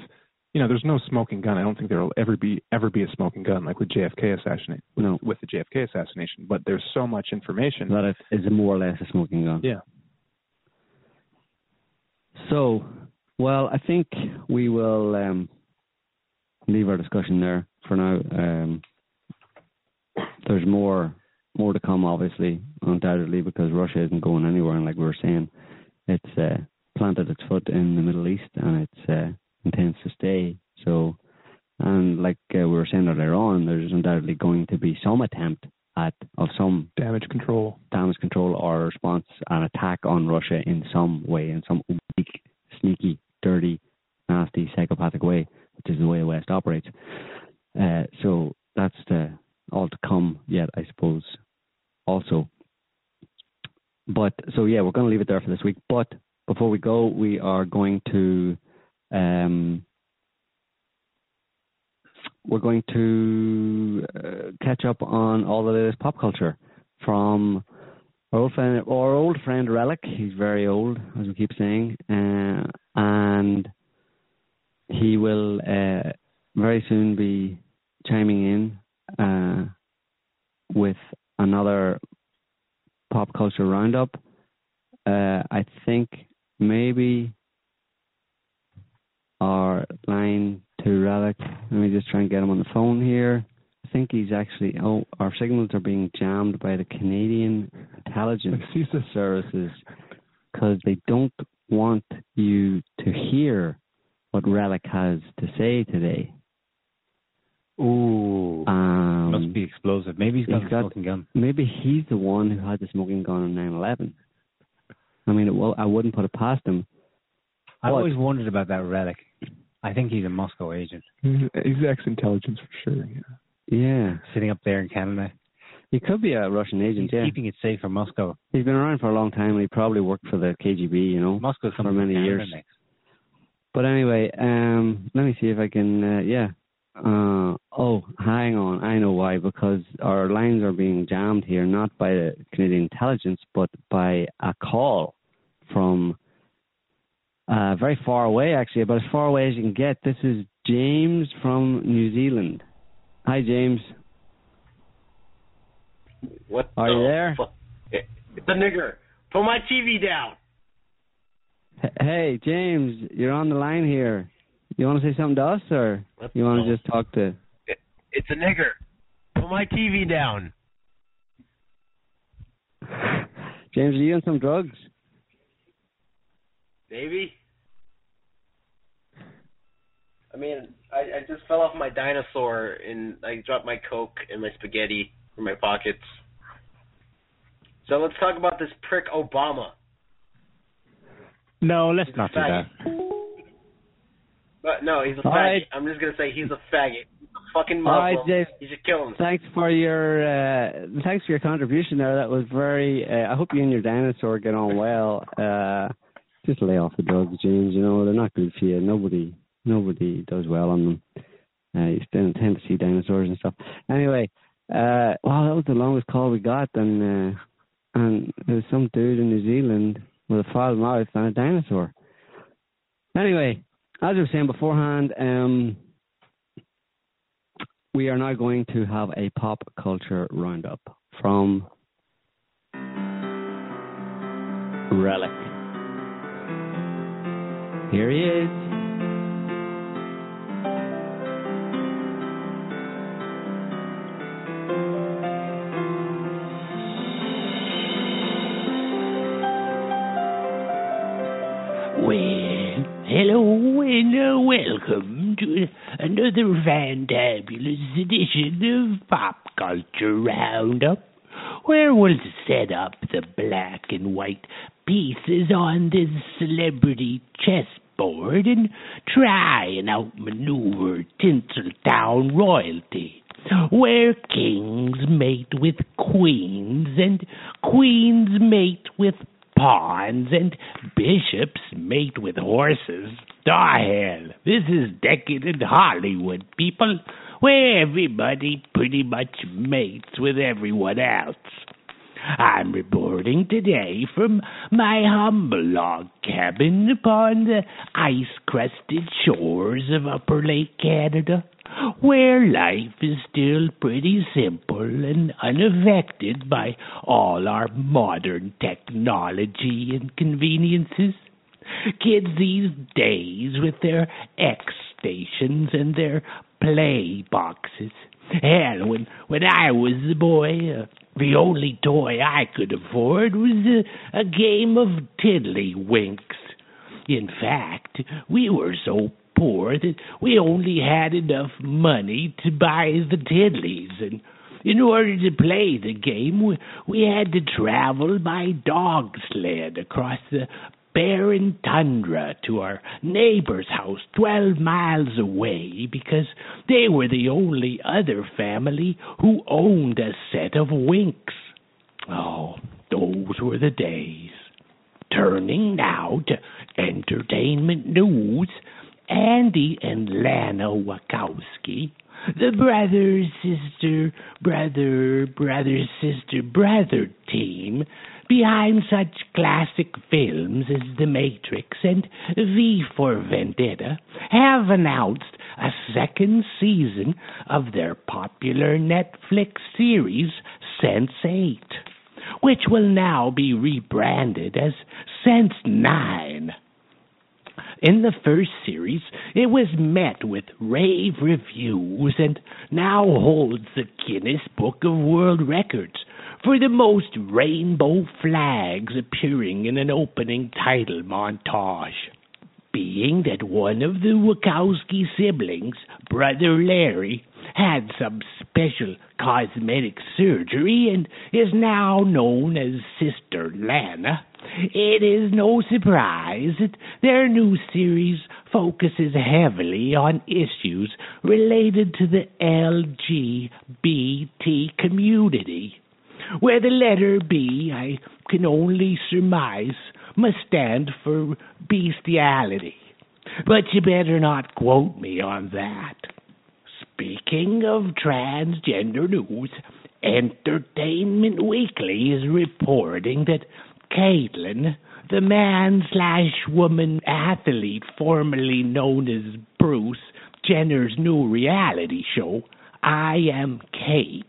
you know, there's no smoking gun. I don't think there will ever be ever be a smoking gun like with JFK assassination. With, No. with the JFK assassination, but there's so much information. that it is more or less a smoking gun. Yeah. So, well, I think we will um, leave our discussion there for now. Um, there's more more to come, obviously, undoubtedly, because Russia isn't going anywhere, and like we were saying, it's uh, planted its foot in the Middle East, and it uh, intends to stay. So, and like uh, we were saying earlier on, there's undoubtedly going to be some attempt at of some Damage control. damage control or response, an attack on Russia in some way, in some weak, sneaky, dirty, nasty, psychopathic way, which is the way the West operates. Uh, so that's the, all to come yet, I suppose, also. But so yeah, we're going to leave it there for this week. But before we go, we are going to um, we're going to uh, catch up on all the latest pop culture from our old friend, our old friend Relic. He's very old, as we keep saying, uh, and he will uh, very soon be chiming in uh, with another pop culture roundup. Uh, I think maybe our line to Relic. Let me just try and get him on the phone here. I think he's actually. Oh, our signals are being jammed by the Canadian intelligence services because they don't want you to hear what Relic has to say today. Ooh, Um, must be explosive. Maybe he's got he's a got- smoking gun. Maybe he's the one who had the smoking gun on 9/11. I mean, it, well, I wouldn't put it past him. I What? always wondered about that relic. I think he's a Moscow agent He's ex-intelligence for sure. Yeah. Yeah, sitting up there in Canada. he could be a Russian agent. He's yeah, keeping it safe for Moscow. he's been around for a long time, and he probably worked for the KGB. You know, Moscow for many Canada years. next. But anyway, um, let me see if I can. Uh, yeah. Uh, oh, hang on. I know why. Because our lines are being jammed here, not by the Canadian intelligence, but by a call from uh, very far away, actually, about as far away as you can get. This is James from New Zealand. Hi, James. What Are the you there? It's a nigger. Put my TV down. Hey, James, you're on the line here. You want to say something to us, or What you want to just talk to? It's a nigger. Put my TV down. James, are you on some drugs? Baby. I mean, I, I just fell off my dinosaur and I dropped my Coke and my spaghetti from my pockets. So let's talk about this prick Obama. No, let's not do that. But no, he's a All faggot. right. I'm just gonna say he's a faggot. He's a fucking Muslim. right, Dave. He should kill himself. Thanks for your uh, thanks for your contribution there. That was very. Uh, I hope you and your dinosaur get on well. Uh, just lay off the drugs, James. You know they're not good for you. Nobody nobody does well on them. Uh, you still tend to see dinosaurs and stuff. Anyway, uh, wow, that was the longest call we got, and uh, and there was some dude in New Zealand with a foul mouth and a dinosaur. Anyway, as I was saying beforehand, um, we are now going to have a pop culture roundup from Relic. Here he is. Well, hello and uh, welcome to another fantabulous edition of Pop Culture Roundup, where we'll set up the black and white pieces on this celebrity chessboard and try and outmaneuver Tinseltown royalty, where kings mate with queens and queens mate with pawns and bishops mate with horses. Ah, hell, this is decadent Hollywood, people, where everybody pretty much mates with everyone else. I'm reporting today from my humble log cabin upon the ice-crusted shores of Upper Lake Canada, where life is still pretty simple and unaffected by all our modern technology and conveniences. Kids these days with their X stations and their play boxes. Hell, when when I was a boy, uh, the only toy I could afford was a, a game of tiddlywinks. In fact, we were so poor that we only had enough money to buy the tiddlies, and in order to play the game, we, we had to travel by dog sled across the barren tundra to our neighbor's house 12 miles away because they were the only other family who owned a set of winks. Oh, those were the days. Turning now to entertainment news, Andy and Lana Wachowski, the brother, sister, brother, brother, sister, brother team behind such classic films as The Matrix and V for Vendetta, have announced a second season of their popular Netflix series Sense8, which will now be rebranded as Sense 9. In the first series, it was met with rave reviews and now holds the Guinness Book of World Records for the most rainbow flags appearing in an opening title montage. Being that one of the Wachowski siblings, Brother Larry, had some special cosmetic surgery and is now known as Sister Lana, it is no surprise that their new series focuses heavily on issues related to the LGBT community, where the letter B, I can only surmise, must stand for bestiality. But you better not quote me on that. Speaking of transgender news, Entertainment Weekly is reporting that Caitlyn, the man slash woman athlete formerly known as Bruce Jenner's new reality show, I Am Cait,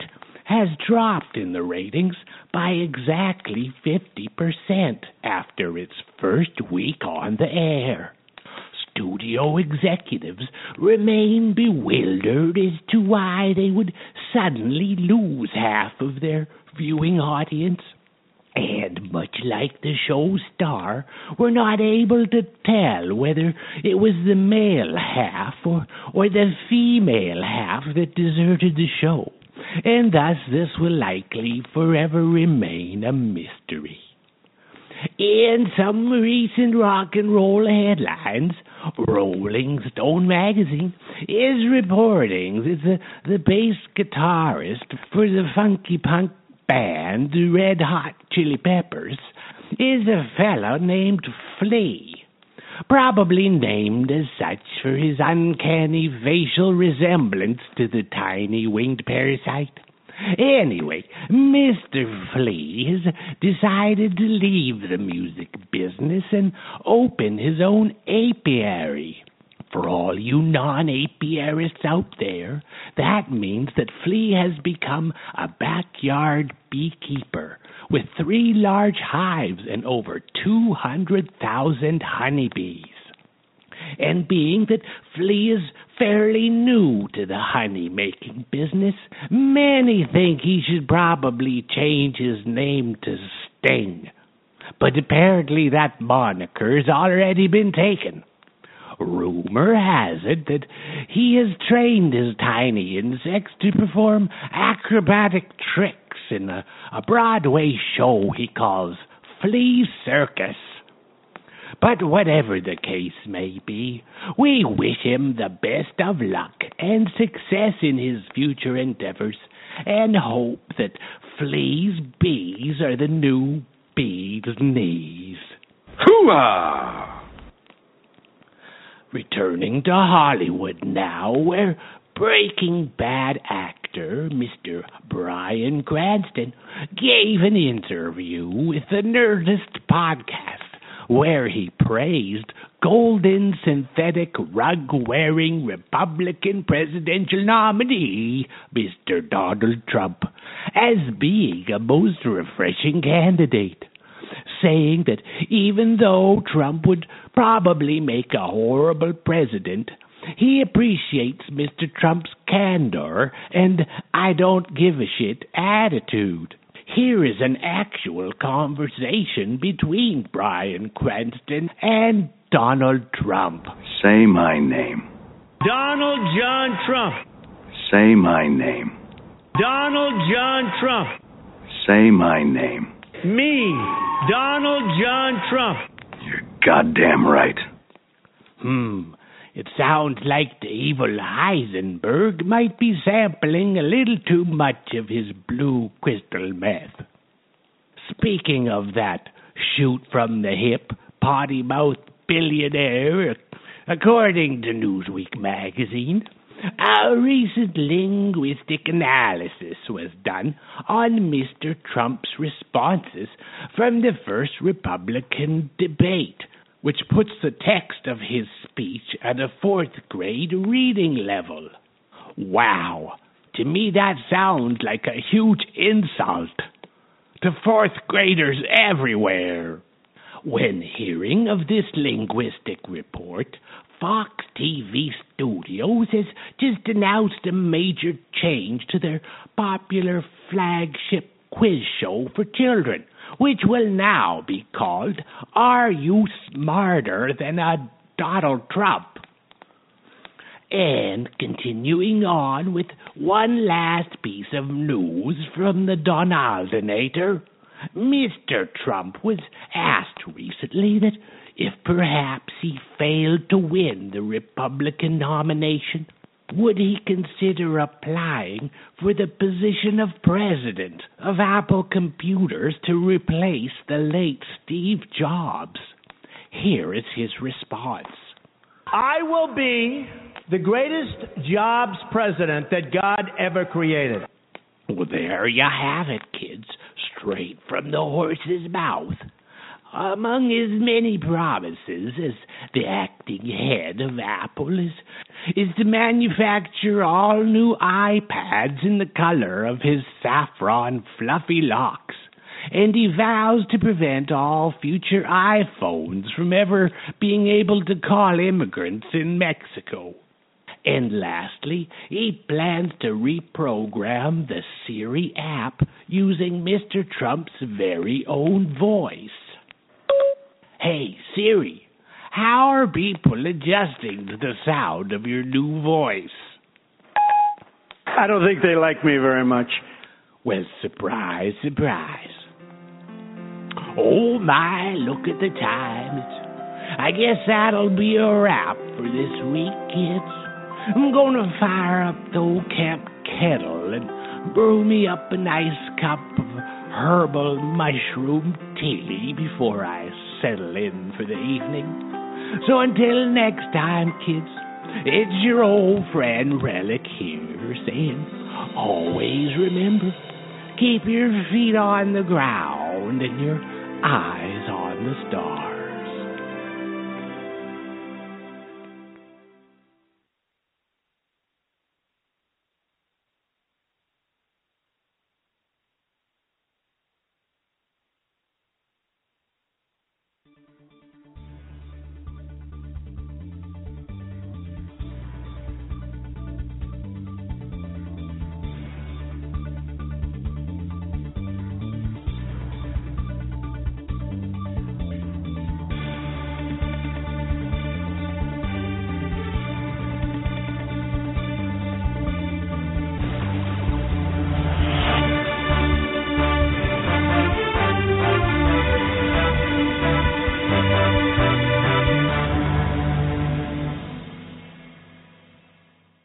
has dropped in the ratings by exactly 50% after its first week on the air. Studio executives remain bewildered as to why they would suddenly lose half of their viewing audience and much like the show's star, were not able to tell whether it was the male half or, or the female half that deserted the show, and thus this will likely forever remain a mystery. In some recent rock and roll headlines, Rolling Stone magazine is reporting that the, the bass guitarist for the funky punk band, Red Hot Chili Peppers, is a fellow named Flea. Probably named as such for his uncanny facial resemblance to the tiny winged parasite. Anyway, Mr. Flea has decided to leave the music business and open his own apiary. For all you non-apiarists out there, that means that Flea has become a backyard beekeeper with three large hives and over 200,000 honeybees. And being that Flea is fairly new to the honey making business, many think he should probably change his name to Sting. But apparently that moniker's already been taken. Rumor has it that he has trained his tiny insects to perform acrobatic tricks in a, a Broadway show he calls Flea Circus. But whatever the case may be, we wish him the best of luck and success in his future endeavors, and hope that Flea's bees are the new bees' knees. Hooah! Returning to Hollywood now, where Breaking Bad actor Mr. Bryan Cranston gave an interview with the Nerdist podcast where he praised golden synthetic rug wearing Republican presidential nominee Mr. Donald Trump as being a most refreshing candidate saying that even though Trump would probably make a horrible president, he appreciates Mr. Trump's candor and I don't give a shit attitude. Here is an actual conversation between Bryan Cranston and Donald Trump. Say my name. Donald John Trump. Say my name. Donald John Trump. Say my name. Me, Donald John Trump. You're goddamn right. Hmm. It sounds like the evil Heisenberg might be sampling a little too much of his blue crystal meth. Speaking of that shoot from the hip, potty mouth billionaire, according to Newsweek magazine, a recent linguistic analysis was done on Mr. Trump's responses from the first Republican debate, which puts the text of his speech at a fourth grade reading level. Wow! To me, that sounds like a huge insult to fourth graders everywhere. When hearing of this linguistic report, Fox TV Studios has just announced a major change to their popular flagship quiz show for children, which will now be called Are You Smarter Than a Donald Trump? And continuing on with one last piece of news from the Donaldinator, Mr. Trump was asked recently that if perhaps he failed to win the Republican nomination, would he consider applying for the position of president of Apple Computers to replace the late Steve Jobs? Here is his response. I will be the greatest Jobs president that God ever created. Well, there you have it, kids, straight from the horse's mouth. Among his many promises as the acting head of Apple is, is to manufacture all new iPads in the color of his saffron fluffy locks. And he vows to prevent all future iPhones from ever being able to call immigrants in Mexico. And lastly, he plans to reprogram the Siri app using Mr. Trump's very own voice. Hey, Siri, how are people adjusting to the sound of your new voice? I don't think they like me very much. Well, surprise, surprise. Oh my, look at the times. I guess that'll be a wrap for this week, kids. I'm gonna fire up the old camp kettle and brew me up a nice cup of herbal mushroom tea before I settle in for the evening. So until next time, kids, it's your old friend Relic here saying, always remember, keep your feet on the ground and your eyes on the stars.